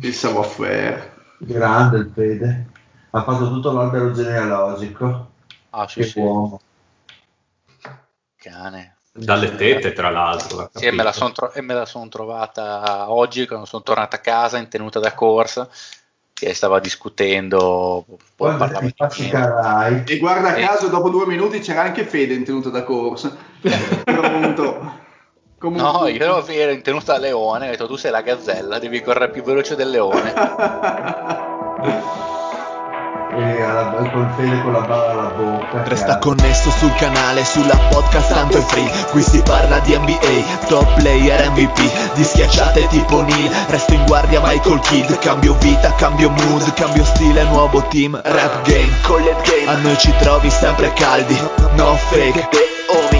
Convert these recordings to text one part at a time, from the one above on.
Il savoir-faire. Grande il Fede. Ha fatto tutto l'albero genealogico. Ah, sì, che sì. uomo. Cane. Dalle tette, tra l'altro. Sì, e me la sono son trovata oggi quando sono tornata a casa in tenuta da corsa che stava discutendo poi di carai. E guarda Eh. caso, dopo due minuti c'era anche Fede in tenuta da corsa. Comunque- No, io ero in tenuta leone, ho detto tu sei la gazzella, devi correre più veloce del leone. E alla, col Fede con la balla alla bocca. Resta chiaro. connesso sul canale, sulla podcast tanto è free Qui si parla di NBA, top player MVP Di schiacciate tipo Neil, resto in guardia Michael Kidd Cambio vita, cambio mood, cambio stile, nuovo team Rap game, collet game, a noi ci trovi sempre caldi No fake, homies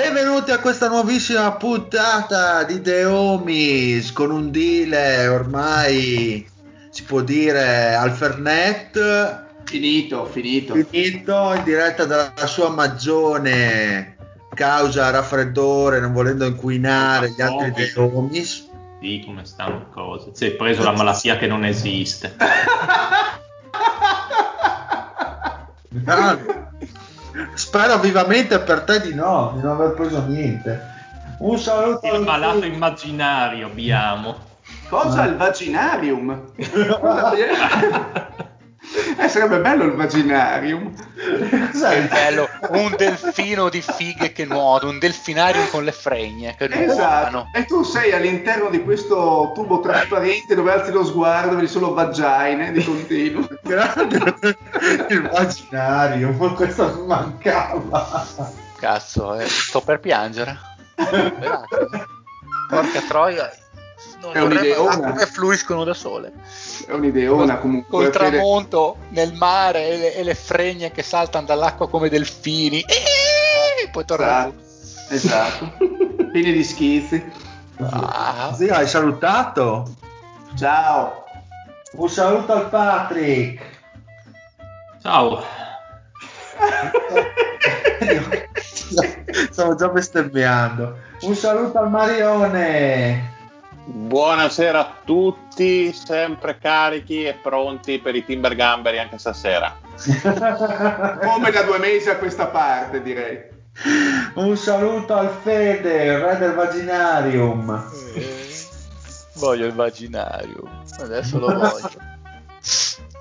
Benvenuti a questa nuovissima puntata di The Homies con un deal ormai si può dire al Fernet Finito, finito. finito in diretta dalla sua magione causa raffreddore non volendo inquinare gli altri The Homies Sì, come stanno cose. Si è preso la malattia che non esiste. spero vivamente per te di no di non aver preso niente un saluto Il malato tutti. immaginario abbiamo. Cosa? Il vaginarium? Eh, sarebbe bello il vaginarium. Il- Bello, un delfino di fighe che nuota, un delfinario con le fregne che Esatto. nuotano. E tu sei all'interno di questo tubo trasparente dove alzi lo sguardo, vedi solo vagine di continuo. il vagginario ma questo mancava Cazzo, eh, sto per piangere. Porca troia. Non È un'ideona. che fluiscono da sole. È un'ideona comunque. Col Fede. tramonto nel mare e le, e le fregne che saltano dall'acqua come delfini. E poi tornano. Esatto. esatto. Pieni di schizzi. Ah, sì hai salutato Ciao. un saluto al Patrick Ciao. stavo già bestemmiando un saluto al Marione Buonasera a tutti, sempre carichi e pronti per i Timber Gamberi anche stasera. Come da due mesi a questa parte, direi. un saluto al Fede il re del vaginarium eh, voglio il vaginario. Adesso lo voglio.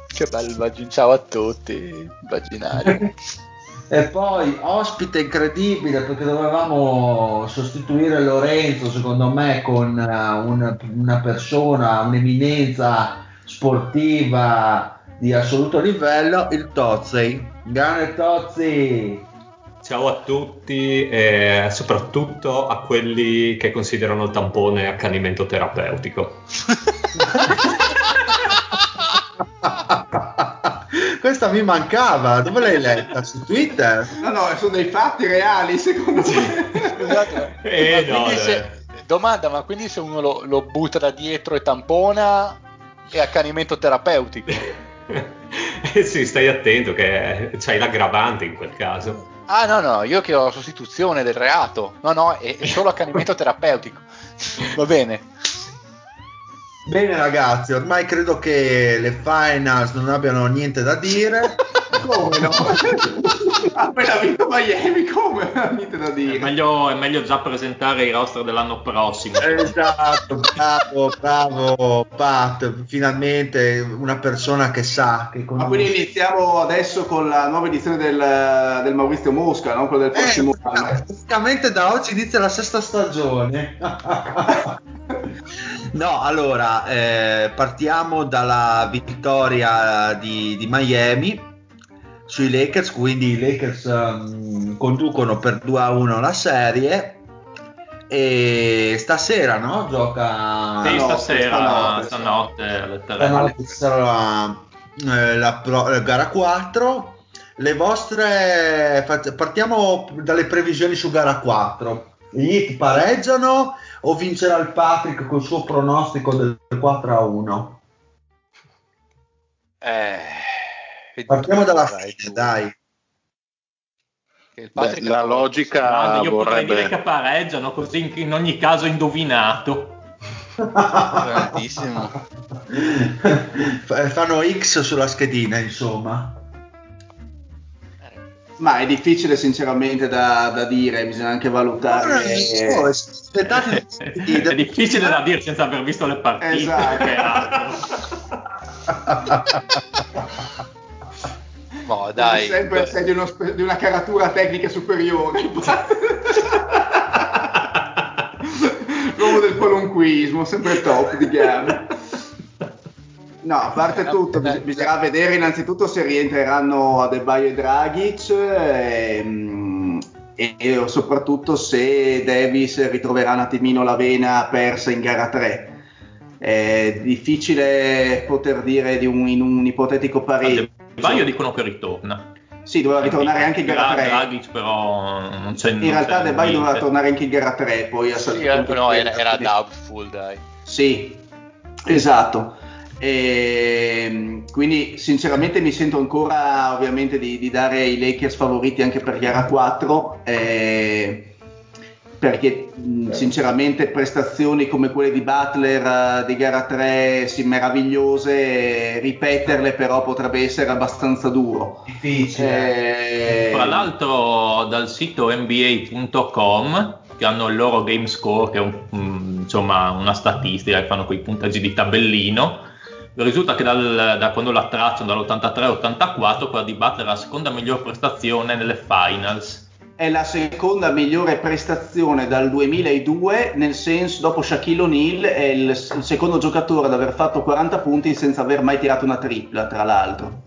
Che bello. Ciao a tutti. Il vaginario. E poi ospite incredibile perché dovevamo sostituire Lorenzo, secondo me, con eh, una, una persona, un'eminenza sportiva di assoluto livello, il Tozzi. Grande Tozzi! Ciao a tutti e soprattutto a quelli che considerano il tampone accanimento terapeutico. Questa mi mancava, dove l'hai letta? Su Twitter? No, no, sono dei fatti reali, secondo me. Scusate, Eh, ma no, se- domanda, ma quindi se uno lo, lo butta da dietro e tampona è accanimento terapeutico? Eh sì, stai attento che c'hai l'aggravante in quel caso. Ah no, no, io che ho la sostituzione del reato. No, no, è, è solo accanimento terapeutico. Va bene. Bene ragazzi, ormai credo che le finals non abbiano niente da dire. Come no? Appena vinto Miami, come? Niente da È dire. meglio, è meglio già presentare i roster dell'anno prossimo. Esatto, bravo, bravo Pat, finalmente una persona che sa, che Ma quindi iniziamo adesso con la nuova edizione del, del Maurizio Mosca, no? Quello del prossimo Eh, anno. praticamente da oggi inizia la sesta stagione. no, allora eh, partiamo dalla vittoria di, di Miami sui Lakers, quindi i Lakers ehm, conducono per 2 a 1 la serie. E stasera no? gioca Sì, Stanotte, stasera, stanotte, stanotte ci sarà eh, la, pro- la gara 4 le vostre partiamo dalle previsioni su gara 4 gli Heat pareggiano o vincerà il Patrick col suo pronostico del 4 a 1 Eh, partiamo dalla dai, fine tu. dai Beh, la logica Grande, io potrei vorrebbe... dire che pareggiano, così in, in ogni caso indovinato. Grandissimo. Fanno X sulla schedina insomma Ma è difficile sinceramente da, da dire, bisogna anche valutare. Oh, aspettate è difficile da dire senza aver visto le partite. Esatto. che altro. No, dai. sempre sei di, uno di una caratura tecnica superiore. L'uomo del qualunquismo, sempre top di gamma. No, a parte tutto, bis- bisognerà vedere innanzitutto se rientreranno Adebayo e Dragic ehm, e, e soprattutto se Davis ritroverà un attimino la vena persa in gara 3. È difficile poter dire di un, in un ipotetico pareggio. Baio dicono che ritorna. Sì, doveva ritornare anche in gara 3. Dragic però non c'è In realtà De Baio doveva tornare anche in gara 3, poi ha Sì, saltato era- no, era, doubtful, dai. Sì, esatto. E, quindi sinceramente mi sento ancora ovviamente di, di dare i Lakers favoriti anche per gara 4 eh, perché mh, sinceramente prestazioni come quelle di Butler eh, di gara 3 sì, meravigliose ripeterle però potrebbe essere abbastanza duro. Difficile. Eh, Fra l'altro dal sito NBA.com che hanno il loro game score che è un- mm, insomma una statistica che fanno quei punteggi di tabellino risulta che dal- da quando la tracciano dall'83 all'84 quella di Butler è la seconda miglior prestazione nelle finals è la seconda migliore prestazione dal 2002, nel senso dopo Shaquille O'Neal è il, il secondo giocatore ad aver fatto 40 punti senza aver mai tirato una tripla, tra l'altro.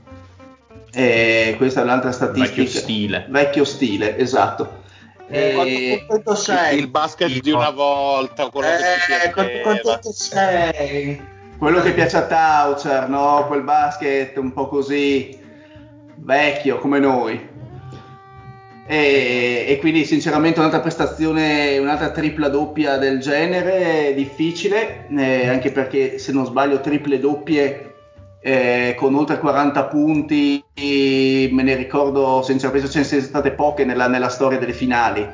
E questa è un'altra statistica. vecchio stile Vecchio stile, esatto. Eh, quanto E- contento sei il basket di Timo? una volta, quello che ti eh, quanto contento sei quello che piace a Taucher, no? Quel basket un po' così vecchio come noi. E, e quindi sinceramente un'altra prestazione, un'altra tripla doppia del genere difficile, eh, anche perché se non sbaglio triple doppie eh, con oltre 40 punti, me ne ricordo, senza penso ce ne siano state poche nella, nella storia delle finali.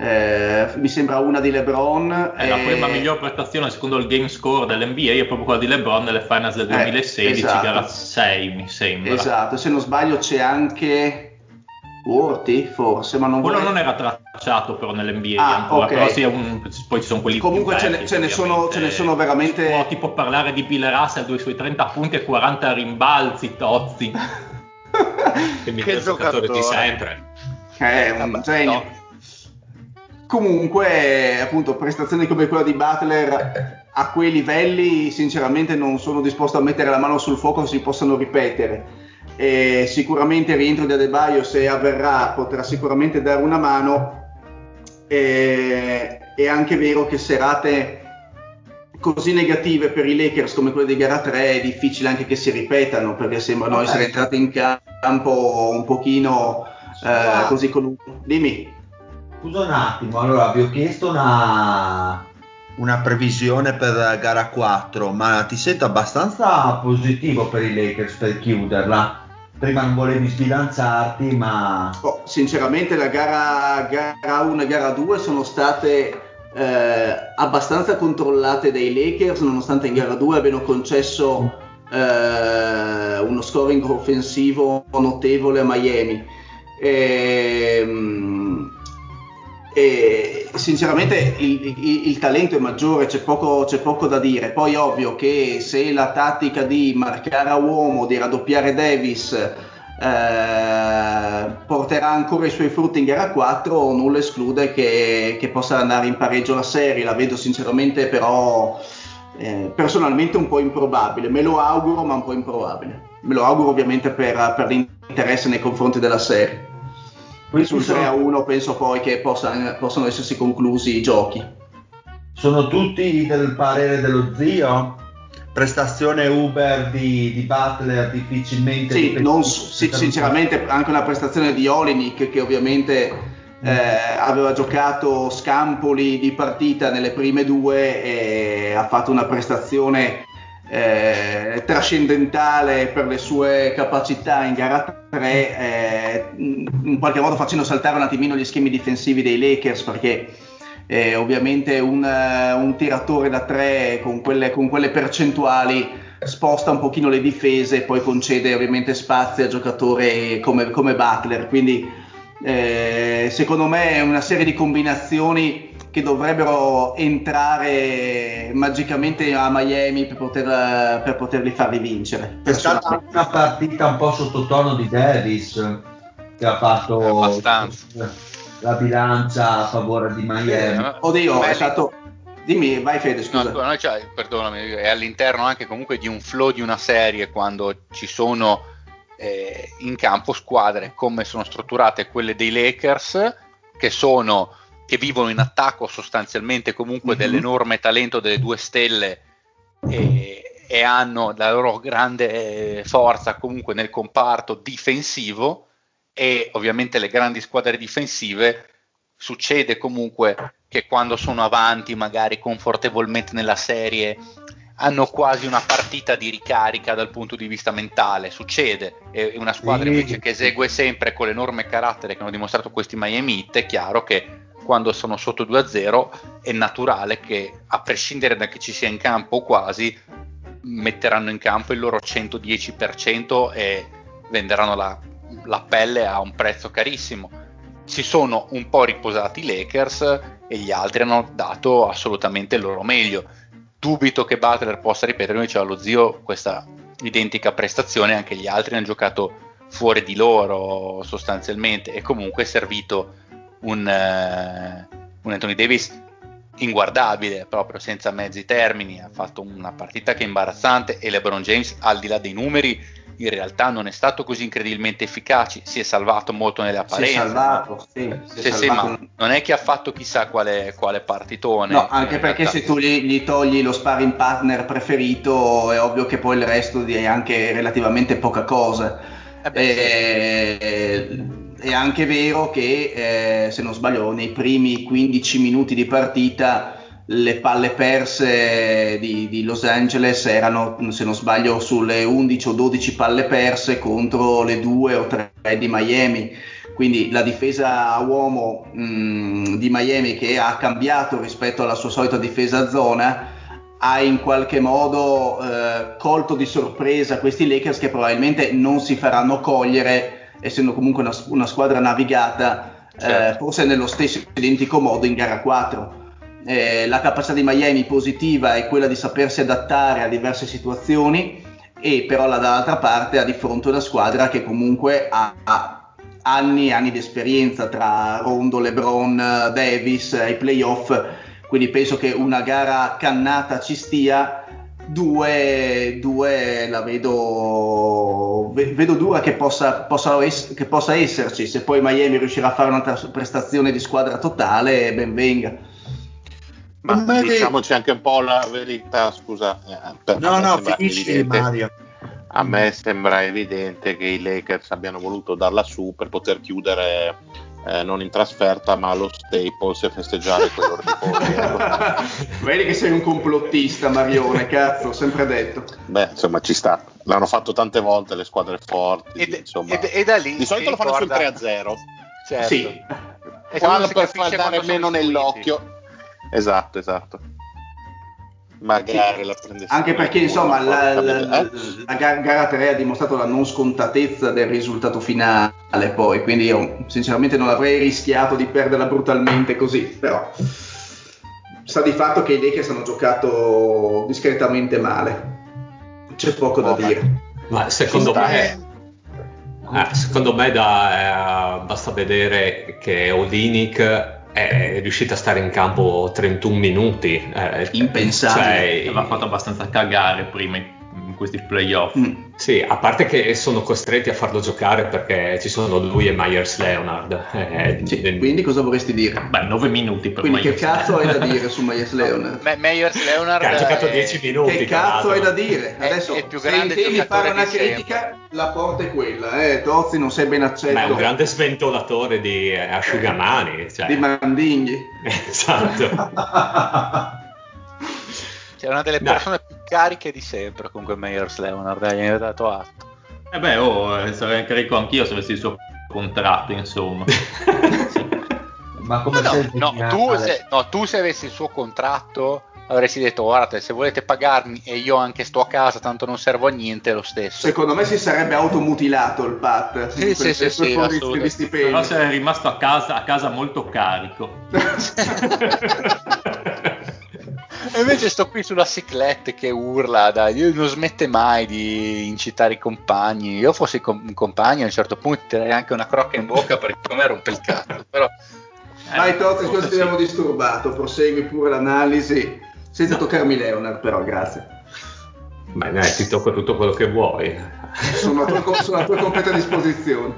Eh, mi sembra una di LeBron. è la eh, prima miglior prestazione secondo il game score dell'NBA è proprio quella di LeBron nelle finals del Eh, 2016 esatto. gara 6 mi sembra Esatto, se non sbaglio c'è anche Orti, forse, ma non quello vorrei- non era tracciato però nell'NBA Ah, ancora, ok. però sì, è un- poi ci sono quelli Comunque ce ne- vecchi, ce ne sono- ce ne sono veramente- Si può tipo parlare di Bill Russell, due suoi 30 punti e 40 rimbalzi tozzi. il Che giocatore. di sempre. È un genio. Comunque, appunto, prestazioni come quella di Butler a quei livelli, sinceramente, non sono disposto a mettere la mano sul fuoco se si possano ripetere. E sicuramente il rientro di Adebayo, se avverrà, potrà sicuramente dare una mano. E- è anche vero che serate così negative per i Lakers come quelle di gara 3 è difficile anche che si ripetano perché sembrano essere entrati in campo un pochino eh, così con un... Dimmi. Scusa un attimo, allora vi ho chiesto una, una previsione per gara 4, ma ti sento abbastanza positivo per i Lakers per chiuderla. Prima non volevi sbilanciarti, ma Oh, sinceramente la gara, gara 1 e gara 2 sono state eh, abbastanza controllate dai Lakers, nonostante in gara 2 abbiano concesso eh, uno scoring offensivo notevole a Miami. E, e sinceramente il, il, il, talento è maggiore, c'è poco, c'è poco, da dire. Poi ovvio che se la tattica di marcare a uomo, di raddoppiare Davis eh, porterà ancora i suoi frutti in gara 4, nulla esclude che, che, possa andare in pareggio la serie. La vedo sinceramente però eh, personalmente un po' improbabile. Me lo auguro, ma un po' improbabile. Me lo auguro ovviamente per, per l'interesse nei confronti della serie. Quindi sul 3 a 1 penso poi che possa, possano essersi conclusi i giochi. Sono tutti del parere dello zio? Prestazione Uber di, di Butler difficilmente sì, non, sì, sinceramente anche una prestazione di Olinik che ovviamente mm. eh, aveva giocato scampoli di partita nelle prime due e ha fatto una prestazione eh, trascendentale per le sue capacità in gara 3, eh, in qualche modo facendo saltare un attimino gli schemi difensivi dei Lakers perché eh, ovviamente un, un, tiratore da 3 con quelle, con quelle, percentuali sposta un pochino le difese e poi concede ovviamente spazio a giocatori come, come Butler, quindi eh, secondo me è una serie di combinazioni che dovrebbero entrare magicamente a Miami per, poter, per poterli far rivincere. È stata una partita un po' sottotono di Davis che ha fatto la bilancia a favore di Miami. Eh, Oddio, Beh, è stato... Dimmi, vai Fede, scusa. No, no, cioè, perdonami, è all'interno anche comunque di un flow di una serie quando ci sono eh, in campo squadre come sono strutturate quelle dei Lakers che sono che vivono in attacco sostanzialmente comunque mm-hmm. dell'enorme talento delle due stelle e, e hanno la loro grande eh, forza comunque nel comparto difensivo e ovviamente le grandi squadre difensive succede comunque che quando sono avanti magari confortevolmente nella serie hanno quasi una partita di ricarica dal punto di vista mentale, succede, è una squadra sì. invece che esegue sempre con l'enorme carattere che hanno dimostrato questi Miami Heat, è chiaro che quando sono sotto 2-0 è naturale che a prescindere da che ci sia in campo o quasi metteranno in campo il loro 110% e venderanno la, la pelle a un prezzo carissimo. Si sono un po' riposati i Lakers e gli altri hanno dato assolutamente il loro meglio. Dubito che Butler possa ripetere, come diceva lo zio, questa identica prestazione, anche gli altri hanno giocato fuori di loro sostanzialmente e comunque è servito un, uh, un Anthony Davis inguardabile proprio senza mezzi termini. Ha fatto una partita che è imbarazzante e LeBron James al di là dei numeri in realtà non è stato così incredibilmente efficace. Si è salvato molto nelle apparenze si è salvato, sì, si è sì, salvato. Sì, non è che ha fatto chissà quale, quale partitone. No anche perché realtà. se tu gli, gli, togli lo sparring partner preferito è ovvio che poi il resto è anche relativamente poca cosa. Eh beh, e, sì è anche vero che, eh, se non sbaglio, nei primi 15 minuti di partita le palle perse di, di, Los Angeles erano, se non sbaglio, sulle 11 o 12 palle perse contro le 2 o 3 di Miami. Quindi la difesa a uomo mh, mm, di Miami che ha cambiato rispetto alla sua solita difesa a zona ha in qualche modo eh, colto di sorpresa questi Lakers che probabilmente non si faranno cogliere essendo comunque una, una squadra navigata, eh, certo. eh, forse nello stesso identico modo in gara 4. Eh, la capacità di Miami positiva è quella di sapersi adattare a diverse situazioni e però dall'altra parte ha di fronte una squadra che comunque ha, ha anni e anni di esperienza tra Rondo, LeBron, Davis ai playoff, quindi penso che una gara cannata ci stia due, due la vedo, vedo dura che possa, possa, che possa, esserci. Se poi Miami riuscirà a fare un'altra prestazione di squadra totale, ben venga. Ma Magari... diciamoci anche un po' la verità, scusa. Eh, no, no, finisci Mario. A me sembra evidente che i Lakers abbiano voluto darla su per poter chiudere eh, non in trasferta ma allo Staples e festeggiare quello di Vedi che sei un complottista Marione, cazzo, ho sempre detto. Beh, insomma ci sta, l'hanno fatto tante volte le squadre forti, e, insomma. E, e da lì di solito lo fanno ricorda... sul 3-0. Certo. Sì. Quando per far dare meno nell'occhio. Esatto, esatto. Magari la prende Anche perché insomma la, la, la, la gara 3 ha dimostrato la non scontatezza del risultato finale poi, quindi io sinceramente non avrei rischiato di perderla brutalmente così, però sta di fatto che i Lakers hanno giocato discretamente male, c'è poco da Oh, dire. Ma secondo me, eh, secondo me da, eh, basta vedere che Olinic è riuscito a stare in campo 31 minuti. eh, Impensabile. cioè, aveva fatto abbastanza cagare prima questi playoff. Mm. Sì, a parte che sono costretti a farlo giocare perché ci sono lui e Myers Leonard. eh, Sì, eh, quindi cosa vorresti dire? Beh, 9 minuti per Quindi che Myers cazzo hai da dire su Myers Leonard? Me- Meyers Leonard che ha giocato è- 10 minuti. Che cazzo hai da dire? È- Adesso è il più se intendi fare una critica, la porta è quella, eh. Tozzi non sei ben accetto Ma è un grande sventolatore di eh, asciugamani. Cioè. di mandinghi. esatto. Cioè, una delle persone più cariche di sempre comunque Meyers Leonard, eh, gli ho dato atto. Eh beh, oh, sarei anche ricco anch'io se avessi il suo contratto, insomma. Ma come No, sei no, geniale? tu se, no, tu se avessi il suo contratto avresti detto guardate se volete pagarmi e io anche sto a casa tanto non servo a niente lo stesso. Secondo me si sarebbe automutilato il Pat Sì, in sì, sì, sì. Però sei rimasto a casa, a casa molto carico. E invece sto qui sulla ciclette che urla, dai, non smette mai di incitare i compagni. Io fossi com- un compagno a un certo punto tirerei anche una crocca in bocca perché come rompe il cazzo. Però Vai Tozzi, scusa forse se ti abbiamo disturbato, prosegui pure l'analisi, senza toccarmi Leonard però, grazie. Ma dai, ti tocco tutto quello che vuoi. Sono a tua, sono a tua completa disposizione.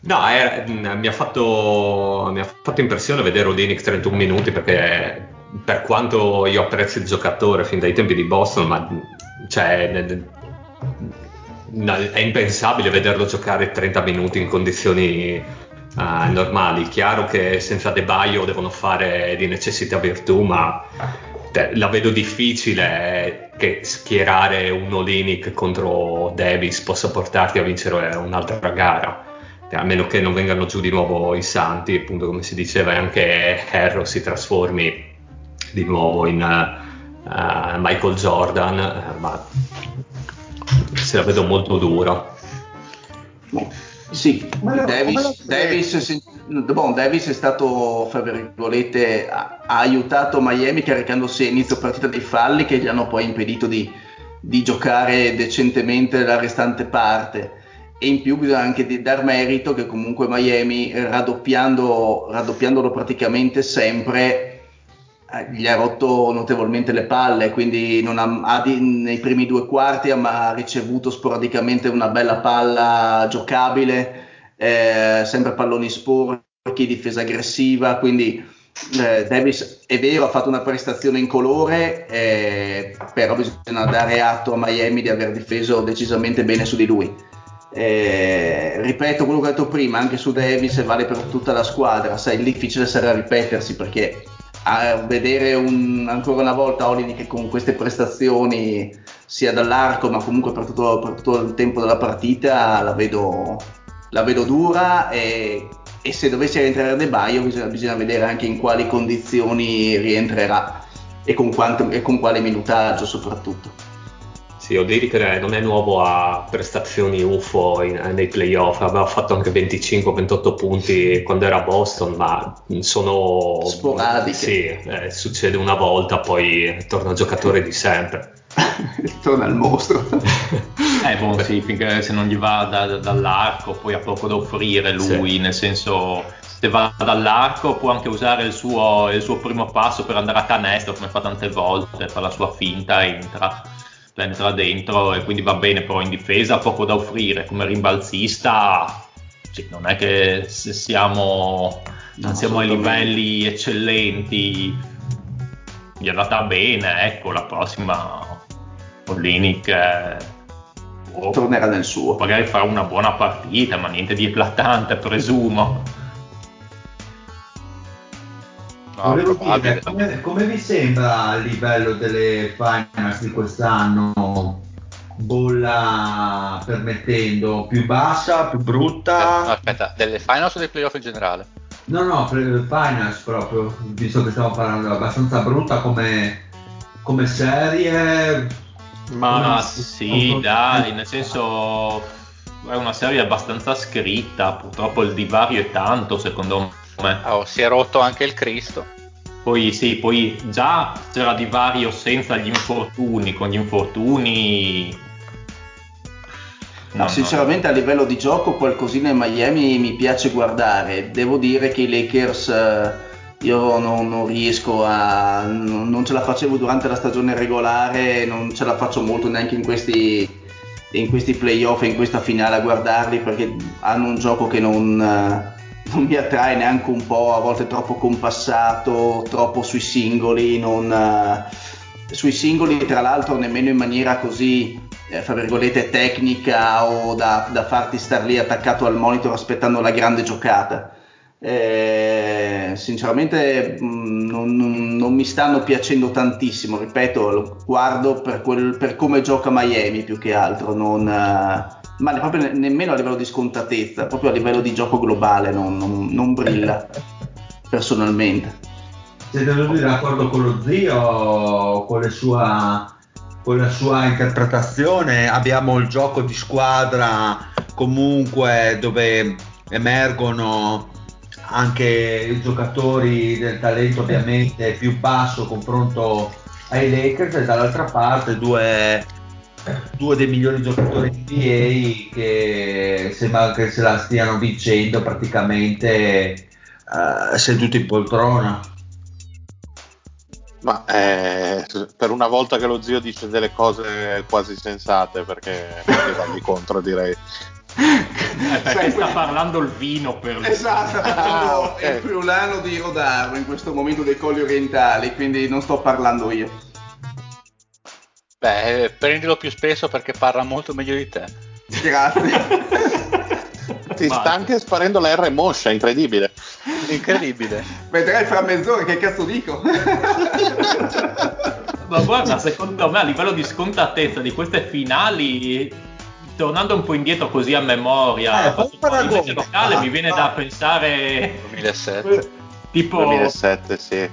No, era- mi, ha fatto, mi ha fatto impressione vedere Odinic 31 minuti perché per quanto io apprezzi il giocatore fin dai tempi di Boston, ma cioè, è impensabile vederlo giocare 30 minuti in condizioni eh, normali. Chiaro che senza De Baio devono fare di necessità virtù, ma la vedo difficile che schierare un Olinic contro Davis possa portarti a vincere un'altra gara a meno che non vengano giù di nuovo i santi, appunto come si diceva, e anche Harrow si trasformi di nuovo in eh, Michael Jordan, eh, ma se la vedo molto dura. Sì, la- Davis, Davis, bon, Davis è stato, fra virgolette, ha, ha aiutato Miami caricandosi a inizio partita dei falli che gli hanno poi impedito di, di giocare decentemente la restante parte. E in più bisogna anche di dar merito che comunque Miami, raddoppiando, raddoppiandolo praticamente sempre, gli ha rotto notevolmente le palle, quindi ha, ha di- nei primi due quarti ha ricevuto sporadicamente una bella palla giocabile, eh, sempre palloni sporchi, difesa aggressiva, quindi eh, Davis è vero ha fatto una prestazione in colore, eh, però bisogna dare atto a Miami di aver difeso decisamente bene su di lui. Eh, ripeto quello che ho detto prima, anche su Davis vale per tutta la squadra, sai, il difficile sarà ripetersi perché a vedere un- ancora una volta Olini che con queste prestazioni sia dall'arco ma comunque per tutto, per tutto il tempo della partita la vedo, la vedo dura e, e se dovesse rientrare De Baio bisogna, bisogna vedere anche in quali condizioni rientrerà e con, quanto- e con quale minutaggio soprattutto. Sì, Odiric non è nuovo a prestazioni UFO in- nei playoff, aveva fatto anche 25-28 punti quando era a Boston, ma sono Sporadiche. Sì, eh, succede una volta, poi torna giocatore di sempre. Torna al mostro. Eh, boh, sì, finché se non gli va da- da- dall'arco, poi ha poco da offrire lui, Sì. nel senso, se va dall'arco può anche usare il suo, il suo primo passo per andare a canestro, come fa tante volte, fa la sua finta, entra, penetra dentro e quindi va bene, però in difesa ha poco da offrire, come rimbalzista, sì, non è che se siamo, No, non siamo ai livelli eccellenti, gli è andata bene, ecco, la prossima Olinic eh, può- Tornerà nel suo. magari farà una buona partita, ma niente di eclatante, presumo. No, dire, come, come vi sembra il livello delle finals di quest'anno? Bolla permettendo, più bassa, più No, brutta? aspetta, delle finals o dei playoff in generale? No, no, Finance proprio, visto che stiamo parlando, abbastanza brutta come, come serie. Ma sì, dai, nel senso è una serie abbastanza scritta, purtroppo il divario è tanto secondo me. Oh, si è rotto anche il Cristo. Poi sì, poi già c'era divario senza gli infortuni, con gli infortuni No, sinceramente no. a livello di gioco qualcosina in Miami mi piace guardare. Devo dire che i Lakers eh, io non, non riesco a... Non, non, ce la facevo durante la stagione regolare, non ce la faccio molto neanche in questi, in questi playoff e in questa finale a guardarli perché hanno un gioco che non, non mi attrae neanche un po', a volte troppo compassato, troppo sui singoli, non, sui singoli tra l'altro nemmeno in maniera così eh, fra virgolette tecnica o da, da, farti star lì attaccato al monitor aspettando la grande giocata. Eh, sinceramente mh, mm, non, non, non, mi stanno piacendo tantissimo, ripeto, lo guardo per, quel, per come gioca Miami più che altro, non, uh, ma proprio ne, nemmeno a livello di scontatezza, proprio a livello di gioco globale non, non brilla personalmente. Siete tutti d'accordo con lo zio, con sue con la sua interpretazione. Abbiamo il gioco di squadra comunque dove emergono anche i giocatori del talento ovviamente più basso confronto ai Lakers e dall'altra parte due, due dei migliori giocatori NBA che sembra che se la stiano vincendo praticamente uh, seduti in poltrona. Ma eh, per una volta che lo zio dice delle cose quasi sensate, perché, dargli contro direi. Eh, perché sta parlando il vino per lui. Esatto, ah, okay. il friulano di Rodaro in questo momento dei colli orientali, quindi non sto parlando io. Beh, prendilo più spesso perché parla molto meglio di te. Grazie. Ti sta anche sparendo la R moscia, incredibile. Incredibile. Vedrai fra mezz'ora che cazzo dico. Ma guarda, secondo me a livello di scontatezza di queste finali, tornando un po' indietro così a memoria, eh, locale mi viene da pensare 2007. Tipo 2007, sì.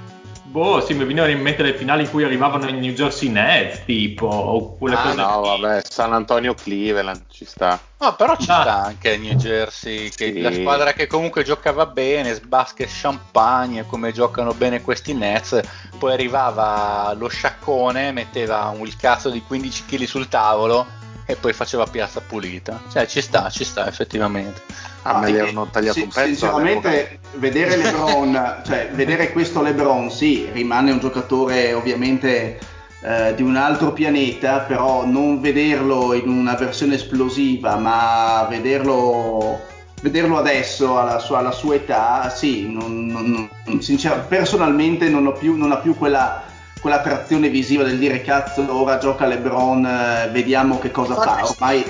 Boh, sì, mi venivano in mente le finali in cui arrivavano i New Jersey Nets, tipo, o quelle ah, cose. No, vabbè, San Antonio Cleveland ci sta. No, però ci ah. sta anche New Jersey, che sì. la squadra che comunque giocava bene, sbasket champagne, come giocano bene questi Nets, poi arrivava lo sciaccone, metteva il cazzo di 15 kg sul tavolo e poi faceva piazza pulita. Cioè, ci sta, ci sta effettivamente. Ah, ma gli hanno tagliato sì, un pezzo. Sinceramente, vedere LeBron, cioè vedere questo LeBron, sì, rimane un giocatore ovviamente eh, di un altro pianeta, però non vederlo in una versione esplosiva, ma vederlo, vederlo adesso alla sua, alla sua, età, sì, non, non, sincer- personalmente non ho più, non ha più quella quella trazione visiva del dire cazzo ora gioca LeBron, eh, vediamo che cosa fa. Ormai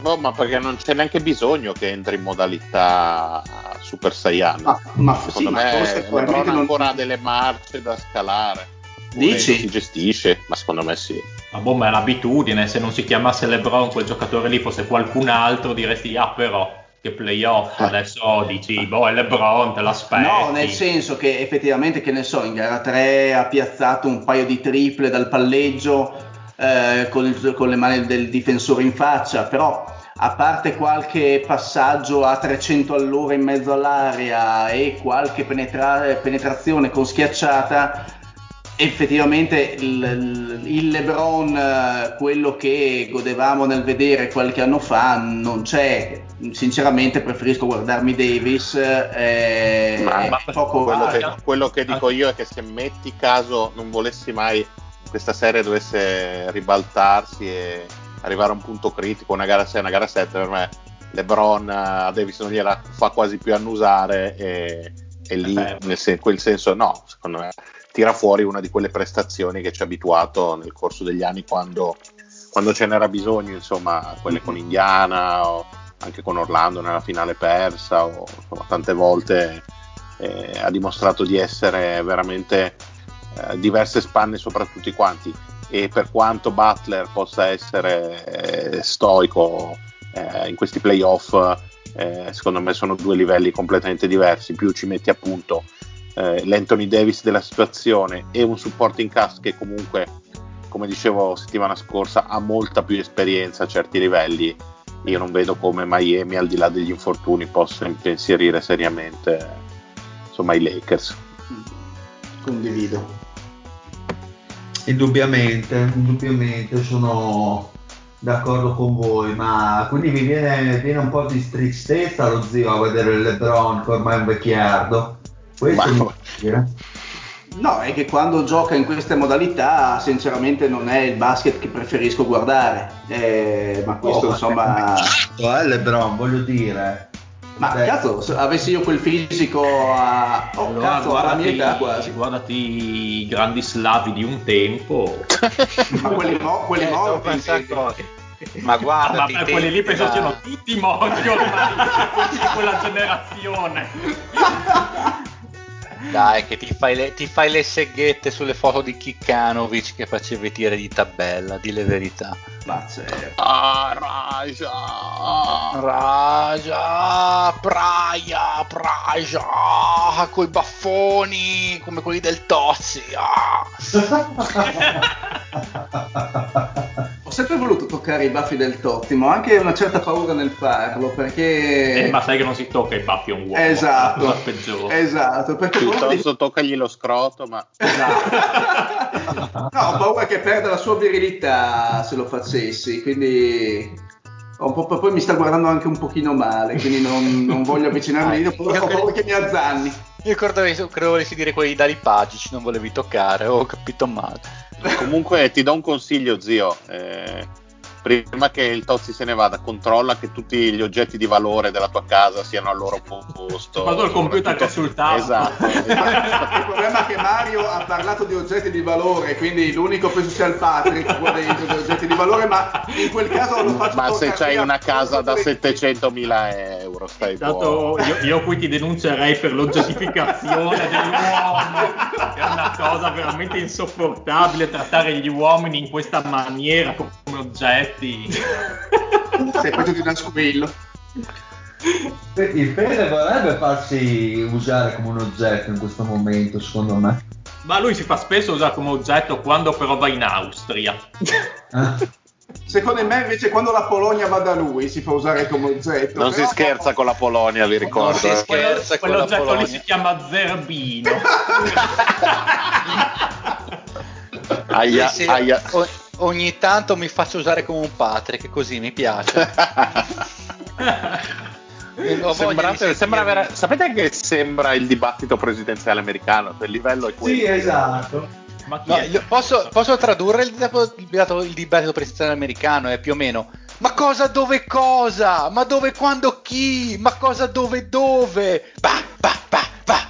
No, ma perché non c'è neanche bisogno che entri in modalità Super Saiyan. Ma, ma secondo sì, me ma LeBron non... ancora delle marce da scalare. Dici? Si gestisce, ma secondo me sì. Ma boh, ma è l'abitudine, se non si chiamasse LeBron quel giocatore lì fosse qualcun altro diresti ah però che playoff eh. adesso dici boh è LeBron te l'aspetti no nel senso che effettivamente che ne so in gara 3 ha piazzato un paio di triple dal palleggio eh, con, il, con, le mani del difensore in faccia, però a parte qualche passaggio a 300 all'ora in mezzo all'area e qualche penetra- penetrazione con schiacciata, effettivamente il, il, LeBron, quello che godevamo nel vedere qualche anno fa, non c'è. Sinceramente preferisco guardarmi Davis. Eh, ma, ma quello, che, quello, che, dico io è che se metti caso non volessi mai questa serie dovesse ribaltarsi e arrivare a un punto critico, una gara 6, una gara 7, per me LeBron a Davis non gliela fa quasi più annusare e, e lì eh nel sen- quel senso no, secondo me tira fuori una di quelle prestazioni che ci ha abituato nel corso degli anni quando, quando ce n'era bisogno, insomma, quelle con Indiana o anche con Orlando nella finale persa o insomma, tante volte eh, ha dimostrato di essere veramente eh, diverse spanne sopra tutti quanti. E per quanto Butler possa essere eh, stoico eh, in questi playoff eh, secondo me sono due livelli completamente diversi, più ci metti appunto eh, l'Anthony Davis della situazione e un supporting cast che comunque, come dicevo settimana scorsa, ha molta più esperienza a certi livelli, io non vedo come Miami al di là degli infortuni possa impensierire seriamente insomma, i Lakers. Condivido. Indubbiamente, indubbiamente sono d'accordo con voi, ma quindi mi viene, viene un po' di tristezza lo zio a vedere il LeBron che ormai è un vecchiardo. Questo Ma- mi dire. No, è che quando gioca in queste modalità, sinceramente, non è il basket che preferisco guardare. Eh, ma questo, Oh, ma insomma. Eh, LeBron, voglio dire. Ma Beh, cazzo, se avessi io quel fisico a. Oh, Allora, cazzo, alla mia guardati, età quasi. guardati i grandi slavi di un tempo. Ma quelli, mo- quelli Eh, morti. Ma guarda, Ah, ma quelli lì penso siano tutti morti ormai, quella generazione. Dai, che ti fai, le, ti fai le seghette sulle foto di Kikanovic che faceva i tiri di tabella, di le verità. Ma certo. Ah, Raja! Raja, Praia, Praja, coi baffoni come quelli del Tozzi. ah. Ho sempre voluto toccare i baffi del Totti, ma ho anche una certa paura nel farlo perché. Eh, ma sai che non si tocca i baffi a un uomo. Esatto. è la peggiore. Esatto, perché paura di- Piuttosto toccagli lo scroto, ma Esatto. no, ho paura che perda la sua virilità se lo facessi, quindi ho un po', poi mi sta guardando anche un pochino male, quindi non, non voglio avvicinarmi paura, ho paura che mi azzanni. Io credo, credo volessi dire quelli da Lipagic, non volevi toccare, ho capito male. comunque ti do un consiglio, zio. eh, prima che il Tozzi se ne vada, controlla che tutti gli oggetti di valore della tua casa siano al loro posto. Quando il computer è sul tavolo. Esatto. Il problema è che Mario ha parlato di oggetti di valore, quindi l'unico penso sia il Patrick qua dentro di oggetti di valore, ma in quel caso lo faccio Ma se c'hai una casa da tutte le- 700.000 euro, stai Tanto buono. io, io qui ti denuncerei per l'oggettificazione dell'uomo, che è una cosa veramente insopportabile trattare gli uomini in questa maniera come oggetti. Sei peggio di una squillo. Il Fede vorrebbe farsi usare come un oggetto in questo momento, secondo me. Ma lui si fa spesso usare come oggetto quando però va in Austria. Eh? Secondo me invece quando la Polonia va da lui si fa usare come oggetto. Non si scherza con la Polonia, vi ricordo. si eh. scherza. con la Quell'oggetto lì Polonia. si chiama Zerbino. Aia, aia. Ogni tanto mi faccio usare come un Patrick, così mi piace. Sembrate- sembra vera- sapete che sembra il dibattito presidenziale americano? Il livello è quello. Sì, esatto. Ma chi No, posso, posso tradurre il dibattito, il il dibattito presidenziale americano? È più o meno. Ma cosa dove cosa? Ma dove quando chi? Ma cosa dove dove? Bah, bah, bah, bah.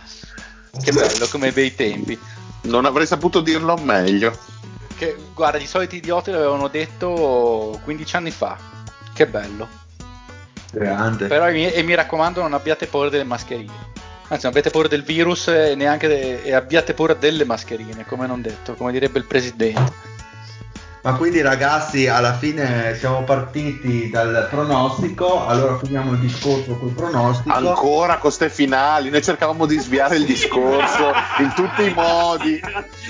Che bello, come bei tempi. Non avrei saputo dirlo meglio. Che, guarda, i soliti idioti l'avevano detto 15 anni fa. Che bello. Grande. Però e mi, e mi raccomando, non abbiate paura delle mascherine. Anzi, non abbiate paura del virus e neanche de- e abbiate paura delle mascherine, come non detto, come direbbe il presidente. Ma quindi ragazzi, alla fine siamo partiti dal pronostico, allora finiamo il discorso col pronostico. Ancora con ste finali, noi cercavamo di sviare il discorso in tutti i modi.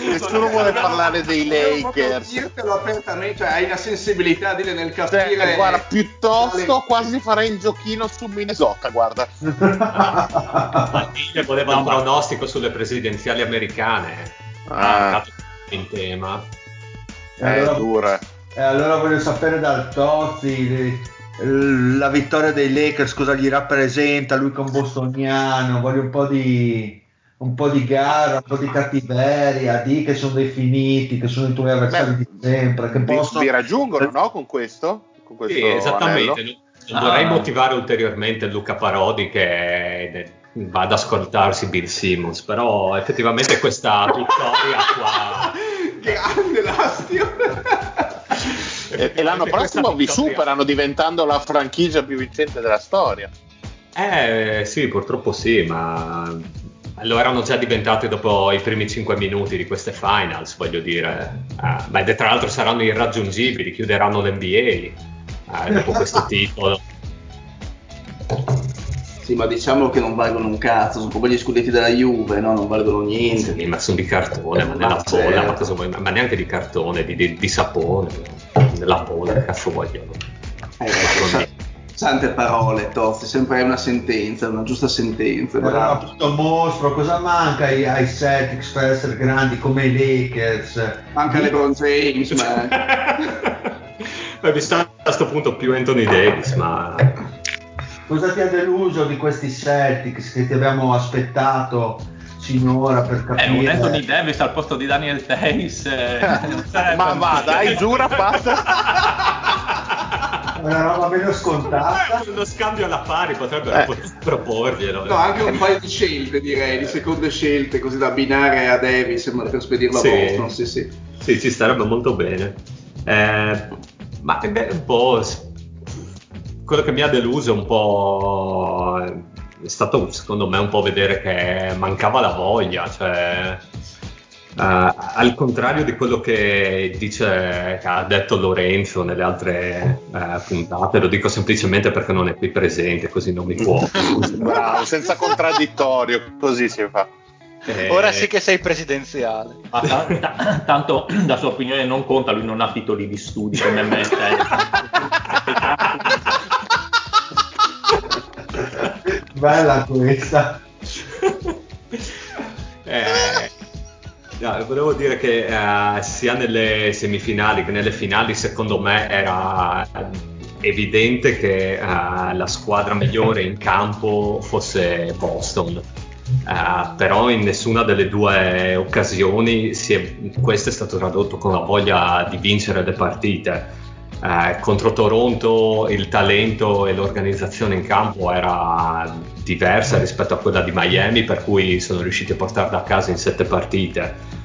Nessuno vuole parlare dei Lakers. dirtelo apertamente, cioè hai la sensibilità a dire nel Cioè, capire. guarda, piuttosto quasi farei il giochino su Minnesota, guarda. Matilde voleva un pronostico sulle presidenziali americane. Ah, in tema. È allora, dura. e allora voglio sapere dal Tozzi la vittoria dei Lakers cosa gli rappresenta, lui con bostoniano, voglio un po' di un po' di gara, un po' di cattiveria, di che sono definiti, che sono i tuoi avversari di sempre, che Vi, possono vi raggiungono, no? Con questo? Con questo Sì, esattamente. anello? Non vorrei Ah. motivare ulteriormente Luca Parodi che va ad ascoltarsi Bill Simmons, però effettivamente questa vittoria qua Grande l'astio. E, e l'anno prossimo vi superano diventando la franchigia più vincente della storia. Eh sì, purtroppo sì, ma lo erano già diventati dopo i primi 5 minuti di queste finals, voglio dire. Ah, ma tra l'altro saranno irraggiungibili, chiuderanno l'NBA eh, dopo questo titolo. Sì, ma diciamo che non valgono un cazzo, sono come gli scudetti della Juve, no? Non valgono niente. Sì, ma sono di cartone, ma nella certo. ma, cosa vuoi? ma neanche di cartone, di, di- di sapone, nella bolla, che cazzo vogliono? Eh, sa- sante parole, Tozzi, sempre una sentenza, una giusta sentenza. bravo. appunto il mostro, cosa manca ai, ai Celtics per essere grandi come i Lakers? Manca LeBron James, ma... Beh, mi sta a questo punto più Anthony Davis, ma Cosa ti ha deluso di questi Celtics che ti abbiamo aspettato sinora per Eh, un capire? Anthony Davis al posto di Daniel Tays. eh, Ma un- va, dai, giura, passa. Una roba meno scontata. uno scambio alla pari potrebbero Eh. proporglielo. No, anche un paio di scelte direi, di seconde scelte, così da abbinare a Davis ma per spedirlo Sì. a Boston, sì sì. Sì, ci starebbe molto bene. Eh, ma è beh, un po'. s- Quello che mi ha deluso un po' è stato secondo me un po' vedere che mancava la voglia, cioè. eh, al contrario di quello che dice, che ha detto Lorenzo nelle altre eh, puntate, lo dico semplicemente perché non è qui presente, così non mi può. Bravo, senza contraddittorio, così si fa. Eh, Ora sì che sei presidenziale. Ma ta- ta- tanto la sua opinione non conta, lui non ha titoli di studio come me. Bella questa. Eh, no, volevo dire che eh, sia nelle semifinali che nelle finali, secondo me era evidente che eh, la squadra migliore in campo fosse Boston. Eh, però in nessuna delle due occasioni si è- questo è stato tradotto con la voglia di vincere le partite. Eh, contro Toronto il talento e l'organizzazione in campo era diversa rispetto a quella di Miami, per cui sono riusciti a portarla a casa in sette partite.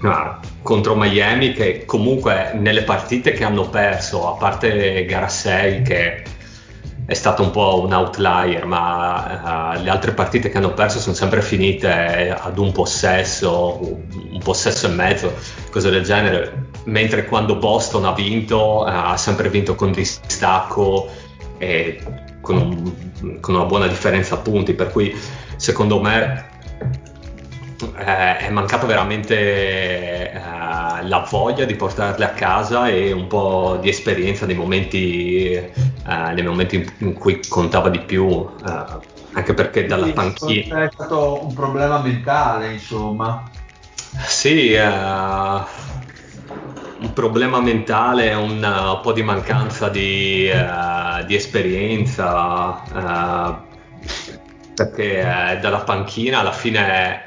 Ah, contro Miami, che comunque nelle partite che hanno perso, a parte gara 6 che è stato un po' un outlier, ma eh, le altre partite che hanno perso sono sempre finite ad un possesso, un possesso e mezzo, cose del genere. Mentre quando Boston ha vinto, eh, ha sempre vinto con distacco e con, un- con una buona differenza punti. Per cui secondo me eh, è mancata veramente eh, la voglia di portarle a casa e un po' di esperienza nei momenti, eh, nei momenti in, in cui contava di più, eh, anche perché dalla Quindi, panchina. È stato un problema mentale, insomma. Sì, eh, un problema mentale, un, uh, po' di mancanza di, eh, di esperienza, eh, perché eh, dalla panchina alla fine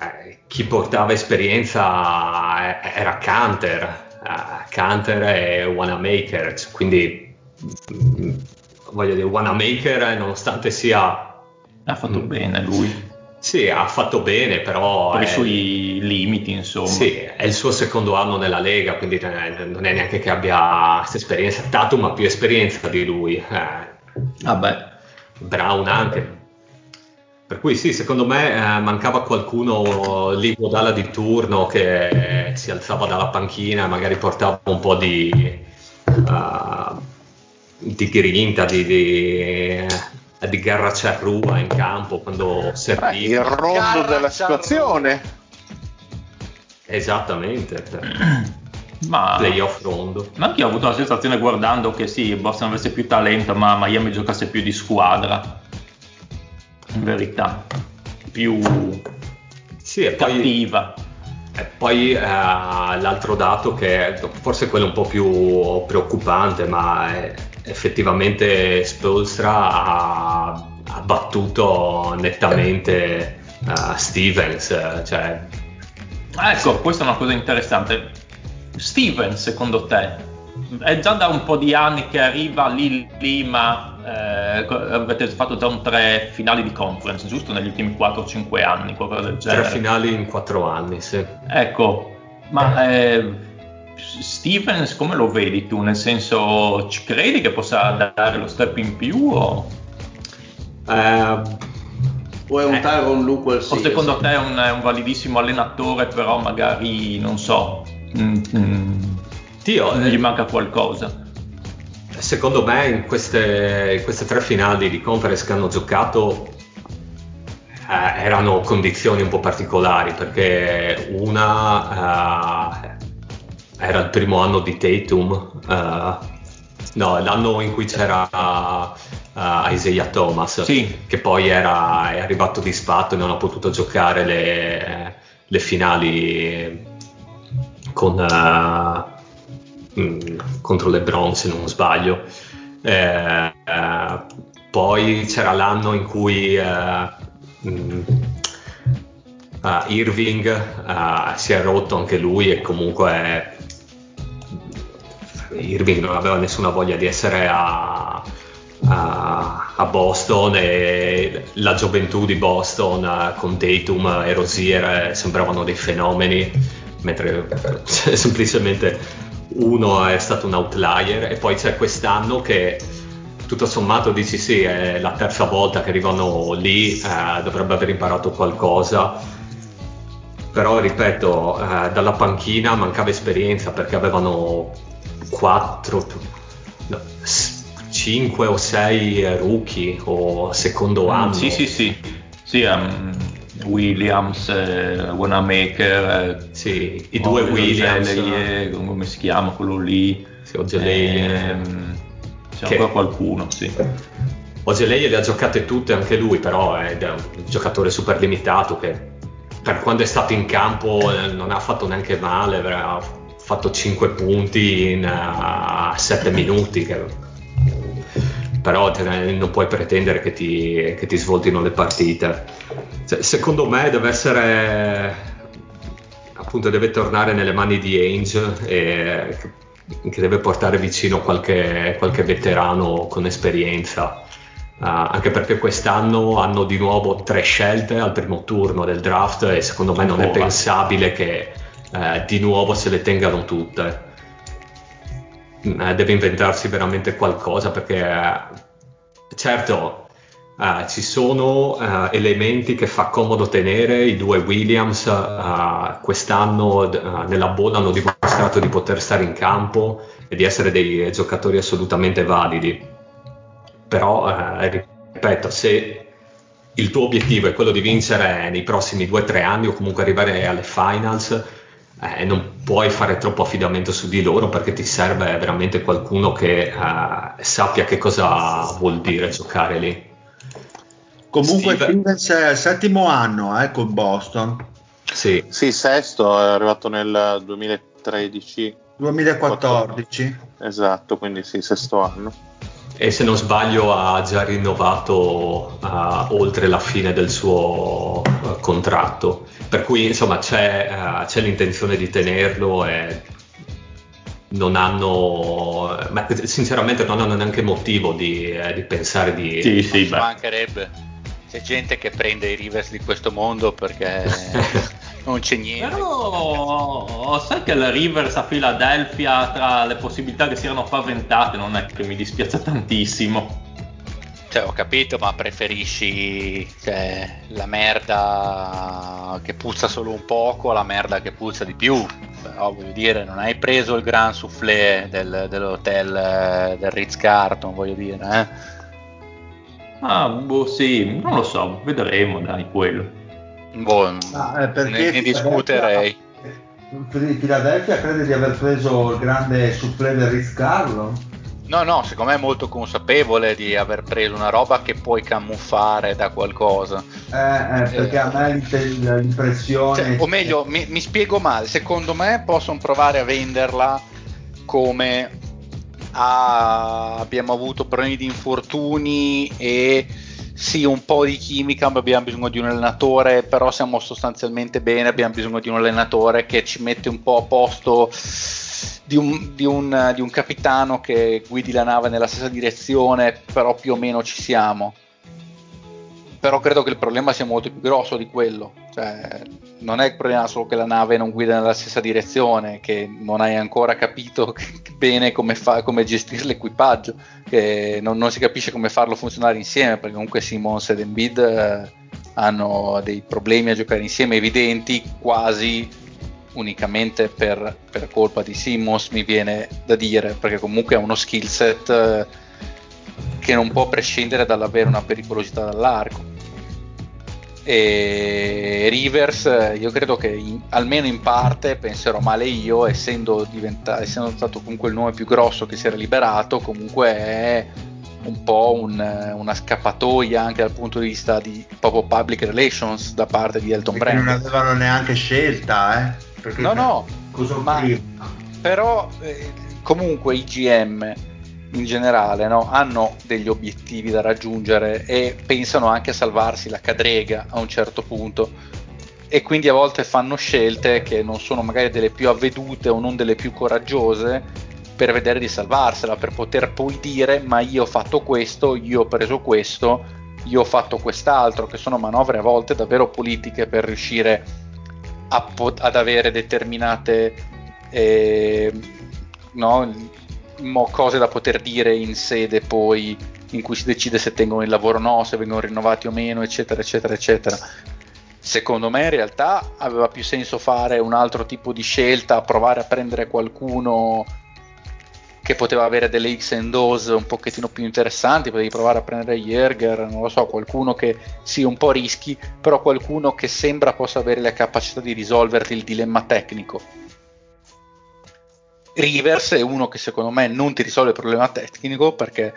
eh, chi portava esperienza eh, era Canter, eh, Canter e Wanamaker, quindi mm, voglio dire, Wanamaker eh, nonostante sia... Ha fatto bene lui, Sì, ha fatto bene, però... per i è- suoi limiti, insomma. sì, è il suo secondo anno nella Lega, quindi non è, non è neanche che abbia questa esperienza. Tatum ha più esperienza di lui, eh, Vabbè, Brown anche. Per cui sì, secondo me eh, mancava qualcuno lì Godala di turno che si alzava dalla panchina e magari portava un po' di, eh, di grinta, di, di, di garra cerrua in campo quando Eh, il serviva. rondo della situazione. Esattamente, ma... playoff rondo. Ma anche io ho avuto la sensazione guardando che sì, Boston avesse più talento, ma Miami giocasse più di squadra. In verità, più Sì, e poi, cattiva. e poi eh, l'altro dato che forse quello un po' più preoccupante, ma è- effettivamente Spolstra ha, ha battuto nettamente eh, Stevens, cioè Ecco, questa è una cosa interessante. Steven, secondo te, è già da un po' di anni che arriva lì lì, ma eh, avete fatto già un tre finali di conference, giusto? Negli ultimi 4-5 anni, qualcosa del tre genere. finali in quattro anni, sì. Ecco, ma eh, Stevens come lo vedi tu? Nel senso, ci credi che possa dare lo step in più o, Eh, O è un Eh. Tyron Lu o secondo te è un, è un validissimo allenatore però magari, non so, mm, mm, Dio, gli manca qualcosa? secondo me in queste, in queste, tre finali di conference che hanno giocato eh, erano condizioni un po' particolari perché una eh, era il primo anno di Tatum, eh, no, l'anno in cui c'era uh, Isaiah Thomas, sì. che poi era, è arrivato di spatto e non ha potuto giocare le, le finali con, uh, mh, contro le LeBron se non sbaglio. Eh, eh, poi c'era l'anno in cui uh, mh, Irving si è rotto anche lui e comunque Irving non aveva nessuna voglia di essere a, a, a Boston e la gioventù di Boston uh, con Tatum e Rosier sembravano dei fenomeni, mentre semplicemente uno è stato un outlier. E poi c'è quest'anno che tutto sommato dici sì, è la terza volta che arrivano lì, eh, dovrebbe aver imparato qualcosa, però ripeto, eh, dalla panchina mancava esperienza perché avevano 4, no, 5 o 6 rookie o secondo mm, anno. Sì, sì, sì. sì um, Williams, eh, Wanamaker, eh, sì, i due Williams, Ogeleye, come si chiama quello lì? Sì, Ogeleye. Ehm, c'è che... ancora qualcuno, sì. Ogeleye le ha giocate tutte anche lui, però è un giocatore super limitato che per quando è stato in campo eh, non ha fatto neanche male, ha fatto 5 punti in uh, eh, 7 minuti. Che però non puoi pretendere che ti, che ti svoltino le partite. Cioè, secondo me deve essere appunto deve tornare nelle mani di Ainge e che deve portare vicino qualche, qualche veterano con esperienza. Uh, anche perché quest'anno hanno di nuovo tre scelte al primo turno del draft e secondo me non è pensabile che uh, di nuovo se le tengano tutte. Eh, deve inventarsi veramente qualcosa perché eh, certo uh, ci sono uh, elementi che fa comodo tenere, i due Williams uh, quest'anno nella bolla hanno dimostrato di poter stare in campo e di essere dei giocatori assolutamente validi, però ripeto, se il tuo obiettivo è quello di vincere nei prossimi 2-3 anni o comunque arrivare alle finals, eh, non puoi fare troppo affidamento su di loro perché ti serve veramente qualcuno che eh, sappia che cosa vuol dire giocare lì. Comunque Stevens è il settimo anno eh, con Boston. Sì. sì, sesto, è arrivato nel 2013. 2014. Esatto, quindi sì, sesto anno e se non sbaglio ha già rinnovato uh, oltre la fine del suo uh, contratto per cui insomma c'è, uh, c'è, l'intenzione di tenerlo e non hanno ma, sinceramente non hanno neanche motivo di, eh, di pensare di sì, sì, mancherebbe c'è gente che prende i Rivers di questo mondo perché non c'è niente. Però sai che il Rivers a Philadelphia tra le possibilità che si erano paventate non è che mi dispiace tantissimo. Cioè, ho capito, ma preferisci cioè, la merda che puzza solo un poco alla merda che puzza di più. Però voglio dire, non hai preso il gran soufflé del, dell'hotel eh, del Ritz Carton, voglio dire, eh? Ah, boh, sì, non lo so, vedremo, dai, quello. Boh, ah, eh, ne, ne discuterei. Philadelphia crede di aver preso il grande soufflé del Ritz Carlton? No, no, secondo me è molto consapevole di aver preso una roba che puoi camuffare da qualcosa. Eh, eh perché a me l'impressione... Cioè, o meglio, mi, mi, spiego male, secondo me possono provare a venderla come ah, abbiamo avuto problemi di infortuni e sì, un po' di chimica, ma abbiamo bisogno di un allenatore, però siamo sostanzialmente bene, abbiamo bisogno di un allenatore che ci mette un po' a posto di un, di un, di un capitano che guidi la nave nella stessa direzione, però più o meno ci siamo però credo che il problema sia molto più grosso di quello. Cioè, non è il problema solo che la nave non guida nella stessa direzione, che non hai ancora capito bene come, fa, come gestire l'equipaggio, che non, non, si capisce come farlo funzionare insieme, perché comunque Simons ed Embiid eh, hanno dei problemi a giocare insieme evidenti, quasi unicamente per, per, colpa di Simmons mi viene da dire, perché comunque ha uno skill set eh, che non può prescindere dall'avere una pericolosità dall'arco. E Rivers, io credo che in, almeno in parte penserò male io, essendo, essendo stato comunque il nome più grosso che si era liberato, comunque è un po' un, una scappatoia anche dal punto di vista di proprio public relations da parte di Elton Brand. Non avevano neanche scelta, eh? Perché no, no, ma, però eh, comunque i GM in generale no, hanno degli obiettivi da raggiungere e pensano anche a salvarsi la cadrega a un certo punto. E quindi a volte fanno scelte che non sono magari delle più avvedute o non delle più coraggiose per vedere di salvarsela, per poter poi dire ma io ho fatto questo, io ho preso questo, io ho fatto quest'altro, che sono manovre a volte davvero politiche per riuscire a po- ad avere determinate eh, no, mo- cose da poter dire in sede poi in cui si decide se tengono il lavoro o no, se vengono rinnovati o meno, eccetera, eccetera, eccetera. Secondo me in realtà aveva più senso fare un altro tipo di scelta, provare a prendere qualcuno che poteva avere delle X and O's un pochettino più interessanti, potevi provare a prendere Jäger, non lo so, qualcuno che sia un po' rischi, però qualcuno che sembra possa avere la capacità di risolverti il dilemma tecnico. Rivers è uno che secondo me non ti risolve il problema tecnico perché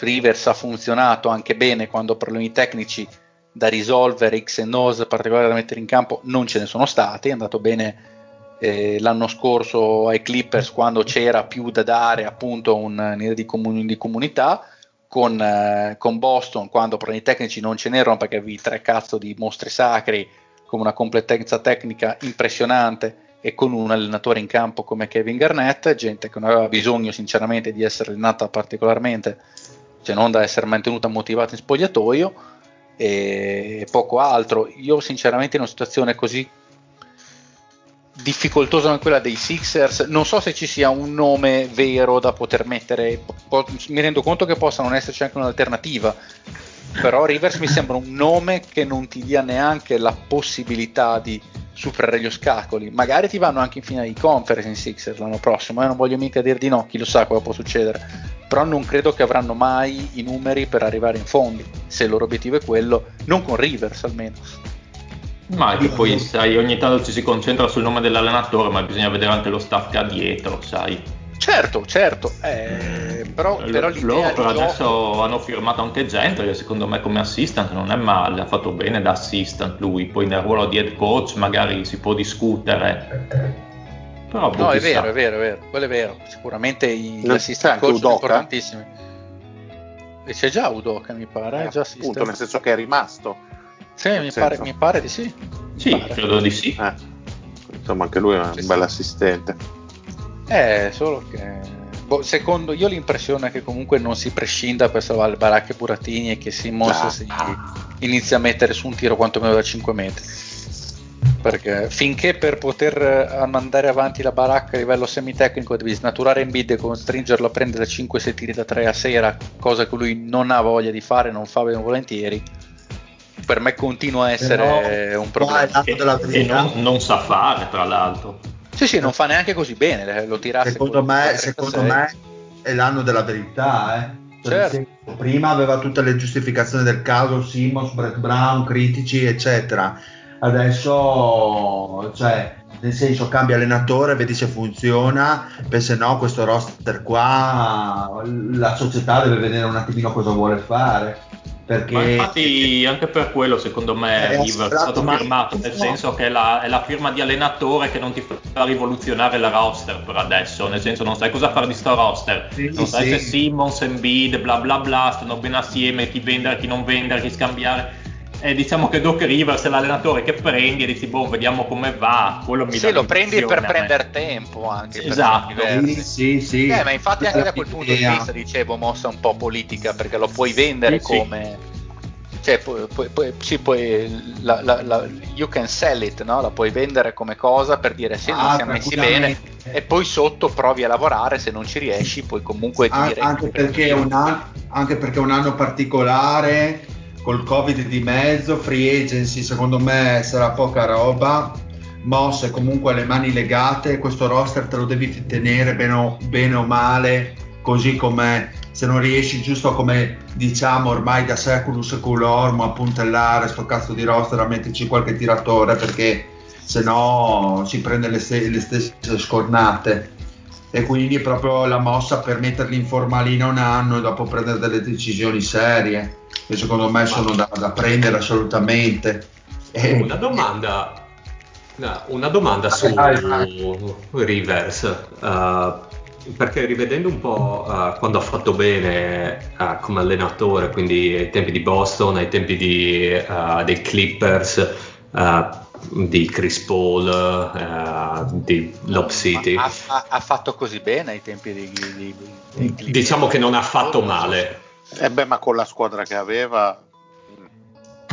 Rivers ha funzionato anche bene quando problemi tecnici da risolvere X and O's particolari da mettere in campo non ce ne sono stati, è andato bene eh, l'anno scorso ai Clippers quando c'era più da dare appunto un'idea di, comun- di comunità con, eh, con, Boston quando problemi tecnici non ce n'erano perché avevi tre cazzo di mostri sacri con una completezza tecnica impressionante e con un allenatore in campo come Kevin Garnett, gente che non aveva bisogno sinceramente di essere allenata particolarmente, cioè non da essere mantenuta motivata in spogliatoio e poco altro. Io sinceramente in una situazione così difficoltosa come quella dei Sixers. Non so se ci sia un nome vero da poter mettere. Po- mi rendo conto che possa non esserci anche un'alternativa. Però Rivers mi sembra un nome che non ti dia neanche la possibilità di superare gli ostacoli. Magari ti vanno anche in finale di conference in Sixers l'anno prossimo. Eh? Non voglio mica dire di no, chi lo sa cosa può succedere. Però non credo che avranno mai i numeri per arrivare in fondi. Se il loro obiettivo è quello, non con Rivers almeno. Ma che poi sai, ogni tanto ci si concentra sul nome dell'allenatore, ma bisogna vedere anche lo staff che ha dietro, sai. Certo, certo, eh, però, però loro per adesso gioco... hanno firmato anche gente che secondo me come assistant non è male, ha fatto bene da assistant lui, poi nel ruolo di head coach magari si può discutere. Però boh, no, è vero, è vero, è vero, quello è vero, sicuramente gli assistant coach sono importantissimi. E c'è già Udoka mi pare, eh, già appunto, nel senso che è rimasto sì, mi pare, mi pare, di sì. Sì, pare. credo di sì. Eh. Insomma, anche lui è un sì, bel assistente. Eh, solo che boh, secondo io l'impressione è che comunque non si prescinda per salvare Baracche e Burattini e che Simmons ah, si inizia a mettere su un tiro quantomeno da 5 metri. Perché finché per poter mandare avanti la baracca a livello semitecnico devi snaturare Embiid e costringerlo a prendere 5-6 tiri da 3 a sera, cosa che lui non ha voglia di fare, non fa bene volentieri per me continua a essere Però, un problema. E, e non, non, sa fare, tra l'altro. Sì, sì, non fa neanche così bene, lo tirasse Secondo, me, secondo me è l'anno della verità, eh. Cioè, certo. Prima aveva tutte le giustificazioni del caso, Simmons, Brett Brown, critici, eccetera. Adesso, cioè, nel senso, cambia allenatore, vedi se funziona, pensa no, questo roster qua, la società deve vedere un attimino cosa vuole fare. Perché... Ma infatti anche per quello secondo me è, stato firmato, nel senso che è la, è la, firma di allenatore che non ti fa rivoluzionare la roster per adesso, nel senso non sai cosa fare di sto roster, sì, non sai sì. se Simmons, Embiid, bla bla bla, stanno bene assieme, chi vendere, chi non vendere, chi scambiare e diciamo che Doc Rivers è l'allenatore che prendi e dici boh vediamo come va quello mi sì lo prendi per prendere tempo anche esatto. sì, sì, sì. Eh, ma infatti anche da quel punto di vista dicevo mossa un po' politica perché lo puoi vendere sì, come cioè puoi, puoi, puoi, sì, puoi la, la, la, you can sell it no? la puoi vendere come cosa per dire sì ah, non siamo messi bene e poi sotto provi a lavorare se non ci riesci puoi comunque dire anche perché, un anno, anche perché è un anno particolare col covid di mezzo free agency secondo me sarà poca roba. Mosse comunque le mani legate, questo roster te lo devi tenere bene o, bene o male, così come se non riesci giusto come diciamo ormai da secolo seculorum a puntellare sto cazzo di roster a metterci qualche tiratore perché se no si prende le, st- le stesse scornate. E quindi proprio la mossa per metterli in formalina un anno e dopo prendere delle decisioni serie che secondo me sono da, da prendere assolutamente. Una domanda, una domanda su Rivers, uh, perché rivedendo un po' uh, quando ha fatto bene uh, come allenatore, quindi ai tempi di Boston, ai tempi di, dei Clippers, di Chris Paul, uh, di Lob City. Ha, ha, ha, fatto così bene ai tempi di, di, di Diciamo che non ha fatto male. Eh beh, ma con la squadra che aveva...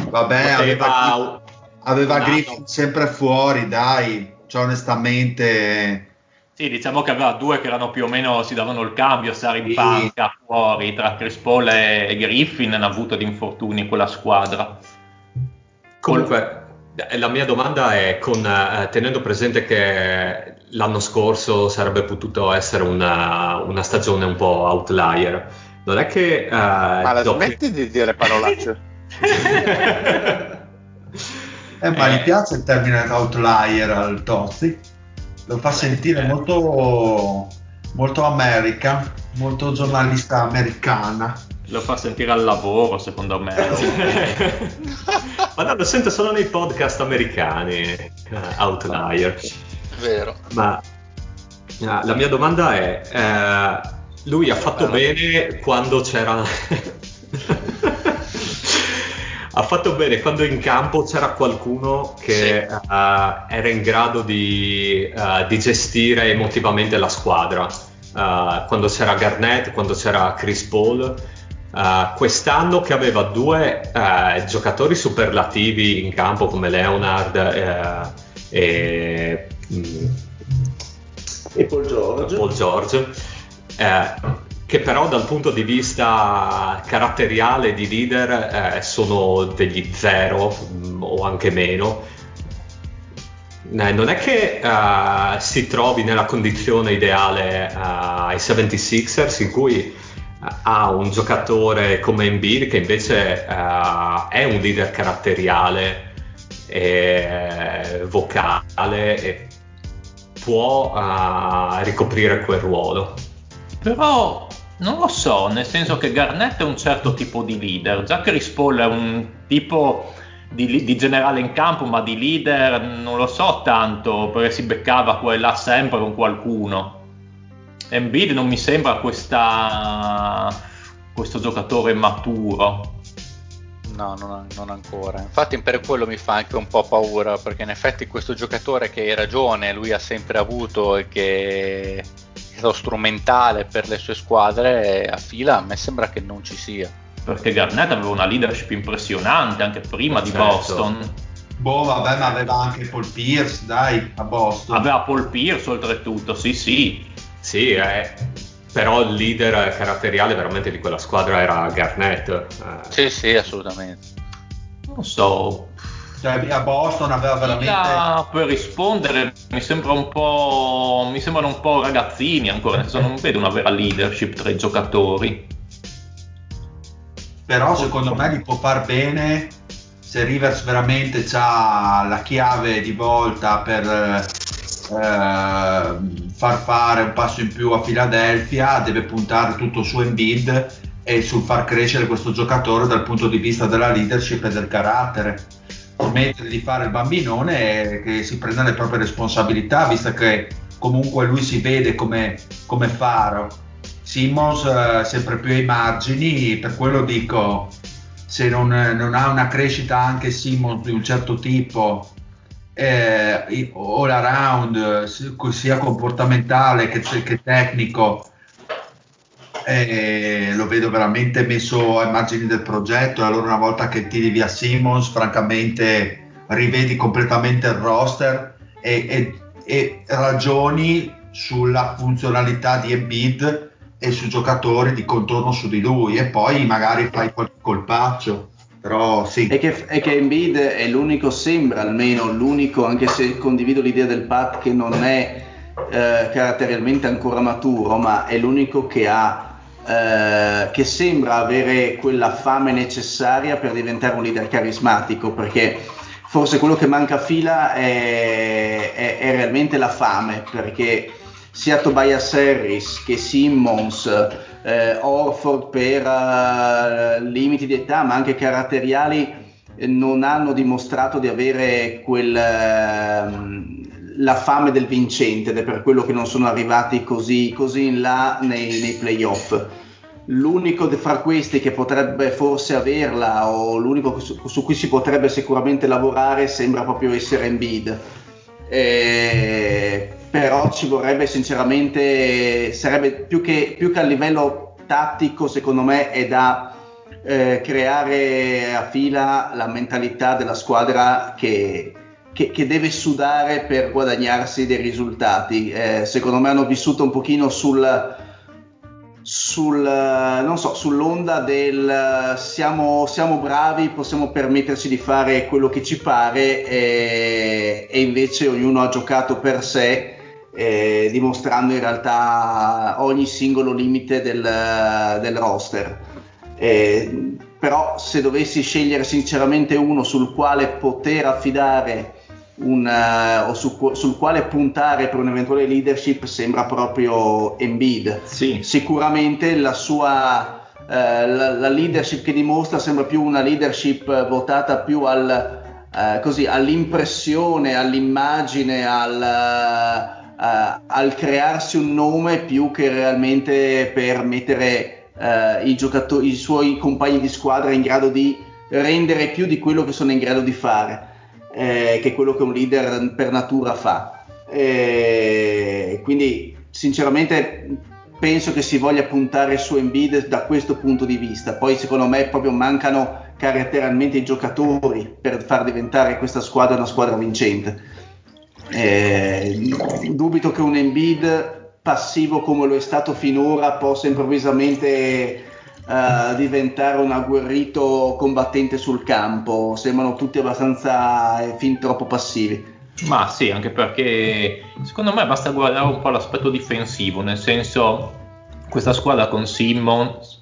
Vabbè, aveva, aveva Griffin sempre fuori, dai, cioè onestamente... Sì, diciamo che aveva due che erano più o meno, si davano il cambio, stare in sì. panca fuori, tra Chris Paul e Griffin hanno avuto di infortuni quella squadra. Comunque, eh, la mia domanda è con, eh, tenendo presente che l'anno scorso sarebbe potuto essere una, una stagione un po' outlier, non è che... Uh, ma la dopo... smetti di dire parolacce? eh, ma eh. gli piace il termine outlier al Tozzi, lo fa sentire eh. molto, molto America, molto giornalista americana lo fa sentire al lavoro, secondo me. Ma no, lo sento solo nei podcast americani, uh, Outlier. Vero. Ma uh, la mia domanda è, uh, lui ha fatto bene quando c'era... ha fatto bene quando in campo c'era qualcuno che sì. uh, era in grado di, uh, di, gestire emotivamente la squadra. Uh, quando c'era Garnett, quando c'era Chris Paul, quest'anno che aveva due giocatori superlativi in campo come Leonard e, mm, e, Paul George, Paul George che però dal punto di vista caratteriale di leader sono degli zero mm, o anche meno. non è che si trovi nella condizione ideale ai 76ers in cui ha un giocatore come Embiid che invece è un leader caratteriale e vocale e può ricoprire quel ruolo. Però non lo so, nel senso che Garnett è un certo tipo di leader, già Chris Paul è un tipo di, di, generale in campo, ma di leader non lo so tanto, perché si beccava qua e là sempre con qualcuno. Embiid non mi sembra questa, questo giocatore maturo. No, non, non, ancora. Infatti per quello mi fa anche un po' paura, perché in effetti questo giocatore che hai ragione, lui ha sempre avuto e che strumentale per le sue squadre, a fila a me sembra che non ci sia. Perché Garnett aveva una leadership impressionante anche prima certo. di Boston. Boh, vabbè, ma aveva anche Paul Pierce, dai, a Boston. Aveva Paul Pierce oltretutto, sì, sì. Sì, eh, però il leader caratteriale veramente di quella squadra era Garnett. Eh. Sì, sì, assolutamente. Non so. Cioè, a Boston aveva veramente... Ah, per rispondere mi sembra un po'... mi sembrano un po' ragazzini ancora, nel senso non vedo una vera leadership tra i giocatori. Però secondo me li può far bene se Rivers veramente ha la chiave di volta per eh, far fare un passo in più a Philadelphia, deve puntare tutto su Embiid e sul far crescere questo giocatore dal punto di vista della leadership e del carattere. Smettere di fare il bambinone e che si prenda le proprie responsabilità, visto che comunque lui si vede come, come faro. Simmons eh, sempre più ai margini, per quello dico, se non, non ha una crescita anche Simmons di un certo tipo eh, all around, sia comportamentale che, che tecnico, eh, lo vedo veramente messo ai margini del progetto. E allora, una volta che tiri via Simmons, francamente rivedi completamente il roster e, e, e ragioni sulla funzionalità di Embiid e sui giocatori di contorno su di lui e poi magari fai qualche colpaccio Però sì. E che, e che Embiid è l'unico, sembra almeno l'unico, anche se condivido l'idea del Pat che non è eh, caratterialmente ancora maturo, ma è l'unico che ha eh, che sembra avere quella fame necessaria per diventare un leader carismatico, perché forse quello che manca a fila è, è, è realmente la fame, perché sia Tobias Harris che Simmons, eh, Orford per uh, limiti di età, ma anche caratteriali, non hanno dimostrato di avere quel, uh, la fame del vincente ed è per quello che non sono arrivati così, così in là nei, nei playoff. L'unico fra questi che potrebbe forse averla o l'unico su, su cui si potrebbe sicuramente lavorare sembra proprio essere Embiid. Eh, però ci vorrebbe sinceramente, sarebbe più che, più che a livello tattico secondo me è da eh, creare a fila la mentalità della squadra che, che, che, deve sudare per guadagnarsi dei risultati. Eh, secondo me hanno vissuto un pochino sul, sul, so, sull'onda del siamo, siamo, bravi, possiamo permetterci di fare quello che ci pare e, e invece ognuno ha giocato per sé. Eh, dimostrando in realtà ogni singolo limite del, del roster. Eh, però se dovessi scegliere sinceramente uno sul quale poter affidare un, uh, o su, sul quale puntare per un'eventuale leadership sembra proprio Embiid. Sì. Sicuramente la sua uh, la, la, leadership che dimostra sembra più una leadership votata più al, uh, così, all'impressione, all'immagine, al, al, crearsi un nome più che realmente per mettere i, giocatori, i suoi compagni di squadra in grado di rendere più di quello che sono in grado di fare eh, che è quello che un leader per natura fa. Eh, quindi sinceramente penso che si voglia puntare su Embiid da questo punto di vista. Poi secondo me proprio mancano caratterialmente i giocatori per far diventare questa squadra una squadra vincente. Eh, dubito che un Embiid passivo come lo è stato finora possa improvvisamente uh, diventare un agguerrito combattente sul campo, sembrano tutti abbastanza eh, fin troppo passivi. Ma sì, anche perché secondo me basta guardare un po' l'aspetto difensivo, nel senso questa squadra con Simmons,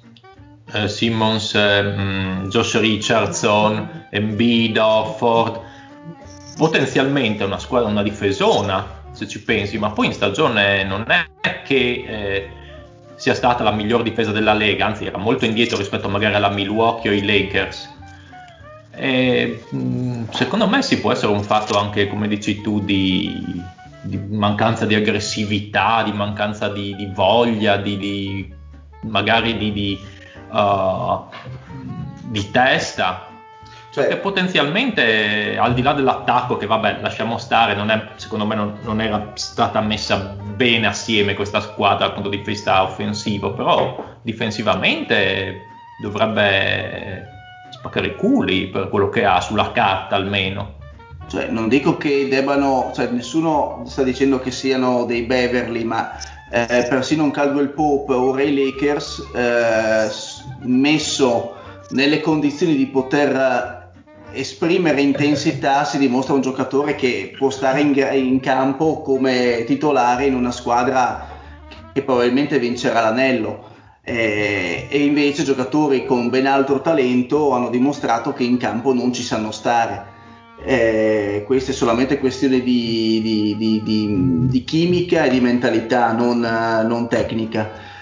eh, Simmons eh, Josh Richardson, Embiid, Offord, potenzialmente è una squadra, una difesona se ci pensi, ma poi in stagione non è che eh, sia stata la miglior difesa della Lega, anzi era molto indietro rispetto magari alla Milwaukee o ai Lakers. E, mm, secondo me si può essere un fatto anche, come dici tu, di, di mancanza di aggressività, di mancanza di, di voglia, di, di magari di, uh, di testa cioè, che potenzialmente al di là dell'attacco, che vabbè, lasciamo stare, è, secondo me non, non, era stata messa bene assieme questa squadra dal punto di vista offensivo, però difensivamente dovrebbe spaccare i culi per quello che ha sulla carta almeno. Cioè, non dico che debbano, cioè, nessuno sta dicendo che siano dei Beverly, ma eh, persino un Caldwell Pope o Ray Lakers eh, messo nelle condizioni di poter esprimere intensità si dimostra un giocatore che può stare in, in, campo come titolare in una squadra che probabilmente vincerà l'anello. Eh, e invece giocatori con ben altro talento hanno dimostrato che in campo non ci sanno stare. Eh, questa è solamente questione di, di, di, di, chimica e di mentalità, non, non tecnica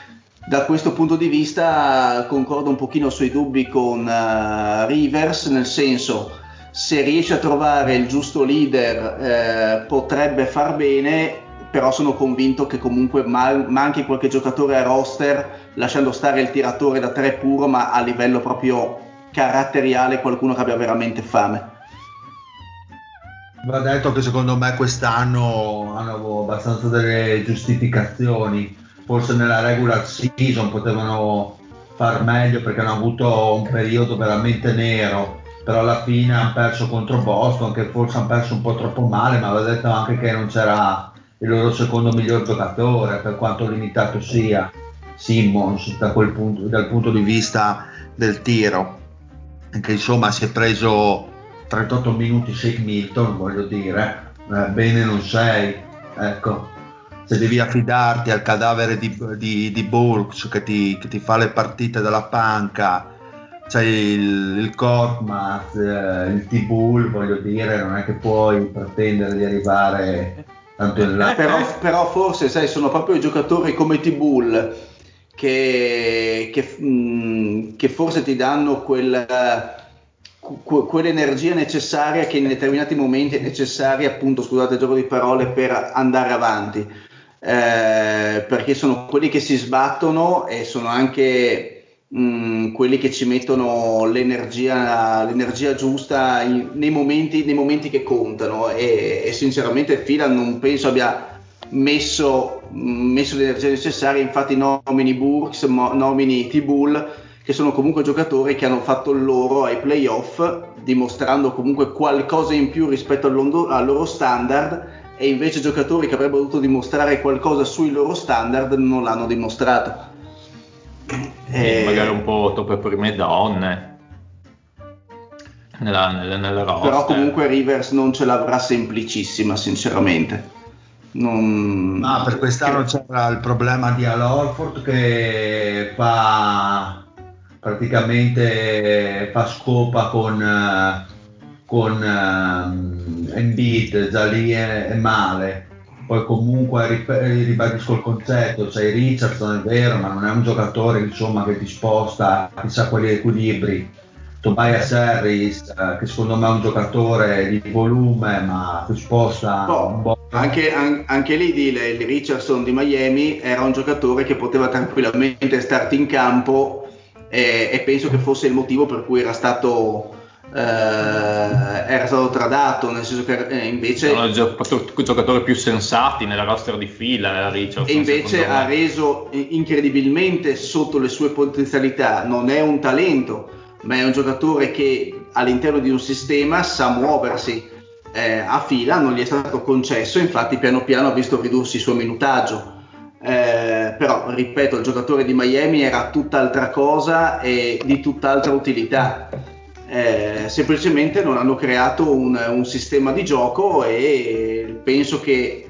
da questo punto di vista concordo un pochino sui dubbi con uh, Rivers, nel senso se riesce a trovare il giusto leader eh, potrebbe far bene, però sono convinto che comunque man- manchi qualche giocatore a roster, lasciando stare il tiratore da tre puro, ma a livello proprio caratteriale qualcuno che abbia veramente fame. Va detto che secondo me quest'anno hanno abbastanza delle giustificazioni forse nella regular season potevano far meglio perché hanno avuto un periodo veramente nero però alla fine hanno perso contro Boston che forse hanno perso un po' troppo male ma aveva detto anche che non c'era il loro secondo miglior giocatore per quanto limitato sia Simmons da punto, dal punto di vista del tiro. Che insomma si è preso 38 minuti Shake Milton, voglio dire, eh, bene non sei, ecco, se devi affidarti al cadavere di, di, di Burks che ti, che ti, fa le partite dalla panca, c'è il, il Korkmaz, eh, il T-Bull, voglio dire, non è che puoi pretendere di arrivare tanto in là. Però, però forse, sai, sono proprio i giocatori come T-Bull che, che, mh, mm, che forse ti danno quel quell'energia necessaria che in determinati momenti è necessaria, appunto, scusate il gioco di parole, per andare avanti. Eh, perché sono quelli che si sbattono e sono anche mm, quelli che ci mettono l'energia, l'energia giusta in, nei, momenti, nei, momenti, che contano. E, e sinceramente Fila non penso abbia messo, messo l'energia necessaria. Infatti nomini Burks, nomini T-Bull che sono comunque giocatori che hanno fatto loro ai playoff, dimostrando comunque qualcosa in più rispetto al loro standard, e invece giocatori che avrebbero dovuto dimostrare qualcosa sui loro standard non l'hanno dimostrato. E... Magari un po' troppe prime donne. Nella, nella, nella Però comunque Rivers non ce l'avrà semplicissima, sinceramente. Non... Ma per quest'anno c'era il problema di Al Orford che fa praticamente fa scopa con, eh, con um, Embiid, già lì è, è, male. Poi comunque ribadisco il concetto, sei Richardson è vero, ma non è un giocatore insomma, che ti sposta chissà quali equilibri. Tobias Harris, eh, che secondo me è un giocatore di volume, ma ti sposta oh, un po'. Anche, an- anche lì Dile, il Richardson di Miami era un giocatore che poteva tranquillamente starti in campo e, e penso che fosse il motivo per cui era stato eh, era stato tradato, nel senso che eh, invece... Sono i giocatori più sensati nella roster di fila, Richardson. E invece ha reso incredibilmente sotto le sue potenzialità, non è un talento, ma è un giocatore che all'interno di un sistema sa muoversi. Eh, a fila non gli è stato concesso, infatti piano piano ha visto ridursi il suo minutaggio eh, però ripeto il giocatore di Miami era tutt'altra cosa e di tutt'altra utilità eh, semplicemente non hanno creato un, un, sistema di gioco e penso che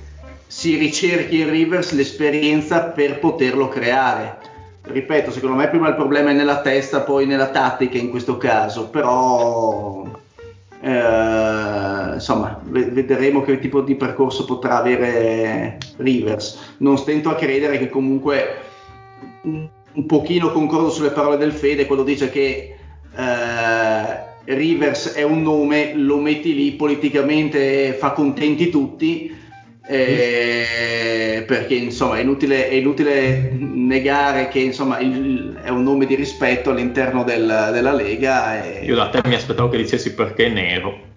si ricerchi in Rivers l'esperienza per poterlo creare ripeto secondo me prima il problema è nella testa poi nella tattica in questo caso però eh, insomma, vedremo che tipo di percorso potrà avere Rivers. Non stento a credere che comunque un, pochino concordo sulle parole del Fede quando dice che eh, Rivers è un nome, lo metti lì politicamente fa contenti tutti. Eh, perché insomma è inutile, è inutile negare che insomma il, è un nome di rispetto all'interno del, della Lega. E... Io da te mi aspettavo che dicessi perché è nero.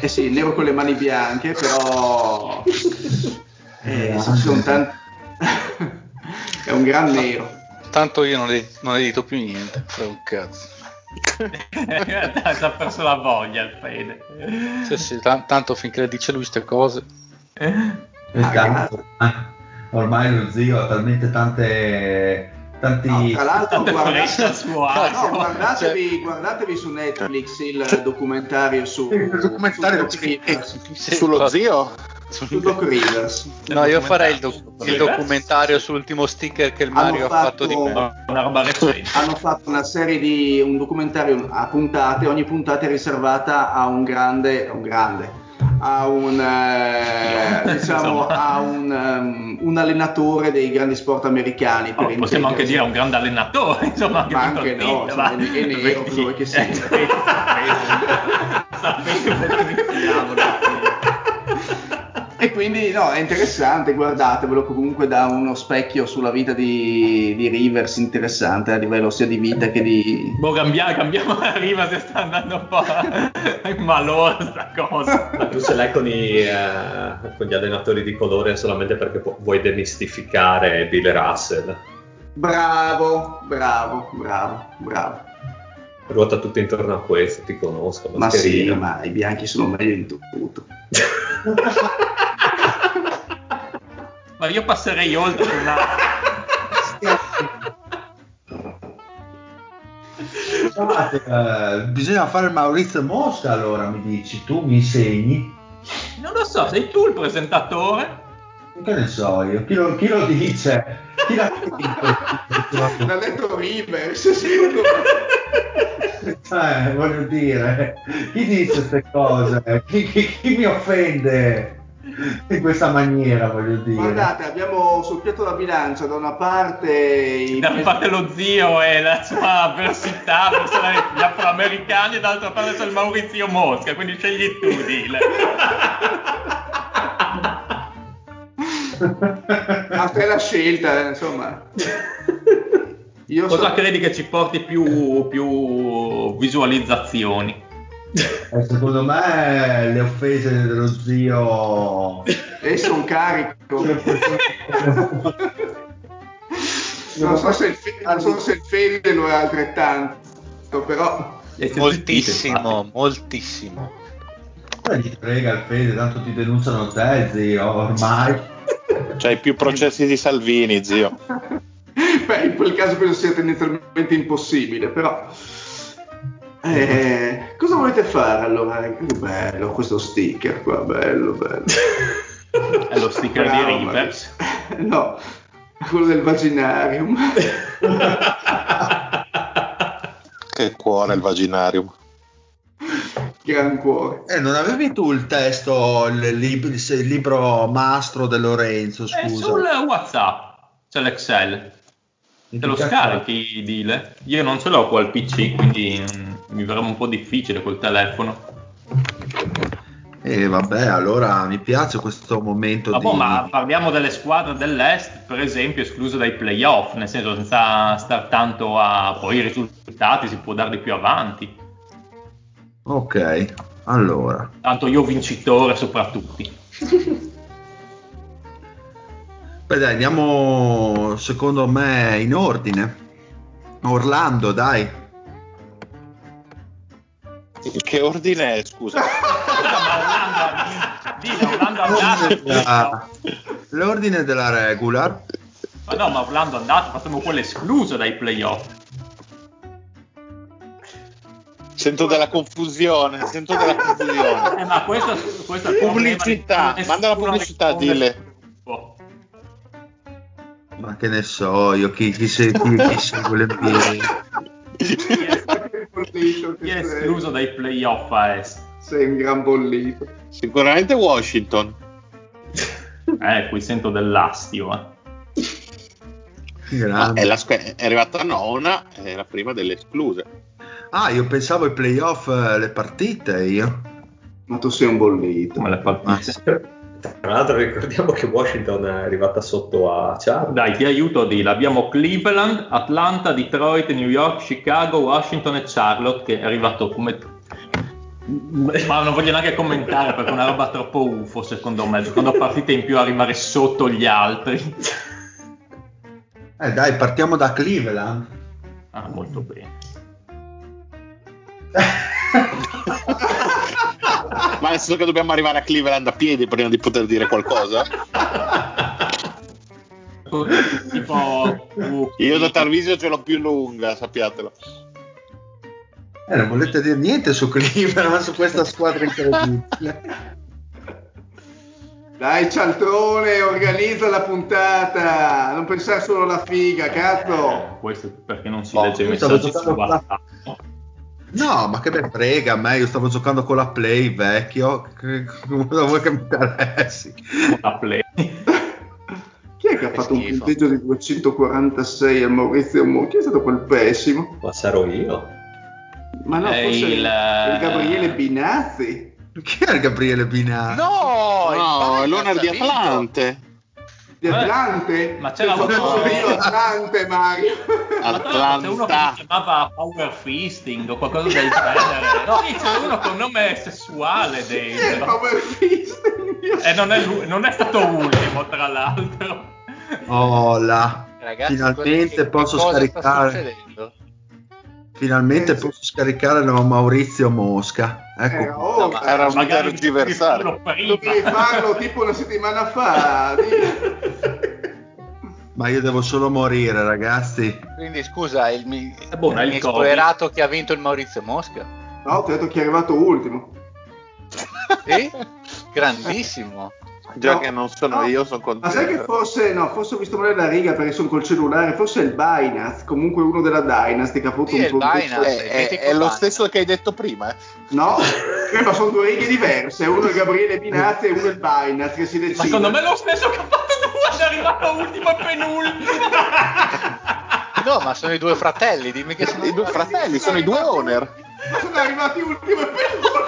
Eh sì, nero con le mani bianche, però eh, sono tanti... è un gran nero. Tanto io non, le, non edito più niente, fai un cazzo. Ha perso la voglia il Fede. Sì, sì, t- tanto finché le dice lui queste cose. Esatto. Ormai lo zio ha talmente tante tanti no, tra l'altro guardate, no, guardatevi, cioè, guardatevi, su Netflix il documentario su, il documentario su, su, sullo zio su Doc Rivers no io farei il, doc- il documentario sull'ultimo sticker che il Mario ha fatto, fatto di una roba recente hanno fatto una serie di un documentario a puntate ogni puntata è riservata a un grande un grande a un, eh, diciamo, a un, um, un, allenatore dei grandi sport americani. Oh, possiamo anche dire un grande allenatore, insomma, anche ma anche no, insomma, è, è nero, dove che sia. Sapete, sapete, e quindi no, è interessante, guardatevelo comunque da uno specchio sulla vita di, di Rivers interessante a livello sia di vita che di... Boh, cambiamo, cambiamo la riva se sta andando un po' in malore sta cosa. Ma tu ce l'hai con, i, eh, con gli allenatori di colore solamente perché vuoi demistificare Bill Russell. Bravo, bravo, bravo, bravo. Ruota tutto intorno a questo, ti conosco. Ma sì, ma i bianchi sono meglio di tutto. Ma io passerei oltre la... eh, bisogna fare Maurizio Mosca allora, mi dici, tu mi insegni? Non lo so, sei tu il presentatore? Che ne so io, chi lo, chi lo dice? Chi l'ha detto? L'ha detto Rivers, secondo me. Eh, voglio dire, chi dice queste cose? Chi, chi, chi mi offende? in questa maniera, voglio dire. Guardate, abbiamo sul piatto la bilancia da una parte i... da una parte lo zio e la sua avversità verso gli afroamericani e dall'altra parte c'è il Maurizio Mosca, quindi scegli tu, Dile. Ma te la scelta, eh, insomma. Io Cosa so... credi che ci porti più, più visualizzazioni? Eh, secondo me le offese dello zio e sono carico. Non so se il, so se il Fede lo è altrettanto però moltissimo moltissimo. Ma gli frega il Fede tanto ti denunciano te zio ormai. C'hai più processi di Salvini zio. Beh in quel caso penso sia tendenzialmente impossibile però eh, cosa volete fare allora? Che bello questo sticker qua, bello, bello. È lo sticker Bravo, di Rivers? No, quello del vaginarium. che cuore il vaginarium. Gran cuore. Eh, non avevi tu il testo, il, lib- il libro mastro di Lorenzo, scusa? È sul WhatsApp, c'è l'Excel. Te lo scarichi, Dile? Io non ce l'ho qua al PC, quindi mi verrà un po' difficile col telefono. E vabbè, allora mi piace questo momento Vabbè, di... ma parliamo delle squadre dell'Est, per esempio, escluse dai playoff, nel senso senza star tanto a... poi i risultati si può darli più avanti. Ok, allora. Tanto io vincitore soprattutto. Beh dai, andiamo secondo me in ordine. Orlando, dai. Che ordine è, scusa? L'ordine della regular. Ma no, ma Orlando è andato, facciamo quello escluso dai playoff. Sento della confusione, sento della confusione. Eh, ma questo, questo è pubblicità, manda la pubblicità, dille. Ma che ne so io, chi, chi, chi, chi segue le Chi è escluso dai playoff a est? Sei un gran bollito. Sicuramente Washington. Eh, qui sento dell'astio. Eh. È, la, è, arrivata a nona, era prima delle escluse. Ah, io pensavo ai playoff, eh, le partite io. Ma tu sei un bollito. Ma le partite. Tra l'altro ricordiamo che Washington è arrivata sotto a Charlotte. Dai, ti aiuto Dila. Abbiamo Cleveland, Atlanta, Detroit, New York, Chicago, Washington e Charlotte che è arrivato come... Ma non voglio neanche commentare perché è una roba troppo UFO secondo me. Secondo partite in più arrivare sotto gli altri. Eh dai, partiamo da Cleveland. Ah, molto bene. Ma nel senso che dobbiamo arrivare a Cleveland a piedi prima di poter dire qualcosa? tipo, Io da Tarvisio ce l'ho più lunga, sappiatelo. Eh, non volete dire niente su Cleveland, su questa squadra incredibile. Dai cialtrone, organizza la puntata, non pensare solo alla figa, cazzo. Eh, questo perché non si oh, legge i messaggi su WhatsApp. No, ma che me frega a me, io stavo giocando con la Play vecchio, come vuoi che mi interessi? La Play. Chi è che ha fatto schifo. un punteggio di 246 al Maurizio Mo? Chi è stato quel pessimo? Ma sarò io. Ma no, è forse il... il Gabriele Binazzi. Chi è il Gabriele Binazzi? No, no è l'owner di Atlante di Atlante? Ma c'era uno io Atlante, Mario. Atlanta. C'è uno che si chiamava Power Fisting o qualcosa del genere. No, sì, c'è uno con nome sessuale dentro. Power Fisting. E non è, non è stato ultimo, tra l'altro. Oh là. Ragazzi, finalmente posso scaricare. Finalmente eh, posso scaricare il Maurizio Mosca. Ecco. Eh, oh, no, era un tergiversare. Dovevi farlo tipo una settimana fa. Ma io devo solo morire, ragazzi. Quindi scusa, il, mi, buono, il Covid. spoilerato che ha vinto il Maurizio Mosca. No, ti ho detto chi è arrivato ultimo. Sì? Grandissimo. Già No, che non sono no. io, sono Ma sai che contento. forse, no, forse ho visto male la riga perché sono col cellulare, forse è il Binance, comunque uno della Dynasty che ha avuto Sì, un prodotto- Binance. È, è- è lo stesso che hai detto prima. eh. No, eh, ma sono due righe diverse, uno è Gabriele Binazzi e uno è il Binance che si decide. Ma secondo me è lo stesso che ha fatto due, è arrivato ultimo e penultimo. No, ma sono i due fratelli, dimmi che sono I due fratelli sono i due owner. sono arrivati ultimo e penultimo.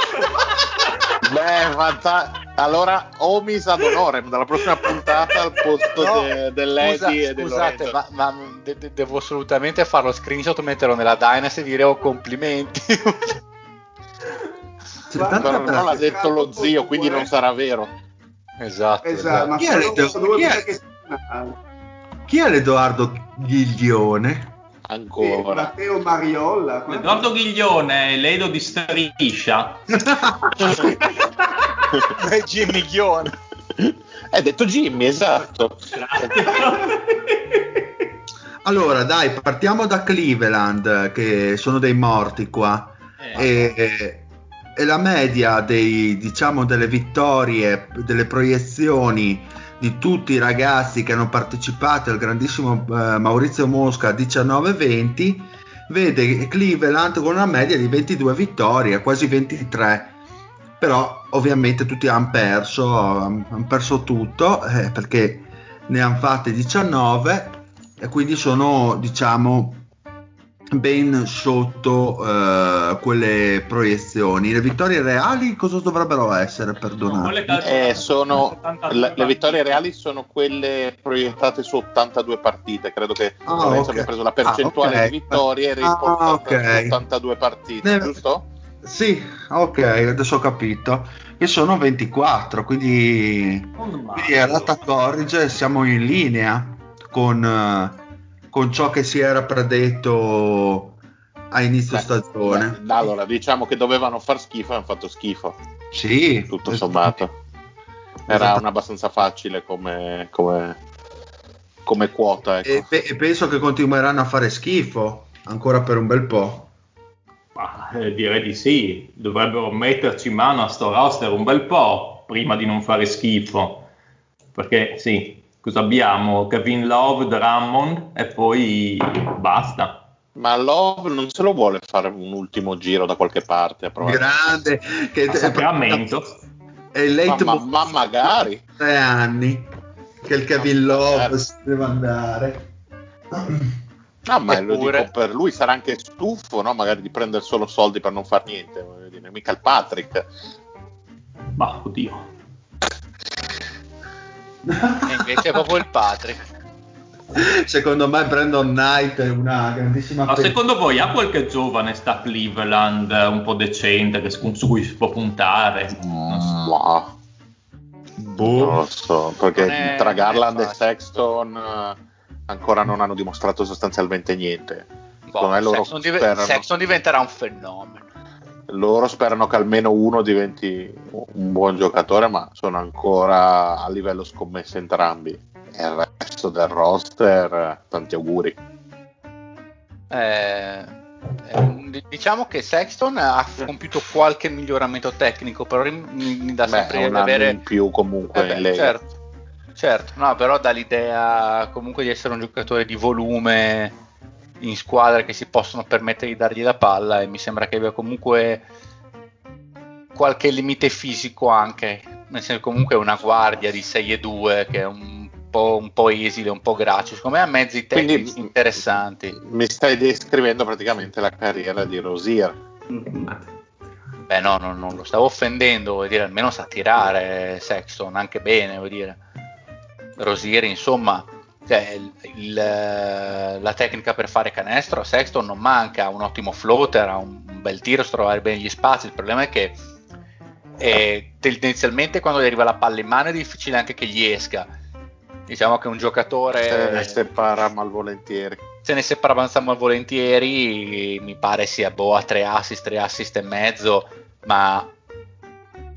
Beh, fanta- allora Omis ad honorem dalla prossima puntata al posto No, de- dell'Eddie scusa- e del Scusate, ma, ma de- de- devo assolutamente farlo screenshot, metterlo nella Dynasty e dire oh complimenti. C'è Guarda, tanta Però non l'ha detto lo zio, quindi non sarà vero. esatto, Esatto, ma Chi è chi è- cose che Chi è l'Edoardo Ghiglione? Eh, Ancora. Matteo Mariolla. Edoardo Ghiglione è l'Edo di Striscia. è Jimmy Ghione. Hai detto Jimmy, esatto. Allora, dai, partiamo da Cleveland, che sono dei morti qua. Eh, E, e la media dei, diciamo, delle vittorie, delle proiezioni di tutti i ragazzi che hanno partecipato al grandissimo eh, Maurizio Mosca 19-20 vede Cleveland con una media di 22 vittorie, quasi 23. Però ovviamente tutti hanno perso, hanno perso tutto eh, perché ne hanno fatte 19 e quindi sono diciamo ben sotto eh, quelle proiezioni. Le vittorie reali cosa dovrebbero essere? Perdonate. Eh, sono, le, le vittorie reali sono quelle proiettate su 82 partite. Credo che Ah, Lorenzo ok. abbia preso la percentuale Ah, ok. di vittorie Ah, riportata ok. su 82 partite, Ne- giusto? Sì, ok, adesso ho capito. Che sono 24, quindi, quindi è rata corrige, siamo in linea con, eh, con ciò che si era predetto a inizio Beh, stagione. beh, allora, diciamo che dovevano far schifo e hanno fatto schifo, Sì, tutto esatto. sommato. Era Esatto. un abbastanza facile come, come, come quota. Ecco. E, pe- e penso che continueranno a fare schifo ancora per un bel po'. Ma, eh, direi di sì, dovrebbero metterci mano a sto roster un bel po' prima di non fare schifo. Perché sì, cosa abbiamo? Kevin Love, Drummond e poi basta. Ma Love non se lo vuole fare un ultimo giro da qualche parte a provare. Grande, che A Sacramento. è il Ma, late ma- ma magari. tre anni che il Kevin Love magari. si deve andare. No, ma lo Eppure- dico per lui sarà anche stufo, no? Magari di prendere solo soldi per non far niente. voglio dire, mica il Patrick. Ma oddio. E invece è proprio il Patrick. Secondo me Brandon Knight è una grandissima Ma pe- secondo voi ha qualche giovane sta Cleveland un po' decente che, su cui si può puntare? Non so. Ma Boh. non lo so, perché è- tra Garland e. Sexton ancora non hanno dimostrato sostanzialmente niente. Boh, Sexton, dive- sperano, Sexton diventerà un fenomeno. loro sperano che almeno uno diventi un buon giocatore, ma sono ancora a livello scommesse entrambi. E il resto del roster, tanti auguri. Eh, eh, diciamo che Sexton ha compiuto qualche miglioramento tecnico, però mi, mi dà Beh, sempre di avere in più comunque Eh beh, certo, certo, no, però dà l'idea comunque di essere un giocatore di volume in squadre che si possono permettere di dargli la palla e mi sembra che abbia comunque qualche limite fisico anche, nel senso comunque è una guardia di 6 e 2 che è un po', un po' esile, un po' graccio, secondo me ha mezzi Quindi- tecnici interessanti. Mi stai descrivendo praticamente la carriera di Rosier. Beh no, non, non lo stavo offendendo, vuol dire, almeno sa tirare Sexton anche bene, vuol dire. Rosier, insomma, cioè, il- il- la tecnica per fare canestro a Sexton non manca, ha un ottimo floater, ha un, un bel tiro, sa trovare bene gli spazi, il problema è che eh, tendenzialmente quando gli arriva la palla in mano è difficile anche che gli esca. Diciamo che un giocatore Se ne separa malvolentieri. se ne separa abbastanza volentieri, mi pare sia boh, a 3 assist, 3 assist e mezzo, ma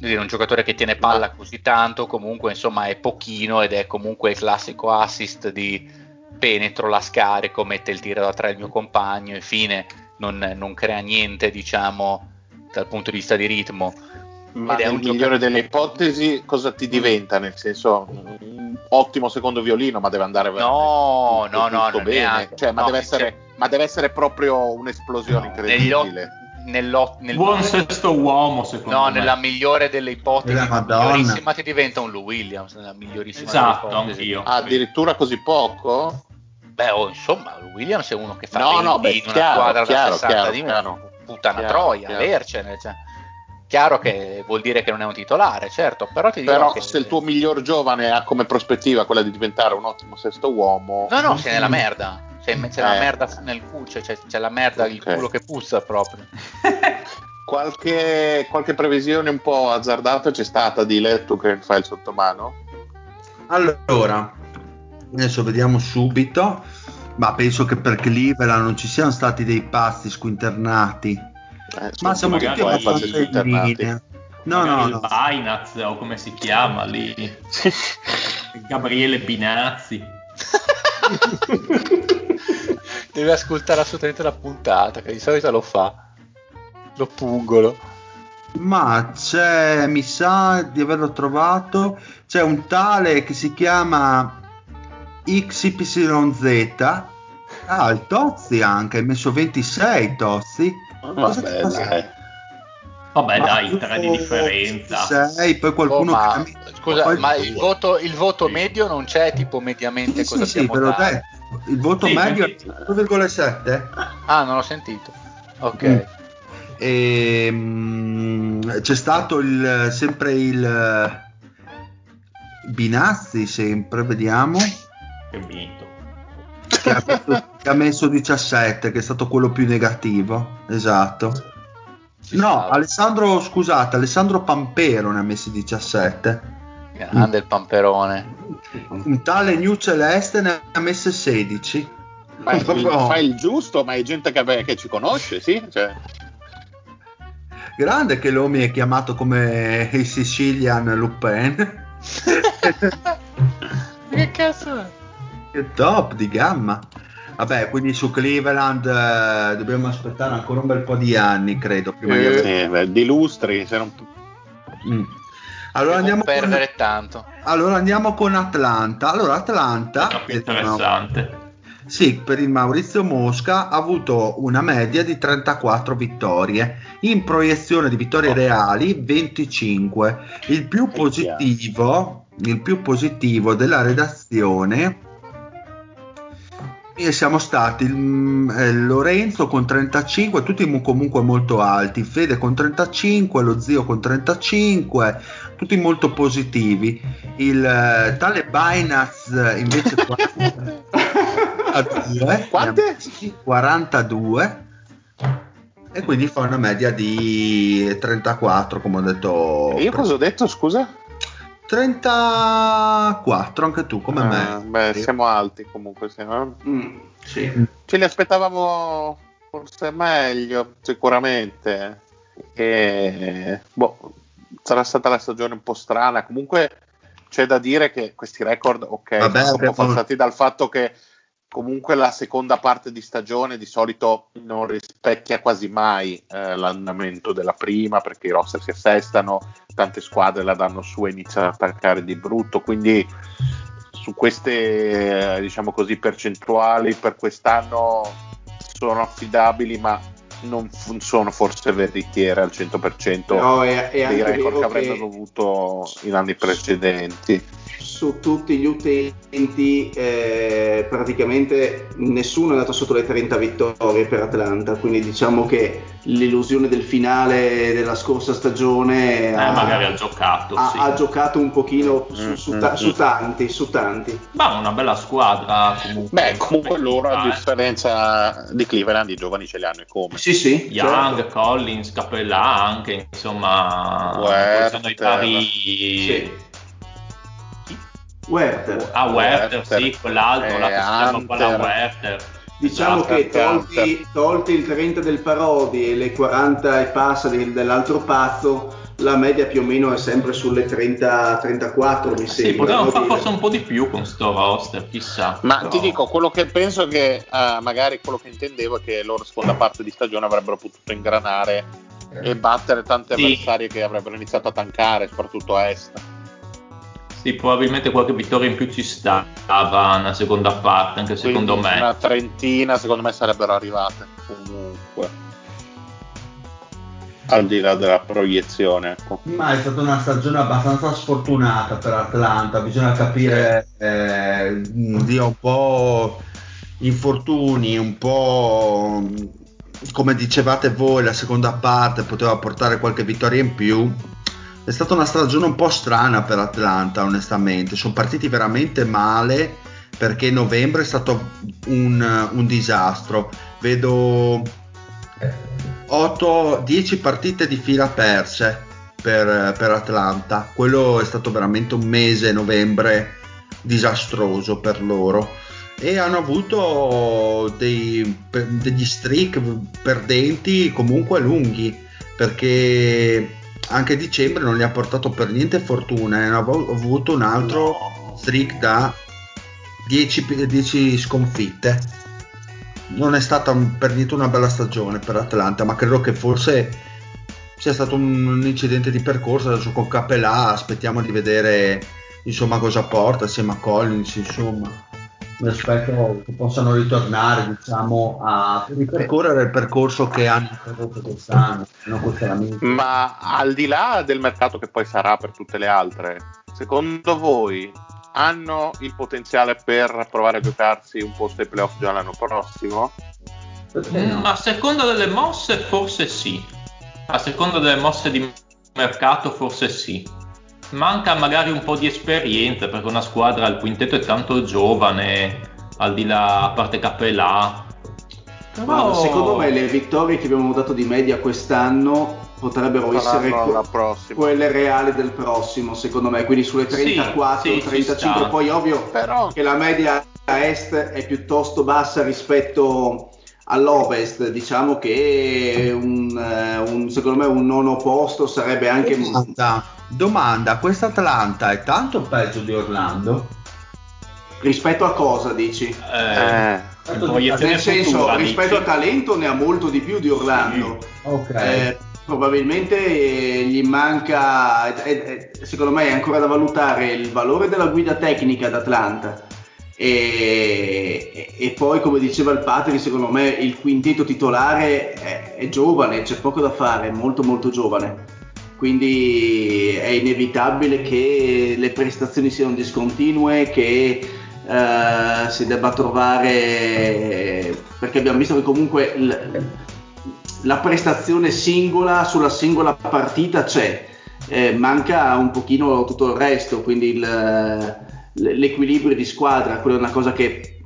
dire, un giocatore che tiene palla così tanto comunque insomma è pochino ed è comunque il classico assist di penetro la scarico, mette il tiro da tre il mio compagno e fine, non, non crea niente, diciamo, dal punto di vista di ritmo. Ma Ed nel migliore giocatore... delle ipotesi cosa ti diventa? Nel senso, un ottimo secondo violino, ma deve andare no, no, no, no, bene. Cioè, ma, deve essere, ma, deve essere, proprio un'esplosione no, incredibile. Nello, nel buon sesto uomo secondo no, me. nella migliore delle ipotesi la migliorissima ti diventa un Lou Williams nella migliorissima esatto anch'io ah, addirittura così poco? beh oh, insomma Lou Williams è uno che fa no, no, beh, in una chiaro, squadra chiaro, da 60 chiaro, di chiaro, puttana chiaro, troia chiaro. avercene cioè. chiaro che vuol dire che non è un titolare certo però ti però che... se il tuo miglior giovane ha come prospettiva quella di diventare un ottimo sesto uomo no no sei nella merda c'è, c'è eh. la merda nel culo c'è, c'è, la merda okay. il culo che puzza proprio Qualche, qualche, previsione un po' azzardata c'è stata di Letto che fa il sottomano? Allora, adesso vediamo subito, ma penso che per Cleveland non ci siano stati dei pazzi squinternati. Eh, ma siamo tutti abbastanza in linea. No, no, no. Binaz o come si chiama lì? Gabriele Binazzi. Deve ascoltare assolutamente la puntata, che di solito lo fa lo pungolo. Ma c'è, mi sa di averlo trovato, c'è un tale che si chiama XYZ. Ah, il Tozzi anche, hai messo 26 Tozzi. Vabbè, dai. Vabbè, ma dai, tre di differenza. 6, poi qualcuno oh, ma, che... Scusa, poi ma il voto, il voto, medio non c'è tipo mediamente sì, cosa sì, sì, però dai, il voto sì, medio è 1,7. Ah, non l'ho sentito. Ok. Mm. E, ehm, c'è stato il, sempre il Binazzi, sempre, vediamo. Che vinto. Che ha, messo, che ha messo 17, che è stato quello più negativo. Esatto. Ci no, stava. Alessandro, scusate, Alessandro Pampero ne ha messi 17. Grande il Pamperone. Un tale New Celeste ne ha messe 16. Fai il, fai il giusto, ma è gente che, che ci conosce, sì? Cioè. Grande che l'Omi è chiamato come il Sicilian Lupin. che cazzo è? Che top di gamma. Vabbè, quindi su Cleveland eh, dobbiamo aspettare ancora un bel po' di anni, credo. Prima eh, di, avere... eh, di lustri. Se non... mm. Allora andiamo, con... tanto. allora andiamo con Atlanta. Allora, Atlanta. È interessante. Sì, per il Maurizio Mosca ha avuto una media di 34 vittorie, in proiezione di vittorie reali 25. Il più positivo, il più positivo della redazione e siamo stati il, eh, Lorenzo con 35, tutti comunque molto alti, Fede con 35, lo zio con 35, tutti molto positivi. Il eh, tale Binance invece 42, Quante? 42 e quindi fa una media di 34 come ho detto. E io cosa ho detto scusa? 34 anche tu come ah, me. Beh, siamo alti comunque. Siamo... Mm, sì. Ce li aspettavamo forse meglio, sicuramente. E, boh, sarà stata la stagione un po' strana. Comunque c'è da dire che questi record, ok, Vabbè, sono un po' passati dal fatto che comunque la seconda parte di stagione di solito non rispecchia quasi mai eh, l'andamento della prima perché i roster si assestano, tante squadre la danno su e iniziano ad attaccare di brutto, quindi su queste eh, diciamo così percentuali per quest'anno sono affidabili ma non sono forse veritiere al 100% no, è, è dei record che avrebbero avuto in anni precedenti su tutti gli utenti eh, praticamente nessuno è andato sotto le 30 vittorie per Atlanta, quindi diciamo che l'illusione del finale della scorsa stagione eh, ha, magari ha giocato, ha, sì. ha giocato un pochino su, su, ta- su, tanti, su tanti. Ma una bella squadra comunque. Beh, comunque loro a differenza di Cleveland i giovani ce li hanno e come. Sì, sì. Young, certo. Collins, Capella anche, insomma, Werther, i pari... Sì Werther. Ah, Werther, Werther. sì, quell'altro, eh, la che si Werther. Diciamo esatto, che tolti, tolti, il 30 del Parodi e le 40 e passa del, dell'altro pazzo, la media più o meno è sempre sulle 30-34 mi sì, sembra. Potevano fare forse un po' di più con sto roster, chissà. Ma Però... ti dico, quello che penso che uh, magari quello che intendevo è che loro seconda parte di stagione avrebbero potuto ingranare e battere tante Sì. avversarie che avrebbero iniziato a tankare, soprattutto a est. Sì, probabilmente qualche vittoria in più ci stava nella seconda parte, anche secondo Quindi me. Una trentina secondo me sarebbero arrivate comunque. Al di là della proiezione, ecco. Ma è stata una stagione abbastanza sfortunata per Atlanta, bisogna capire eh, di un po' infortuni, un po' come dicevate voi, la seconda parte poteva portare qualche vittoria in più. È stata una stagione un po' strana per Atlanta, onestamente. Sono partiti veramente male perché novembre è stato un, un disastro. Vedo 8, 10 partite di fila perse per, per Atlanta. Quello è stato veramente un mese, novembre, disastroso per loro. E hanno avuto dei, degli streak perdenti comunque lunghi perché anche dicembre non gli ha portato per niente fortuna e hanno avu- avuto un altro streak da 10, pi- 10 sconfitte non è stata per niente una bella stagione per Atlanta, ma credo che forse sia stato un, un incidente di percorso. Adesso con Capelà aspettiamo di vedere insomma cosa porta assieme a Collins. Insomma, mi aspetto che possano ritornare diciamo a ripercorrere il percorso che hanno interrotto quest'anno. Ma al di là del mercato che poi sarà per tutte le altre, secondo voi hanno il potenziale per provare a giocarsi un posto ai playoff già l'anno prossimo? No? A seconda delle mosse, forse sì. A seconda delle mosse di mercato, forse sì. Manca magari un po' di esperienza perché una squadra, il quintetto è tanto giovane, al di là, a parte Capelà. Però- Guarda, secondo me le vittorie che abbiamo dato di media quest'anno potrebbero essere Saranno que- la prossima. quelle reali del prossimo, secondo me, quindi sulle Sì, 34, sì, ci 35, sta. poi ovvio Però che la media a est è piuttosto bassa rispetto all'ovest, diciamo che un, eh, un- secondo me un nono posto sarebbe anche Domanda, domanda, questa Atlanta è tanto peggio di Orlando? rispetto a cosa dici? Eh, eh, Nel senso, futura, rispetto dici? a talento ne ha molto di più di Orlando. Ok. Eh, probabilmente eh, gli manca, eh, eh, secondo me è ancora da valutare il valore della guida tecnica d'Atlanta e, e- e poi come diceva il Patrick secondo me il quintetto titolare è, è giovane, c'è poco da fare, è molto molto giovane. Quindi è inevitabile che le prestazioni siano discontinue, che eh, si debba trovare perché abbiamo visto che comunque la prestazione singola sulla singola partita c'è, eh, manca un pochino tutto il resto, quindi il- l'equilibrio di squadra, quella è una cosa che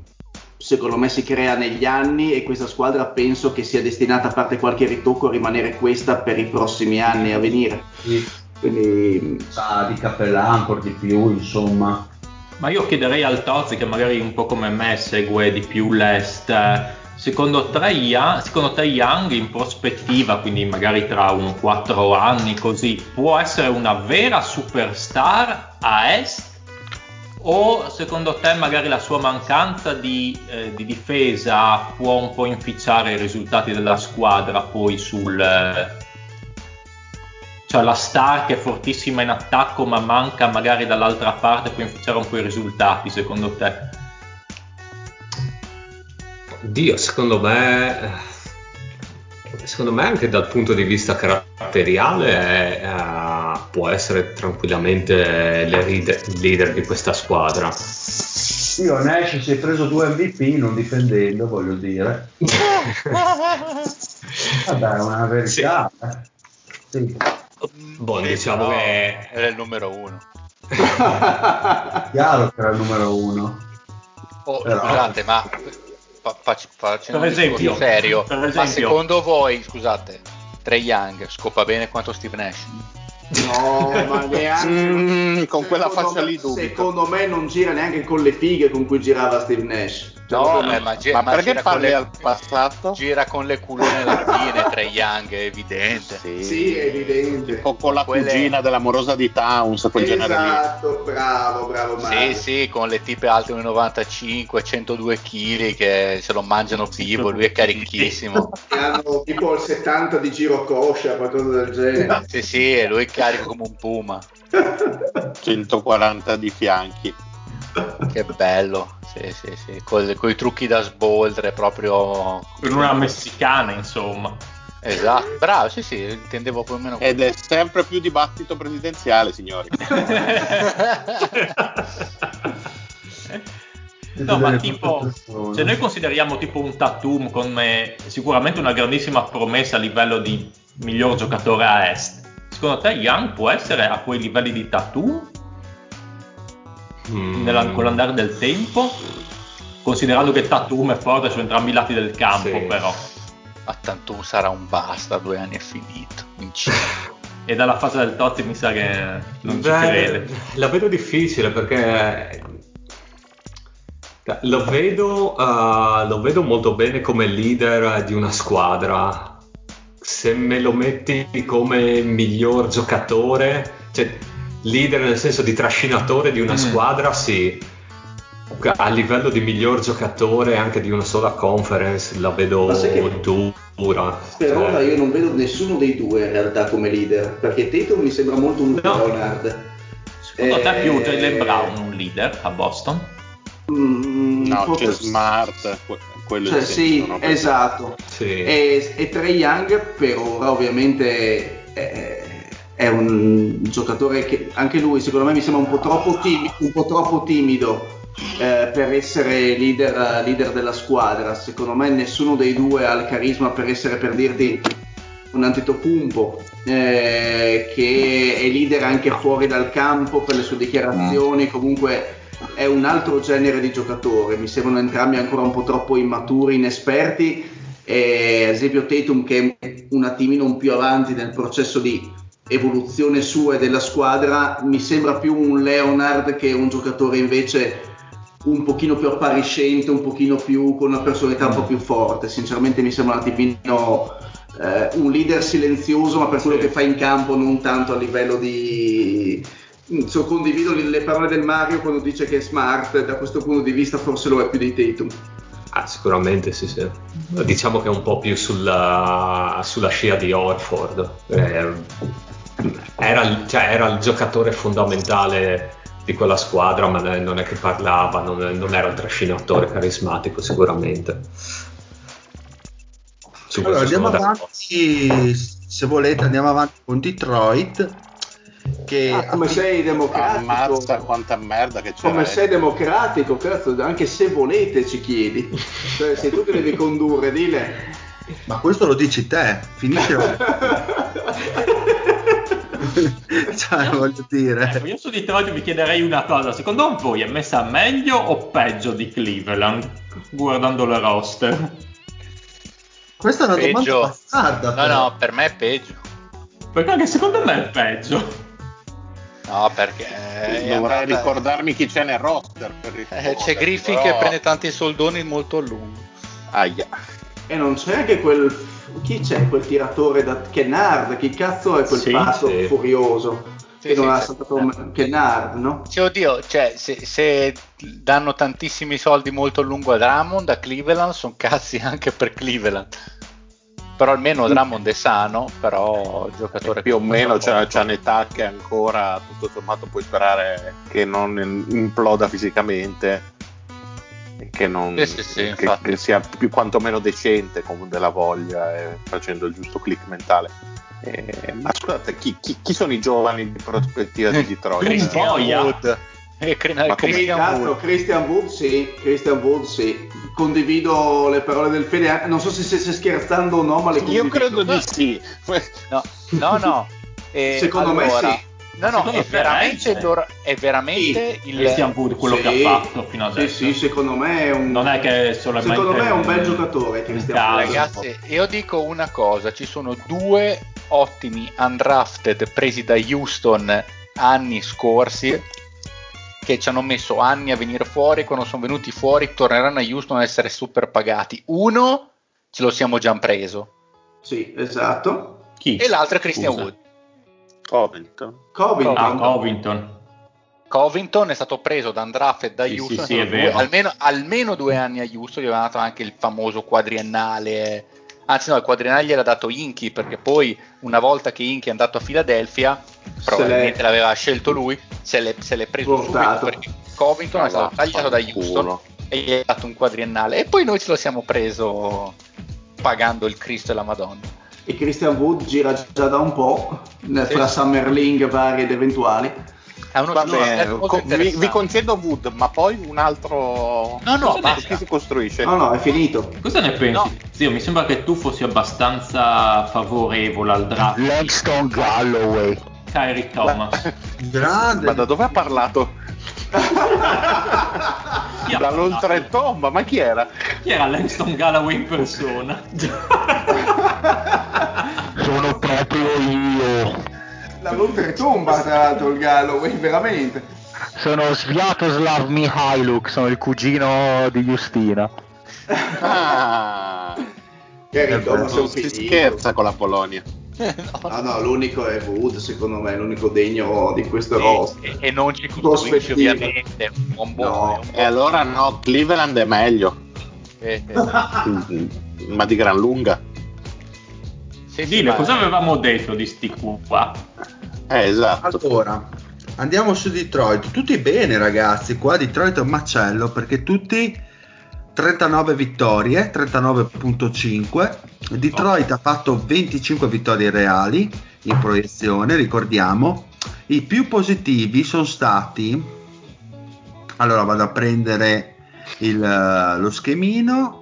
secondo me si crea negli anni e questa squadra penso che sia destinata, a parte qualche ritocco, a rimanere questa per i prossimi anni a venire. Sì, Quindi sa di Capellà ancora di più, insomma. Ma io chiederei al Tozzi che magari un po' come me segue di più l'Est. Secondo Young, secondo Young in prospettiva, quindi magari tra un 4 anni così, può essere una vera superstar a Est? O secondo te magari la sua mancanza di, eh, di difesa può un po' inficiare i risultati della squadra poi sul... eh, cioè la star che è fortissima in attacco ma manca magari dall'altra parte può inficiare un po' i risultati secondo te? Oddio, secondo me, eh, secondo me anche dal punto di vista caratteriale eh, può essere tranquillamente il leader, leader di questa squadra. Io Nash si è preso due MVP non difendendo, voglio dire. Vabbè, è una verità. eh. Sì. Boh, Sì, diciamo che era il numero uno. Chiaro che era il numero uno. Oh, Però- Scusate, ma fa- fac- facendo Per un esempio, serio, per ma esempio. secondo voi, scusate, Trey Young scopa bene quanto Steve Nash? No, ma neanche mm, con quella faccia lì dubito. Secondo me non gira neanche con le fighe con cui girava Steve Nash. No, eh, ma, ma, ma, perché parli le, al passato? Gira con le culone larghine tra Young, è evidente. Sì, sì è evidente. O con la Quelle... cugina dell'amorosa di Towns, quel esatto, genere lì. Esatto, bravo, bravo Mario. Sì, sì, con le tipe alte 1,95, 102 kg che se lo mangiano vivo, lui è carichissimo. che hanno tipo il 70 di giro coscia, qualcosa del genere. sì, sì, e lui è carico come un puma. 140 di fianchi. Che bello, sì, sì, sì, con i trucchi da sboldre proprio... Per una messicana, insomma. Esatto, bravo, sì, sì, intendevo più o meno. Ed è sempre più dibattito presidenziale, signori. no, ma tipo, se noi consideriamo tipo un Tatum come sicuramente una grandissima promessa a livello di miglior giocatore a est, secondo te Young può essere a quei livelli di Tatum? Mm. nella, con l'andare del tempo, considerando che Tatum è forte su entrambi i lati del campo, sì. però. Ma Tatum sarà un basta, due anni è finito. e dalla fase del Totti mi sa che non Beh, ci crede. La vedo difficile perché lo vedo, uh, lo vedo molto bene come leader di una squadra. Se me lo metti come miglior giocatore, cioè leader nel senso di trascinatore di una mm. squadra, sì. A livello di miglior giocatore anche di una sola conference la vedo dura. Per cioè... ora io non vedo nessuno dei due in realtà come leader, perché Tatum mi sembra molto un no. Leonard. Secondo eh... te più Jalen Brown un leader a Boston? Mm, no, c'è Smart, quello cioè, sì, esatto. Sì. E, e Trey Young per ora ovviamente... Eh, è un giocatore che anche lui secondo me mi sembra un po' troppo timido, po troppo timido eh, per essere leader, leader, della squadra. Secondo me nessuno dei due ha il carisma per essere, per dirti, un Antetokounmpo eh, che è leader anche fuori dal campo per le sue dichiarazioni, comunque è un altro genere di giocatore. Mi sembrano entrambi ancora un po' troppo immaturi, inesperti. E, ad esempio Tatum che è un attimino più avanti nel processo di evoluzione sua e della squadra mi sembra più un Leonard che un giocatore invece un pochino più appariscente, un pochino più con una personalità un po' più forte. Sinceramente mi sembra un attimino eh, un leader silenzioso, ma per quello che fa in campo, non tanto a livello di. So, condivido le parole del Mario quando dice che è smart, da questo punto di vista forse lo è più di Tatum. Ah, sicuramente sì, sì. Diciamo che è un po' più sulla, sulla scia di Orford. Eh, era, cioè, era, il giocatore fondamentale di quella squadra, ma non è che parlava, non, non era un trascinatore carismatico sicuramente. allora andiamo avanti, se volete andiamo avanti con Detroit. Che ah, come sei democratico. ammazza quanta merda che c'è. Come sei democratico cazzo anche se volete ci chiedi. Cioè sei tu che devi condurre dile. Ma questo lo dici te finisce cioè, voglio dire. Ecco, io su Detroit vi chiederei una cosa: secondo voi è messa meglio o peggio di Cleveland guardando le roster? Questa è una peggio. domanda bastarda. No, no, per me è peggio. Perché anche secondo me è peggio. No, perché dovrei andata... ricordarmi chi c'è nel roster. Per eh, c'è Griffin però... che prende tanti soldoni molto a lungo. Aia. E non c'è anche quel chi c'è quel tiratore da Kennard? Chi cazzo è quel sì, passo sì. furioso? Sì, che non ha saltato eh. Kennard, no? Sì, oddio, cioè, se, se, danno tantissimi soldi molto a lungo a Drummond, a Cleveland, sono cazzi anche per Cleveland. Però almeno Drummond è sano, però il giocatore... più o meno c'è, c'è un'età che ancora, tutto sommato, puoi sperare che non imploda fisicamente che, non, sì, sì, sì, che, che sia più quantomeno decente con della voglia e facendo il giusto click mentale. Eh, ma scusate, chi, chi, chi, sono i giovani di prospettiva di Detroit? Christian Wood. Eh, ma Christian, Wood. Christian Wood, sì, Christian Wood, sì. Condivido le parole del Fede, non so se stesse scherzando o no, ma le condivido. Io credo di sì. No, no, no. Eh, Secondo allora, me sì No, no, è veramente, loro, è veramente sì. il Christian Wood quello sì. che ha fatto fino adesso. Sì, sì, secondo me è un Non è che solamente Secondo me è un bel giocatore Christian Wood. Ragazzi, io dico una cosa, ci sono due ottimi undrafted presi da Houston anni scorsi che ci hanno messo anni a venire fuori, quando sono venuti fuori torneranno a Houston a essere super pagati. Uno ce lo siamo già preso. Sì, esatto. Chi? E l'altro è Christian Scusa. Wood. Covington. Covington. Ah, Covington. Covington è stato preso da undrafted da Sì, Houston, sì, sì, è due- vero. almeno, almeno due anni a Houston, gli aveva dato anche il famoso quadriennale, anzi no, il quadriennale gliel'ha dato Inky, perché poi una volta che Inky è andato a Filadelfia, probabilmente l'è- l'aveva scelto lui, se l'è, se l'è preso Portato. subito, perché Covington è stato tagliato da Houston e gli ha dato un quadriennale, e poi noi ce lo siamo preso pagando il Cristo e la Madonna. E Christian Wood gira già da un po' Sì, fra. Summer League vari ed eventuali. È uno Va no, co- vi, vi concedo Wood, ma poi un altro. No, no, basta. chi si costruisce? No, no, è finito. Cosa ne pensi? No. Zio, mi sembra che tu fossi abbastanza favorevole al draft Langston Galloway. Kyrie Thomas. Grande. Ma da dove ha parlato? Dall'oltretomba, ma chi era? chi era Langston Galloway in persona? Sono proprio io. Dall'oltretomba, tra l'altro, il Galloway, veramente. Sono Sviatoslav Mihailuk, sono il cugino di Justina. Ah, è un si scherza con la Polonia. No, no, l'unico è Wood, secondo me, l'unico degno di questo roster. e- e non ci Prospettive. ovviamente un buon buono, No. E buon- allora no, Cleveland è meglio, eh, eh. Ma di gran lunga. Sì, sì, Dile, ma- cosa avevamo detto di sti qua? Eh, esatto. Allora, andiamo su Detroit. Tutti bene, ragazzi. Qua Detroit è un macello perché tutti 39 vittorie, 39.5. Detroit ha fatto 25 vittorie reali in proiezione, ricordiamo. I più positivi sono stati. Allora vado a prendere il, eh, lo schemino.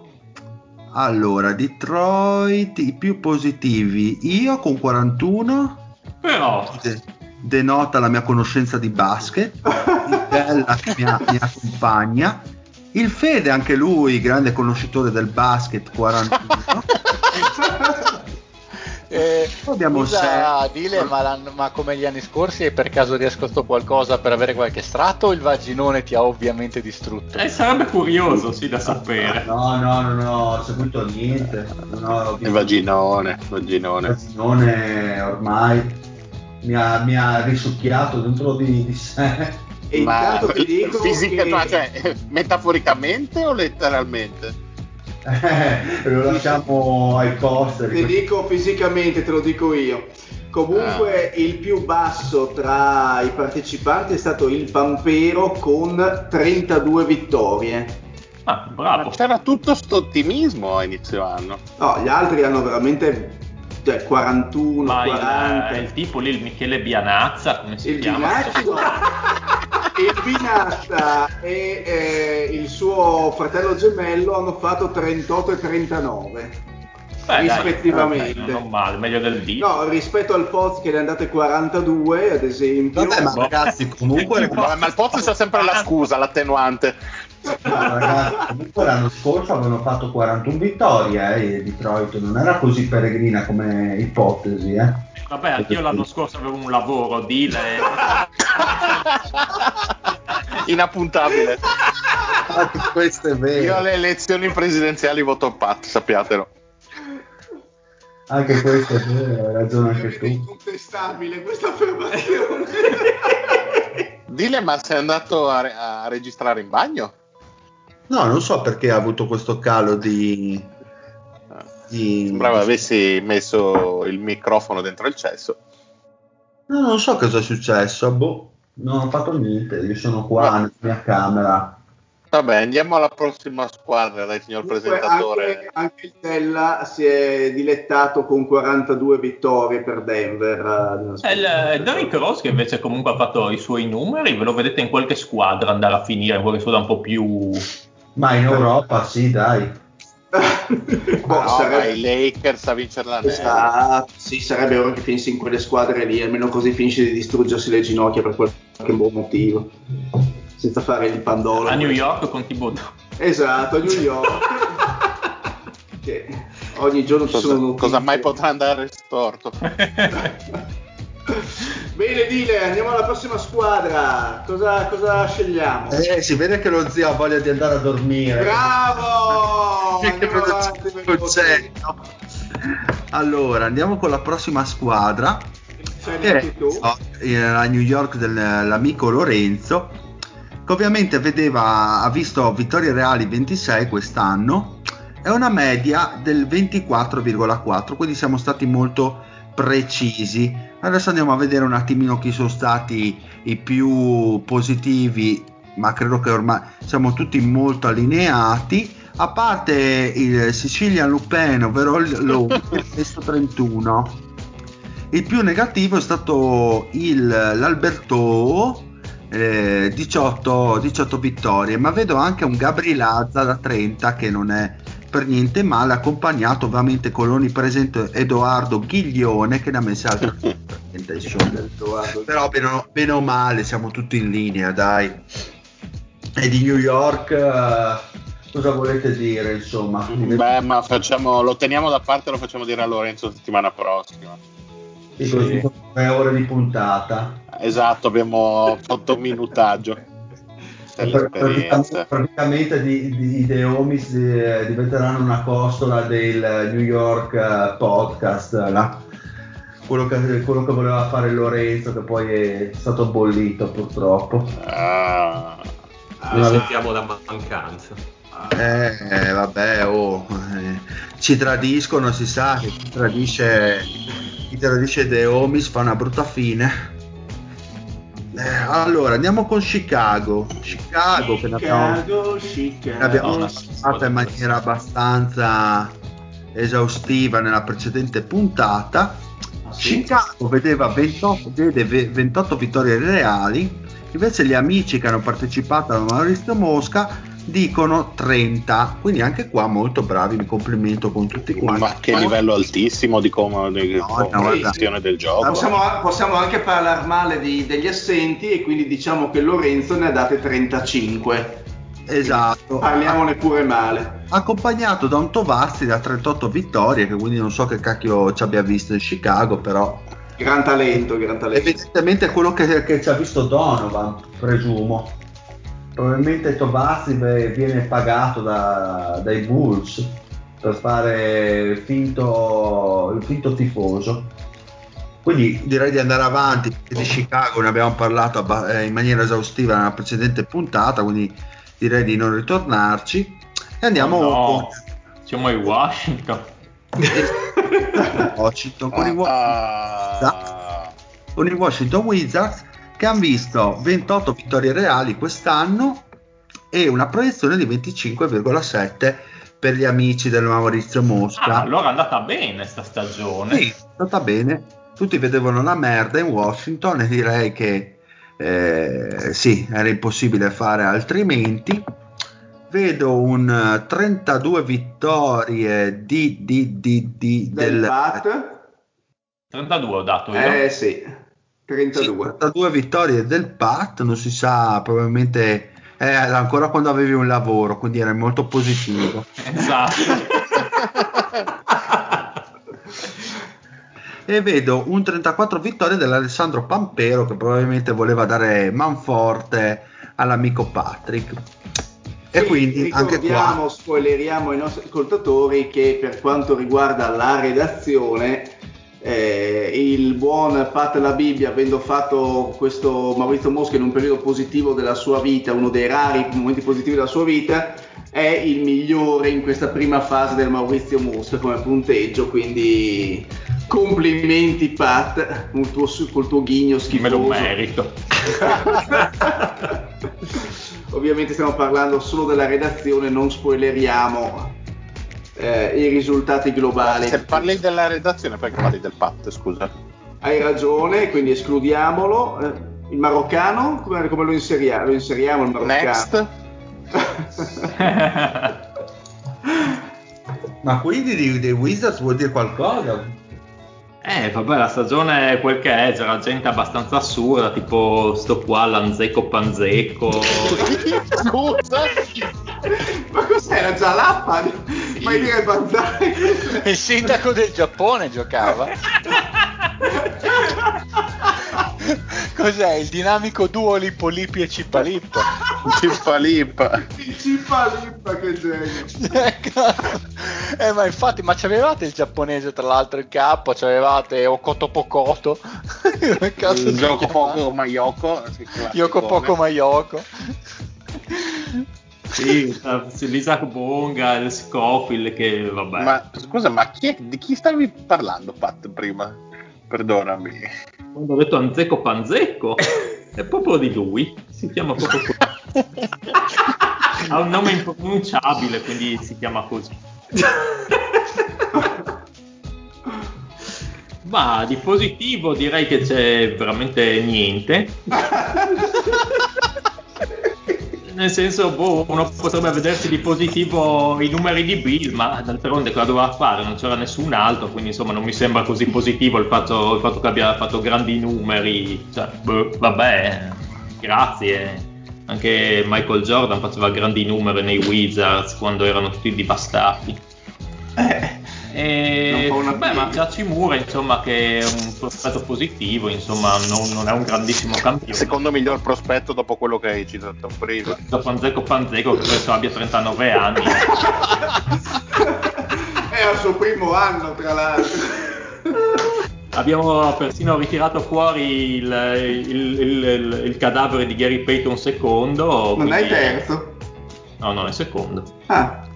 Allora, Detroit, i più positivi. Io con 41 Però, de- denota la mia conoscenza di basket, Bella che mi, mi accompagna, il Fede anche lui, grande conoscitore del basket, 41. Eh, Abbiamo scusa. Dile, ma, ma come gli anni scorsi hai per caso riascoltato qualcosa per avere qualche estratto o il vaginone ti ha ovviamente distrutto? eh, sarebbe curioso, sì, da sapere. No, no, no, no, ho saputo niente. Ho Il vaginone, Il vaginone. vaginone ormai mi ha, mi ha risucchiato dentro di, di sé. E Ma intanto ti dico fisica- che... cioè, metaforicamente o letteralmente? Eh, lo lasciamo ai posteri. Ti dico fisicamente, te lo dico io. Comunque il più basso tra i partecipanti è stato il Pampero con 32 vittorie. Ah, bravo. c'era tutto sto ottimismo a inizio anno. No, gli altri hanno veramente 41, Ma 40. il, il tipo lì, il Michele Bianazza, come si Il chiama? Binazza, il Binazza e eh, il suo fratello gemello hanno fatto 38 e 39 Beh, rispettivamente. dai, non male, meglio del D. No, rispetto al Poz che ne è andate 42 ad esempio. Vabbè, ma Boh. ragazzi, comunque Ma, ma il Pozzo c'ha sempre la scusa, l'attenuante. No, ragazzi, comunque l'anno scorso avevano fatto 41 vittorie eh, e Detroit non era così peregrina come ipotesi. Eh. Vabbè, anch'io l'anno scorso avevo un lavoro, dile. Inappuntabile. Anche questo è Io vero. alle elezioni presidenziali voto Pat, sappiatelo. Anche questo è vero, hai ragione anche È tu. incontestabile questa affermazione. Dile, ma sei andato a, re- a registrare in bagno? No, non so perché ha avuto questo calo di... di... Sembrava avessi messo il microfono dentro il cesso. No, non so cosa è successo, boh, non ho fatto niente, io sono qua Ma- nella mia camera. Vabbè, andiamo alla prossima squadra, dai, signor Comunque, presentatore. Anche, anche il Tella si è dilettato con 42 vittorie per Denver. eh, E scorsa il. Derrick Rose che invece comunque ha fatto i suoi numeri, ve lo vedete in qualche squadra andare a finire, in qualche squadra un po' più... Ma in Europa sì, dai. Boh, Ma no, sarebbe- ma i Lakers a vincere l'anello. Esatto, sì, sarebbe ora che finissi in quelle squadre lì, almeno così finisce di distruggersi le ginocchia per qualche buon motivo, senza fare il pandolo. A New York con Thibodeau. Esatto, a New York. che ogni giorno ci Cosa, sono notizie. cosa mai potrà andare storto? Bene, Dile, andiamo alla prossima squadra. Cosa, cosa scegliamo? Eh, si vede che lo zio ha voglia di andare a dormire. Bravo! Concetto? Allora, andiamo con la prossima squadra. È eh, la New York dell'amico Lorenzo, che ovviamente vedeva, ha visto vittorie reali 26 quest'anno e una media del 24,4, quindi siamo stati molto precisi. Adesso andiamo a vedere un attimino chi sono stati i più positivi, ma credo che ormai siamo tutti molto allineati. A parte il Sicilian Lupin, ovvero lo messo 31. Il più negativo è stato il, l'Alberto, eh, 18, 18 vittorie, ma vedo anche un Gabrielazza da 30 che non è per niente male, accompagnato ovviamente con l'onnipresente Edoardo Ghiglione che ne ha messe altre 30 insomma. Però bene, o- bene o male siamo tutti in linea, dai. E di New York eh, cosa volete dire, insomma? Beh, ma facciamo, lo teniamo da parte e lo facciamo dire a Lorenzo settimana prossima. Sì, così tre ore di puntata. Esatto, abbiamo fatto un minutaggio Praticamente, praticamente di, di, i The Homies eh, diventeranno una costola del New York eh, podcast, là. Quello, che, quello che voleva fare Lorenzo, che poi è stato bollito purtroppo. Ah, Ne sentiamo la mancanza. Eh, vabbè, oh, eh, ci tradiscono, si sa che chi tradisce, chi tradisce The Homies fa una brutta fine. Eh, allora, andiamo con Chicago. Chicago, che ne abbiamo, Chicago, Chicago. ne abbiamo una fatta in maniera abbastanza esaustiva nella precedente puntata. Sì? Chicago vedeva 28, vede ve- 28 vittorie reali, invece gli amici che hanno partecipato a Maurizio Mosca dicono 30, quindi anche qua molto bravi, mi complimento con tutti quanti. ma che livello altissimo di, com- di No, del gioco. Possiamo, possiamo anche parlare male di- degli assenti e quindi diciamo che Lorenzo ne ha date 35. Esatto. Parliamone pure male. Accompagnato da un Tovazzi da 38 vittorie, che quindi non so che cacchio ci abbia visto in Chicago, però Gran talento, gran talento. evidentemente è quello che, che ci ha visto Donovan, presumo. Probabilmente Tovazzi viene pagato da- dai Bulls per fare il finto, il finto tifoso. Quindi direi di andare avanti. Di Chicago ne abbiamo parlato eh, in maniera esaustiva nella precedente puntata, quindi direi di non ritornarci. E andiamo Oh, no. con Siamo in Washington. Washington, con i Wa- Ah, con i Washington Wizards che hanno visto 28 vittorie reali quest'anno e una proiezione di 25,7 per gli amici del Maurizio Mosca. Ah, allora è andata bene sta stagione. Sì, è andata bene. Tutti vedevano la merda in Washington e direi che eh, sì, era impossibile fare altrimenti. Vedo un eh, 32 vittorie di, di, di, di- Del del, Pat? 32 ho dato io. Eh sì, Sì, 32. 32 vittorie del Pat, non si sa, probabilmente eh, era ancora quando avevi un lavoro, quindi era molto positivo. Esatto. E vedo un 34 vittorie dell'Alessandro Pampero che probabilmente voleva dare manforte all'amico Patrick. E Sì, quindi anche ricordiamo, qua spoileriamo ai nostri ascoltatori che per quanto riguarda la redazione, eh, il buon Pat La Bibbia, avendo fatto questo Maurizio Mosca in un periodo positivo della sua vita, uno dei rari momenti positivi della sua vita, è il migliore in questa prima fase del Maurizio Mosca come punteggio, quindi complimenti Pat, col tuo, col tuo ghigno Me schifoso. lo merito. Ovviamente stiamo parlando solo della redazione, non spoileriamo eh, i risultati globali. Se parli della redazione, perché parli del pat, scusa? Hai ragione, quindi escludiamolo. Eh, il maroccano, come, come lo, inseriamo? lo inseriamo il maroccano? Next. Ma quindi di- dei Wizards vuol dire qualcosa? Eh, vabbè, la stagione è quel che è, c'era gente abbastanza assurda, tipo sto qua, Lanzecco Panzecco. Scusa? Ma cos'era già l'appa? mi fai dire Banzai? Il sindaco del Giappone giocava. Cos'è? Il dinamico duo Lippo-Lippi e. Cipalippa. Il Cipalippa, che genio. Eh, ma infatti, ma c'avevate il giapponese tra l'altro in campo, c'avevate Okoto Pokoto. il gioco poco Mayoko. Yoko Poco Mayoko. Sì, l'Isaac Bonga, il Scofield che vabbè. Ma scusa, ma chi è, di chi stavi parlando, Pat, prima? Perdonami. Quando ho detto Anzecco Panzecco, è proprio di lui, si chiama proprio così. ha un nome impronunciabile, quindi si chiama così. Ma di positivo direi che c'è veramente niente nel senso, boh, uno potrebbe vedersi di positivo i numeri di Bill, ma d'altronde cosa doveva fare? Non c'era nessun altro, quindi insomma non mi sembra così positivo il fatto, il fatto che abbia fatto grandi numeri. Cioè, boh, vabbè, grazie. Anche Michael Jordan faceva grandi numeri nei Wizards quando erano tutti devastati. Eh. E, beh, ma Giacimura, insomma, che è un prospetto positivo, insomma, non, non, è un grandissimo campione. Secondo miglior prospetto dopo quello che hai citato prima. Dopo Panzeco Panzeco, che penso abbia 39 anni. è al suo primo anno, tra l'altro. Abbiamo persino ritirato fuori il, il, il, il cadavere di Gary Payton secondo. Non è terzo? No, non è secondo. Ah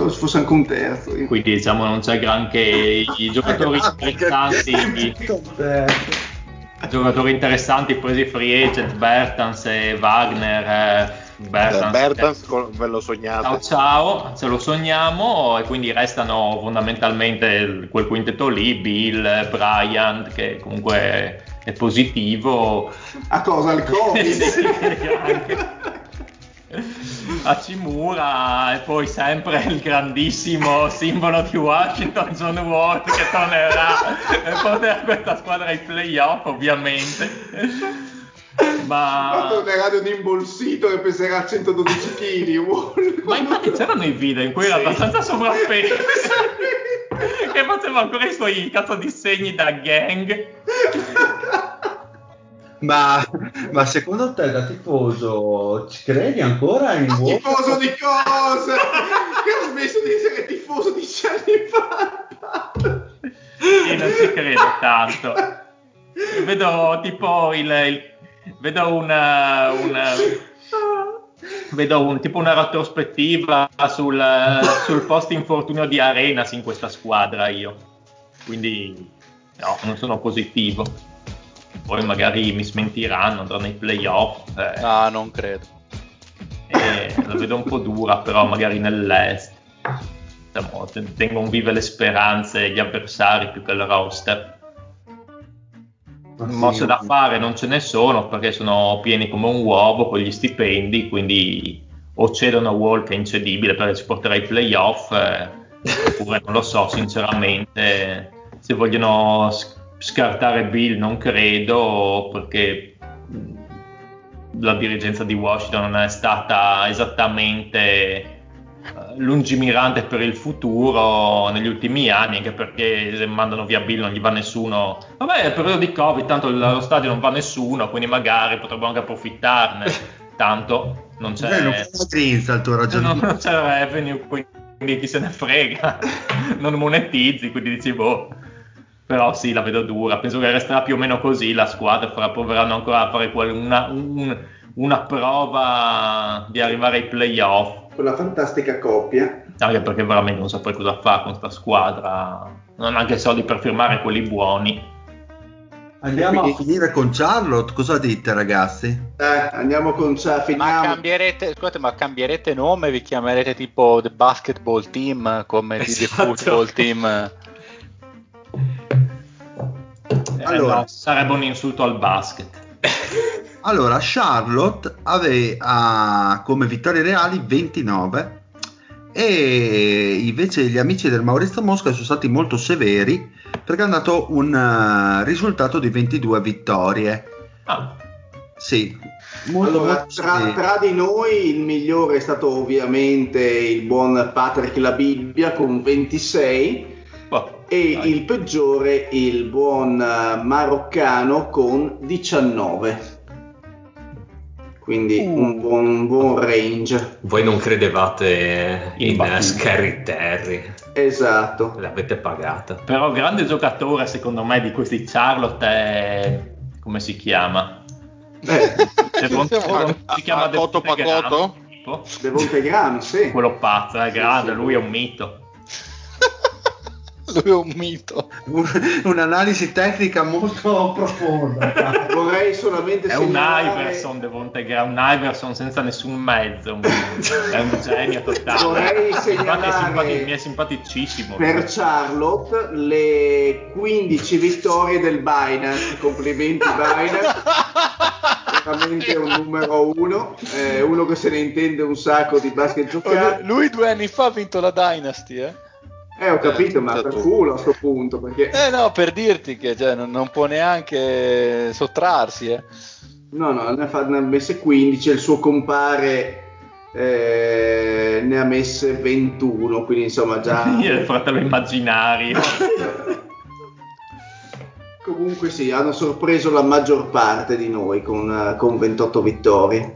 pensavo fosse anche un terzo. Io. Quindi diciamo non c'è granché i giocatori interessanti. I giocatori interessanti presi free agent, Bertans e Wagner. Eh, Bertans, Bertans eh, ve lo sognate. Ciao ciao, ce lo sogniamo e quindi restano fondamentalmente quel quintetto lì, Bill, Bryant che comunque è positivo. A cosa? Il Covid? sì, anche. Hachimura e poi sempre il grandissimo simbolo di Washington, John Ward che tornerà e porterà questa squadra ai playoff ovviamente. Ma... Ma tornerà di un imbolsito che peserà 112 kg. Ma infatti c'erano i video in cui era sì. abbastanza sovrappeso che faceva ancora i suoi cazzo di segni da gang. Ma, ma, secondo te da tifoso ci credi ancora in uomo? Tifoso di cosa? che ho smesso di essere tifoso dieci anni fa. Io non ci credo tanto. Vedo tipo il, il vedo una, una vedo un, tipo una retrospettiva sul, sul post infortunio di Arenas in questa squadra io. Quindi no, non sono positivo poi magari mi smentiranno, andranno nei playoff. Eh. Ah, non credo. Eh, la vedo un po' dura, però magari nell'est. Diciamo, tengono vive le speranze gli avversari più che il roster. Mosse da fare non ce ne sono perché sono pieni come un uovo con gli stipendi, quindi o cedono a Wall che è incedibile perché ci porterà ai playoff, eh, oppure non lo so, sinceramente, se vogliono scartare Bill non credo perché la dirigenza di Washington non è stata esattamente lungimirante per il futuro negli ultimi anni, anche perché se mandano via Bill non gli va nessuno. Vabbè, è il periodo di Covid, tanto allo stadio non va nessuno, quindi magari potrebbero anche approfittarne. Tanto non c'è. Eh, non il tuo ragionamento. Non, c'è revenue, quindi chi se ne frega. non monetizzi, quindi dici boh però sì, la vedo dura. Penso che resterà più o meno così la squadra, farà, proveranno ancora a fare una, un, una prova di arrivare ai playoff. Quella fantastica coppia. Anche perché veramente non saprei cosa fare con questa squadra. Non ha anche soldi per firmare quelli buoni. Andiamo quindi... a finire con Charlotte, cosa dite ragazzi? Eh, andiamo con Charlotte. Ma cambierete, scusate, ma cambierete nome? Vi chiamerete tipo The Basketball Team come esatto. The Football Team? Eh, allora, no, sarebbe un insulto al basket. allora, Charlotte aveva come vittorie reali 29 e invece gli amici del Maurizio Mosca sono stati molto severi perché hanno dato un uh, risultato di 22 vittorie. Ah. Sì. Allora, tra, tra, di noi il migliore è stato ovviamente il buon Patrick La Bibbia con 26 oh, e dai. il peggiore il buon Maroccano con 19 quindi uh. un, buon, un, buon, range. Voi non credevate in, in Scary Terry. Esatto. L'avete pagata. Però grande giocatore secondo me di questi Charlotte è... come si chiama? Eh, Devonte, si chiama Devonte Pacotto? Devonte Graham, sì. Quello pazzo, è grande, sì, sì. lui è un mito. Lui è un mito. Un'analisi tecnica molto profonda. Vorrei solamente È segnalare... un Iverson, Devonte Graham, un Iverson senza nessun mezzo, un... è un genio totale. Vorrei segnalare... È simpati... mi è simpaticissimo. Per Charlotte le 15 vittorie del Binance, complimenti Binance. veramente un numero uno, eh, uno che se ne intende un sacco di basket giocato. Lui due anni fa ha vinto la Dynasty, eh? Eh, ho capito, eh, ma per tu. culo a sto punto. Perché... Eh, no, per dirti che cioè, non, non, può neanche sottrarsi, eh. No, no, ne, fa, ne ha messe 15, il suo compare eh, ne ha messe 21, quindi insomma già... Io il fratello immaginario. Comunque sì, hanno sorpreso la maggior parte di noi con, con 28 vittorie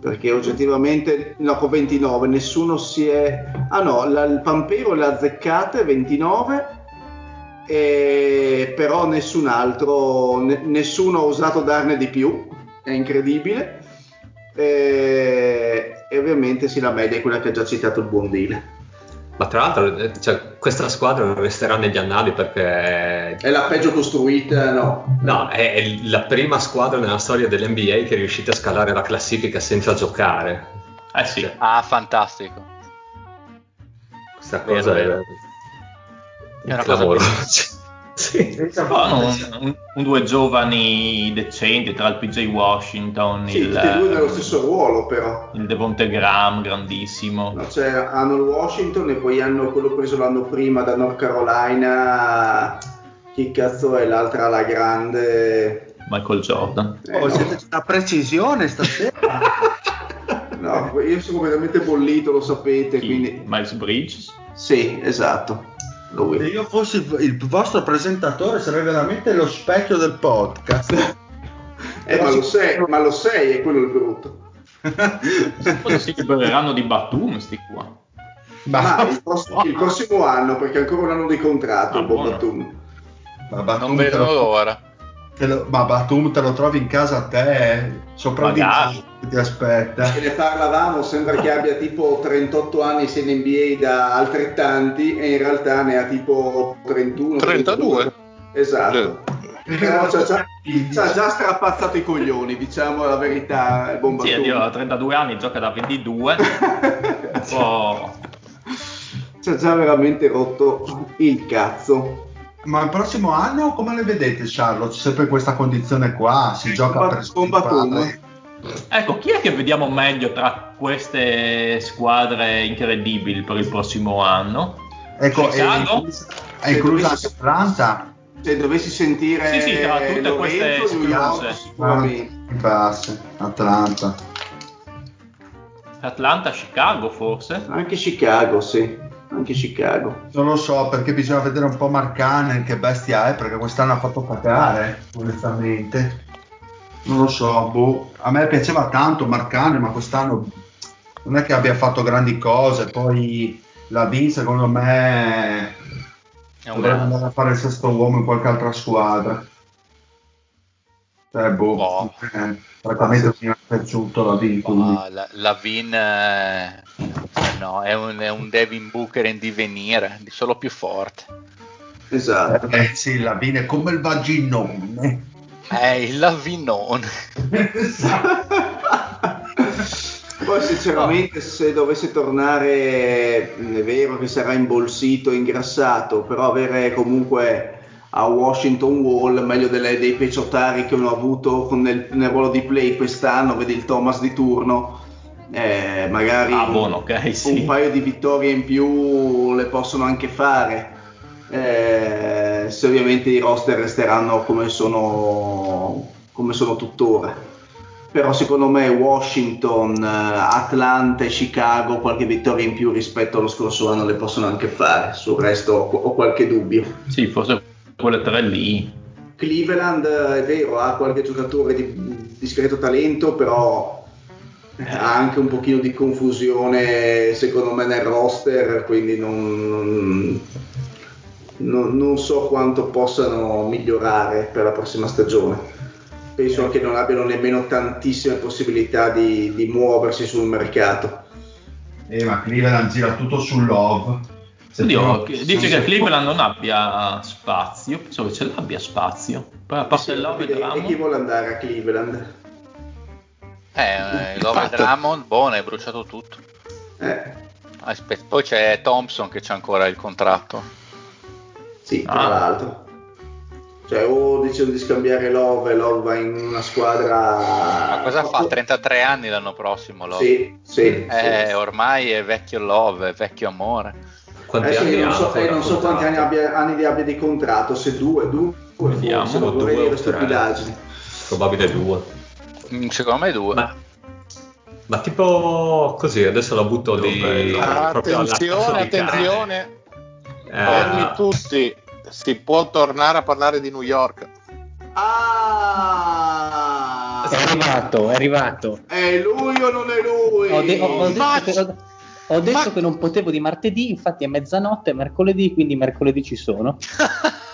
perché oggettivamente no con 29 nessuno si è ah no la, il Pampero le azzeccate 29 e, però nessun altro ne, nessuno ha osato darne di più è incredibile. E, e ovviamente sì la media è quella che ha già citato il buon Dile ma tra l'altro, eh, cioè, questa squadra resterà negli annali perché. È la peggio costruita, no? No, è, è la prima squadra nella storia dell'NBA che è riuscita a scalare la classifica senza giocare. Eh sì. Cioè, ah, fantastico. Questa cosa vero, è. È una clamorosa. Sì. Sono un, un, un, due giovani decenti tra il PJ Washington, sì, il, due nello stesso ruolo però. Il Devonte Graham, grandissimo. No, cioè, hanno il Washington e poi hanno quello preso l'anno prima da North Carolina. Chi cazzo è l'altra la grande? Michael Jordan. Eh, oh, no. siete una precisione stasera. no, io sono completamente bollito, lo sapete. Chi? Quindi... Miles Bridges? Sì, esatto. Lui. Se io fossi il vostro presentatore sarei veramente lo specchio del podcast. eh, ma, lo sei, ma lo sei, è quello il brutto. Forse si libereranno di Batum sti qua. Ma il prossimo, il prossimo, anno, perché ancora un anno di contratto, ah, Batum. Ma Batum. Non vedo l'ora lo, ma Batum te lo trovi in casa a te, sopra di te ti aspetta. Se ne parlavamo, sembra che abbia tipo 38 anni sia in NBA da altrettanti e in realtà ne ha tipo 31. 32. 32. Esatto. Però ci ha già strapazzato i coglioni, diciamo la verità. Il sì, io a 32 anni gioca da 22. Un po'... Ci ha già veramente rotto il cazzo. Ma il prossimo anno come le vedete Charlotte? Sempre questa condizione qua, si gioca per combattuto. Ecco, chi è che vediamo meglio tra queste squadre incredibili per il prossimo anno? Ecco, Chicago? è inclusa anche Atlanta. Se dovessi sentire Sì, sì, tra tutte Lorenzo, queste escluse. Sicuramente. Atlanta. Atlanta, Chicago forse? Anche Chicago, sì anche Chicago. Non lo so perché bisogna vedere un po' Marcanen che bestia è perché quest'anno ha fatto pagare onestamente. Non lo so, boh. a me piaceva tanto Marcanen ma quest'anno non è che abbia fatto grandi cose, poi la V secondo me dovrebbe andare a fare il sesto uomo in qualche altra squadra. Cioè, boh, oh. eh, francamente mi è piaciuto la V. Oh, la, la Vin eh, no, è un, è un, Devin Booker in divenire, solo più forte. Esatto. Eh, sì, la Vin è come il vaginone. Eh, il lavinone. Poi sinceramente se dovesse tornare, è vero che sarà imbolsito, ingrassato, però avere comunque a Washington Wall, meglio delle, dei peciottari che hanno avuto nel, nel, ruolo di play quest'anno, vedi il Thomas di turno, eh, magari ah, buono, okay, sì. un paio di vittorie in più le possono anche fare. Eh, se ovviamente i roster resteranno come sono, come sono tuttora. però secondo me Washington, eh, Atlanta e Chicago qualche vittoria in più rispetto allo scorso anno le possono anche fare, sul resto ho qualche dubbio. Sì, forse quelle tre lì. Cleveland è vero, ha qualche giocatore di discreto talento, però ha anche un pochino di confusione secondo me nel roster, quindi non, non, non, so quanto possano migliorare per la prossima stagione penso anche non abbiano nemmeno tantissime possibilità di, di muoversi sul mercato. Eh, ma Cleveland gira tutto sul love. Oddio, dice che Cleveland non abbia spazio, pensavo che ce l'abbia spazio. Poi a parte sì, Love e, e chi vuole andare a Cleveland? Eh, Love Drummond, buono, hai bruciato tutto. Eh. Aspetta, poi c'è Thompson che c'ha ancora il contratto. Sì, tra ah. l'altro. Cioè, o decidono di scambiare Love e Love va in una squadra. Ma cosa fa? 33 anni l'anno prossimo Love? Sì, sì. Eh, sì. ormai è vecchio Love, è vecchio amore. Quanti eh, anni non so, eh, non so quanti anni abbia, anni abbia, di contratto, se due, due, Vediamo, forse, non vorrei dire stupidaggini. Probabile due. Mm, secondo me due. Ma, ma tipo così, adesso la butto di... Attenzione, attenzione. Eh, tutti si può tornare a parlare di New York. Ah! È arrivato, è arrivato. È lui o non è lui? Ho, de- ho, ho detto, che, ho, ho detto ma... che non potevo di martedì, infatti è mezzanotte, è mercoledì, quindi mercoledì ci sono.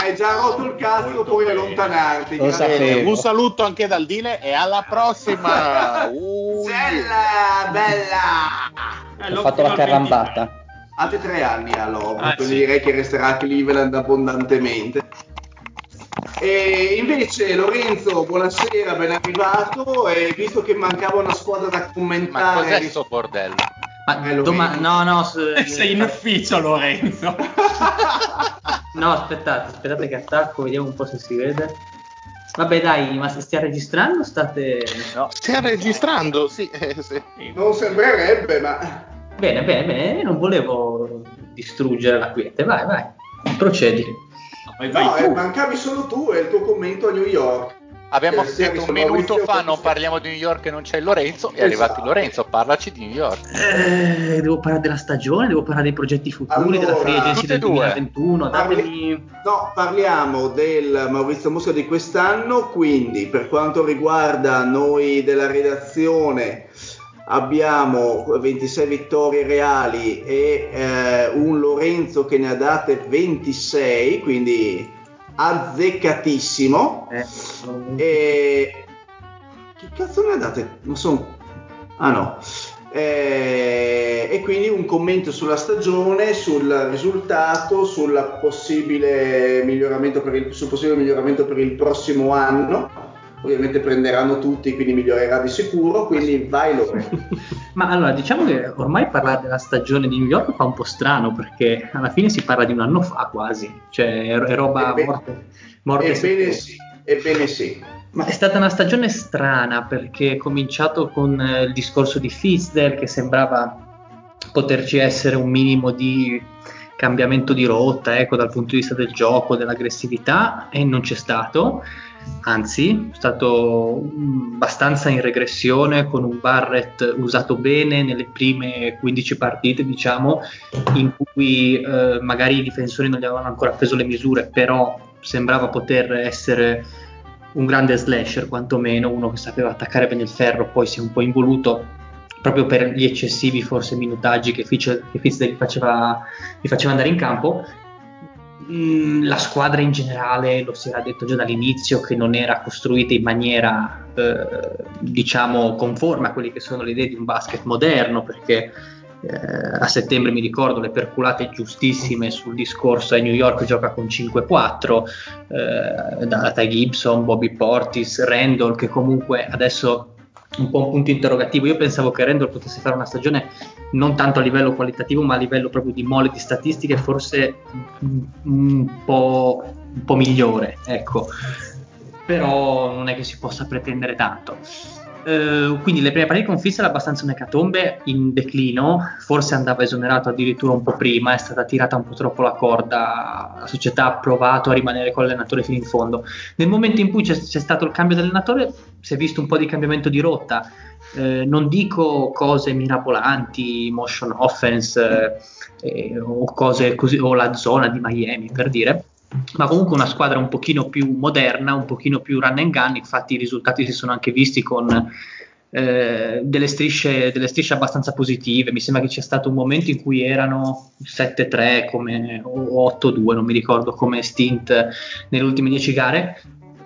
Hai già rotto il cazzo, puoi bene. allontanarti. Un saluto anche dal Dile e alla prossima. Bella, bella. Ho fatto la carambata altri tre anni a Love, ah, quindi sì. direi che resterà a Cleveland abbondantemente. E invece Lorenzo, buonasera, ben arrivato. E visto che mancava una squadra da commentare. Ma cos'è questo bordello? Ma eh, doma- no, no, s- sei in ufficio Lorenzo. no, aspettate, aspettate che attacco, vediamo un po' se si vede. Vabbè dai, ma se stia registrando state... No. Stia registrando, sì, eh, sì. Non sembrerebbe, ma... Bene, bene, bene, non volevo distruggere la quiete, vai, vai, procedi. Vai, vai no, eh, mancavi solo tu e il tuo commento a New York. Abbiamo detto un minuto fa non parliamo di New York e non c'è Lorenzo, è arrivato esatto. Lorenzo, parlaci di New York. Eh, devo parlare della stagione, devo parlare dei progetti futuri, allora, della free agency del 2021. Parli... No, parliamo del Maurizio Mosca di quest'anno, quindi per quanto riguarda noi della redazione abbiamo 26 vittorie reali e eh, un Lorenzo che ne ha date 26, quindi azzeccatissimo. Eh. E... Che cazzo ne ha date? Non so... Ah no. Eh, e quindi un commento sulla stagione, sul risultato, sul possibile miglioramento per il, sul possibile miglioramento per il prossimo anno ovviamente prenderanno tutti, quindi migliorerà di sicuro, quindi vai Lore. Ma allora, diciamo che ormai parlare della stagione di New York fa un po' strano, perché alla fine si parla di un anno fa quasi, cioè è roba Ebbe, morte. morte ebbene sì, ebbene sì. Ma è stata una stagione strana perché è cominciato con eh, il discorso di Fizdale che sembrava poterci essere un minimo di cambiamento di rotta ecco, dal punto di vista del gioco, dell'aggressività e non c'è stato anzi è stato abbastanza in regressione con un Barrett usato bene nelle prime 15 partite diciamo in cui eh, magari i difensori non gli avevano ancora preso le misure però sembrava poter essere un grande slasher quantomeno uno che sapeva attaccare bene il ferro poi si è un po' involuto proprio per gli eccessivi forse minutaggi che Fitz gli faceva, gli faceva andare in campo Mm, la squadra in generale, lo si era detto già dall'inizio, che non era costruita in maniera eh, diciamo conforme a quelle che sono le idee di un basket moderno, perché eh, a settembre mi ricordo le perculate giustissime sul discorso a New York gioca con 5-4 eh, da Ty Gibson, Bobby Portis, Randall che comunque adesso un po' un punto interrogativo. Io pensavo che Randall potesse fare una stagione non tanto a livello qualitativo, ma a livello proprio di mole di statistiche, forse un po', un po migliore, ecco. Però non è che si possa pretendere tanto. Eh, quindi le prime partite con Fissel abbastanza un'ecatombe in declino, forse andava esonerato addirittura un po' prima, è stata tirata un po' troppo la corda, la società ha provato a rimanere con l'allenatore fino in fondo. Nel momento in cui c'è, c'è stato il cambio di allenatore si è visto un po' di cambiamento di rotta, eh, non dico cose mirabolanti, motion offense eh, o cose così, o la zona di Miami per dire, ma comunque una squadra un pochino più moderna, un pochino più run and gun, infatti i risultati si sono anche visti con eh, delle, strisce, delle, strisce, abbastanza positive, mi sembra che c'è stato un momento in cui erano 7-3 come, o 8-2, non mi ricordo come stint nelle ultime 10 gare.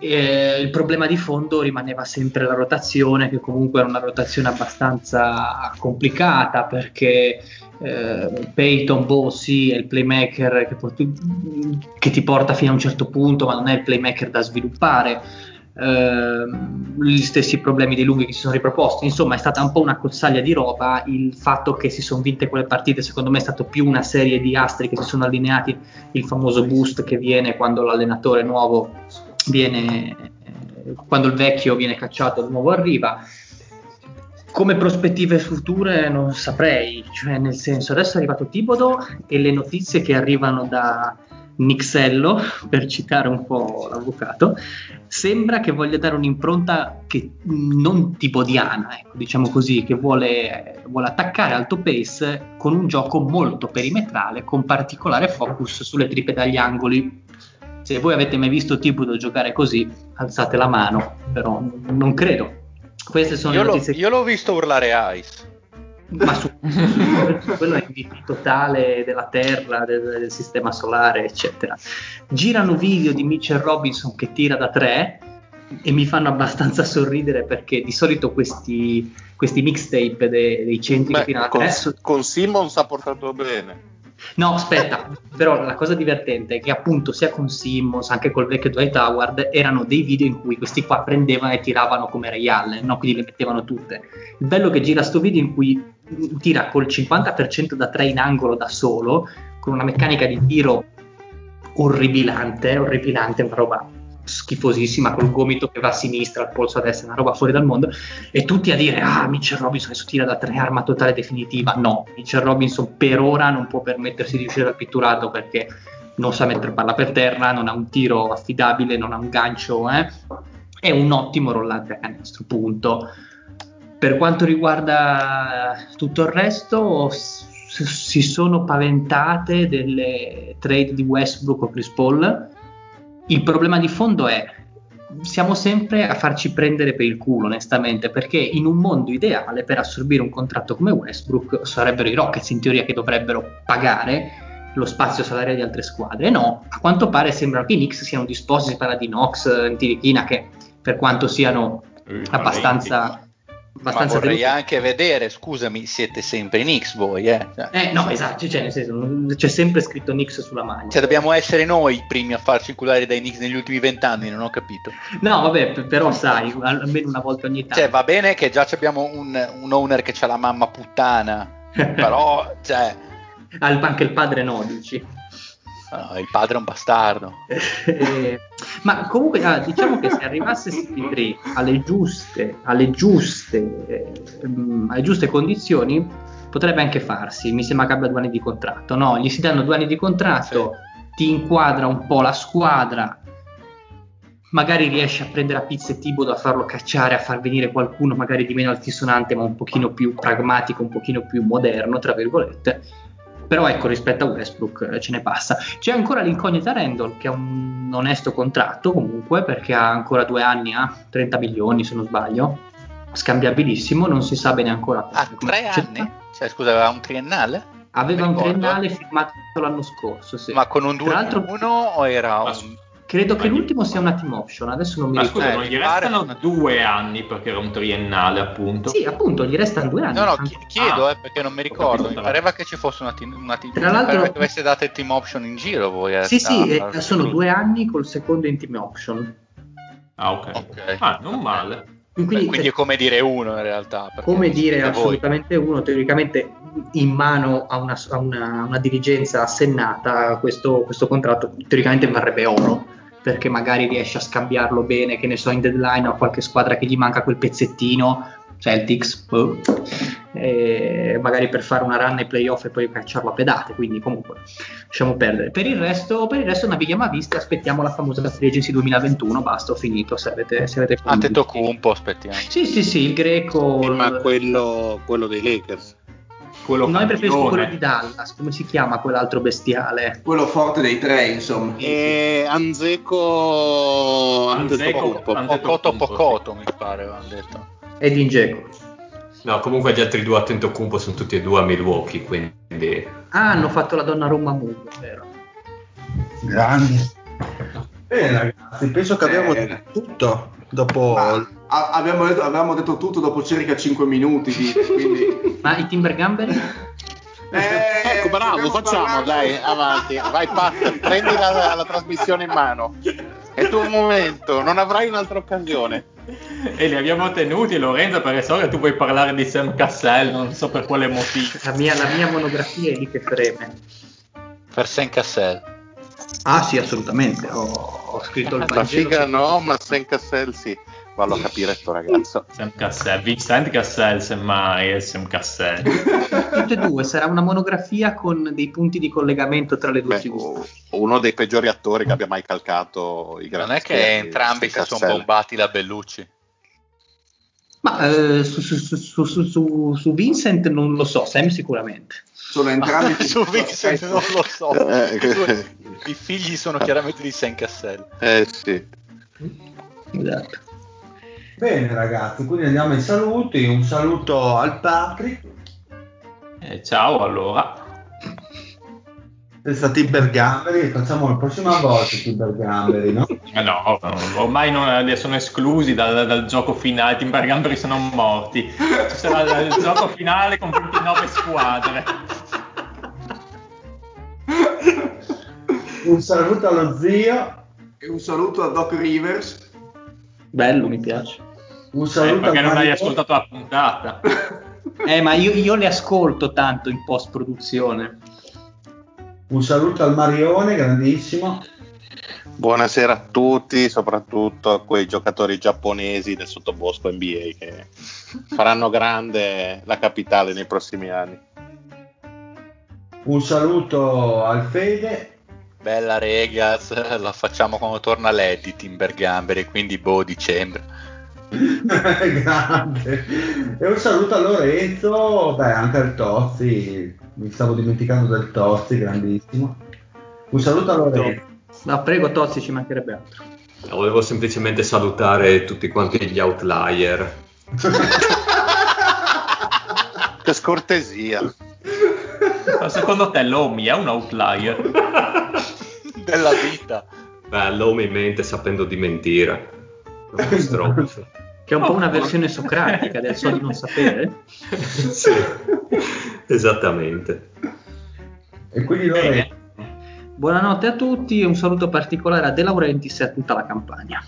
E il problema di fondo rimaneva sempre la rotazione, che comunque era una rotazione abbastanza complicata perché eh, Peyton Bow sì è il playmaker che, porti, che, ti porta fino a un certo punto ma non è il playmaker da sviluppare. Eh, gli stessi problemi dei lunghi che si sono riproposti. Insomma è stata un po' una cozzaglia di roba. Il fatto che si sono vinte quelle partite secondo me è stato più una serie di astri che si sono allineati il famoso boost che viene quando l'allenatore nuovo viene quando il vecchio viene cacciato il nuovo arriva come prospettive future non saprei, cioè nel senso adesso è arrivato Tibodo e le notizie che arrivano da Nixello, per citare un po' l'avvocato, sembra che voglia dare un'impronta che non tibodiana, ecco, diciamo così, che vuole, vuole attaccare alto pace con un gioco molto perimetrale, con particolare focus sulle tripe dagli angoli. Se voi avete mai visto Tibodo giocare così, alzate la mano, però non credo queste sono io le notizie. L'ho, io l'ho visto urlare Ice. Ma su, quello è il totale della Terra, del, del, sistema solare, eccetera. Girano video di Mitchell Robinson che tira da tre e mi fanno abbastanza sorridere perché di solito questi, questi mixtape dei, dei centri Beh, che tirano con, tre. Con Simmons ha portato bene. No, aspetta, però la cosa divertente è che appunto sia con Simmons, anche col vecchio Dwight Howard, erano dei video in cui questi qua prendevano e tiravano come Ray Allen, no? quindi le mettevano tutte. Il bello che gira sto video in cui tira col 50% da 3 in angolo da solo, con una meccanica di tiro orribilante, orripilante, una roba schifosissima col gomito che va a sinistra, il polso a destra, una roba fuori dal mondo, e tutti a dire: Ah, Mitchell Robinson adesso tira da tre arma totale definitiva. No, Mitchell Robinson per ora non può permettersi di uscire dal pitturato perché non sa mettere palla per terra, non ha un tiro affidabile, non ha un gancio, eh? è un ottimo rollante a canestro, punto. Per quanto riguarda tutto il resto, si sono paventate delle trade di Westbrook o Chris Paul il problema di fondo è siamo sempre a farci prendere per il culo, onestamente, perché in un mondo ideale per assorbire un contratto come Westbrook sarebbero i Rockets in teoria che dovrebbero pagare lo spazio salariale di altre squadre. No, a quanto pare sembra che i Knicks siano disposti, si parla di Knox, Tirichina, che per quanto siano abbastanza abbastanza Ma vorrei tenuto. anche vedere, scusami, siete sempre in X voi, eh? Cioè. eh no, esatto, cioè, nel senso, c'è sempre scritto Nix sulla maglia. Cioè, dobbiamo essere noi i primi a far circolare dai Nix negli ultimi vent'anni, non ho capito. No, vabbè, però sai, almeno una volta ogni tanto. Cioè, va bene che già abbiamo un, un owner che ha la mamma puttana, però, cioè... Anche il padre no, dici. No, il padre è un bastardo. Eh, ma comunque ah, diciamo che se arrivasse CP3 alle giuste, alle giuste, eh, alle giuste condizioni potrebbe anche farsi. Mi sembra che abbia due anni di contratto. No, gli si danno due anni di contratto, sì. ti inquadra un po' la squadra. Magari riesce a prendere a pizza e Tibodo a farlo cacciare, a far venire qualcuno magari di meno altisonante, ma un pochino più pragmatico, un pochino più moderno, tra virgolette però ecco rispetto a Westbrook eh, ce ne passa. C'è ancora l'incognita Randall che ha un onesto contratto comunque perché ha ancora due anni, ha 30 milioni se non sbaglio, scambiabilissimo, non si sa bene ancora. Ha tre anni? Cioè scusa, aveva un triennale? Aveva un triennale firmato l'anno scorso, sì. Ma con un 2-1 o era un... Credo che l'ultimo sia una team option, adesso non mi Ma ricordo. Scusa, non gli restano due anni perché era un triennale, appunto. Sì, appunto, gli restano due anni. No, no, chiedo, ah, eh, perché non mi ricordo. Mi pareva che ci fosse una team, una team Tra l'altro, che avesse dato il team option in giro voi. Eh, sì, sì, eh, sono due anni col secondo in team option. Ah, ok. okay. Ah, non male. Quindi, Beh, quindi, è come dire uno in realtà. Come dire assolutamente voi. uno, teoricamente in mano a una, a una, una dirigenza assennata, questo, questo, contratto teoricamente varrebbe oro. Perché magari riesce a scambiarlo bene, che ne so, in deadline o qualche squadra che gli manca quel pezzettino, Celtics, boh, e magari per fare una run ai playoff e poi cacciarlo a pedate, quindi comunque lasciamo perdere. Per il resto, per il resto navighiamo a vista aspettiamo la famosa Free Agency 2021, basta, ho finito, se avete, se avete Antetokounmpo aspettiamo. Sì, sì, sì, il greco... Eh, ma quello, quello dei Lakers. Quello Noi preferisco quello di Dallas, come si chiama quell'altro bestiale? Quello forte dei tre, insomma. E Anzeco Anzeco Pocoto Pocoto mi pare avevano detto. Ed Ingeco. No, comunque gli altri due attento Cumpo sono tutti e due a Milwaukee, quindi... Ah, hanno fatto la donna Roma Move, vero? Grandi. Bene ragazzi, penso che abbiamo detto tutto. Dopo... Ma a- abbiamo, detto, avevamo detto tutto dopo circa 5 minuti, dite, quindi... Ma i Timber Gamberi? Eh, ecco, bravo, facciamo, parlare- dai, avanti. Vai, Pat, prendi la, la trasmissione in mano. È il tuo momento, non avrai un'altra occasione. E li abbiamo tenuti, Lorenzo, perché so che tu vuoi parlare di Sam Cassell, non so per quale motivo. La mia, la mia monografia è lì che freme. Per Sen Cassell. Ah sì, assolutamente. Ho, ho scritto il La Vangelo. figa no, ma Sen Cassell sì. Vallo a capire sto ragazzo. Sam Cassell, Vincent Cassell, semmai, è Sam Cassell. Tutte e due, sarà una monografia con dei punti di collegamento tra le due figure. uno dei peggiori attori che abbia mai calcato i grandi Non è che entrambi si sono bombati da Bellucci. Ma eh, su, su- su- su- su- su- su Vincent non lo so, Sam sicuramente. Sono entrambi... Su Vincent non lo so. Eh, I figli sono chiaramente di Sen Cassell. Eh sì. Esatto. Bene ragazzi, quindi andiamo ai saluti. Un saluto al Patrick. Eh, ciao, allora. Senza Timber Gamberi, facciamo la prossima volta Timber Gamberi, no? Eh no, ormai non, li sono esclusi dal, dal gioco finale, i Timber Gamberi sono morti. Ci sarà il gioco finale con 29 squadre. Un saluto allo zio. E un saluto a Doc Rivers. Bello, mi piace. Un Eh, saluto perché al non hai ascoltato la puntata. Eh, ma io, io le ascolto tanto in post produzione. Un saluto al Marione, grandissimo. Buonasera a tutti, soprattutto a quei giocatori giapponesi del sottobosco NBA che faranno grande la capitale nei prossimi anni. Un saluto al Fede. Bella Regas, la facciamo quando torna l'Eddie Timber Gamberi, quindi boh, dicembre. Grande. E un saluto a Lorenzo, beh, anche al Tozzi. Mi stavo dimenticando del Tozzi, grandissimo. Un saluto a Lorenzo. Ma prego, Tozzi, ci mancherebbe altro. Volevo semplicemente salutare tutti quanti gli outlier. Che scortesia. Ma secondo te l'Omi è un outlier? Della vita. Beh, l'uomo in mente sapendo di mentire. Che è un po' una versione socratica del so di non sapere. sì, esattamente. E quindi Lorenzo. Buonanotte a tutti e un saluto particolare a De Laurentiis e a tutta la campagna.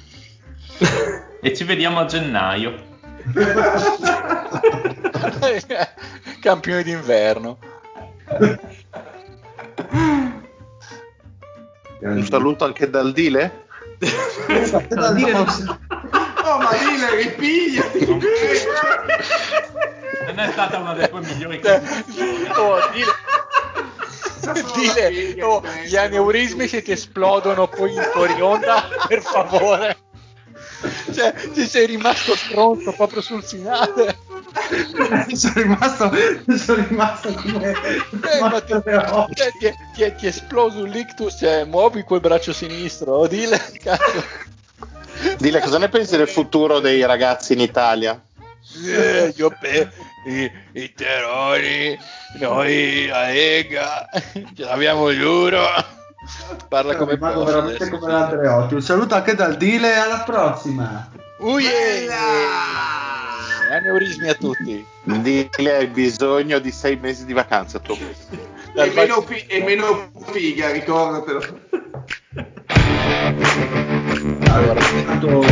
E ci vediamo a gennaio. Campioni d'inverno. Un saluto anche dal Dile? No, dire non si- Oh, ma dile, ripigliati! Non è stata una delle tue migliori conclusioni. oh, dile, dile, oh, gli aneurismi se ti esplodono poi in fuori onda, per favore. Cioè, ti sei rimasto stronzo proprio sul finale. sono rimasto, sono rimasto come, Eh, ma ti, cioè, ti, è, ti ti è esploso un lictus, cioè, muovi quel braccio sinistro, oh, dile, cazzo. Dile cosa ne pensi del futuro dei ragazzi in Italia? Eh, io pe- i, i terrori, noi la Lega, ce l'abbiamo giuro. Parla come rimango posso veramente adesso. come l'Andreotti. Un saluto anche dal Dile e alla prossima. Uie! Aneurismi a tutti. Dile hai bisogno di sei mesi di vacanza tu. E meno, fi- e meno figa, ricordatelo. Allora, tanto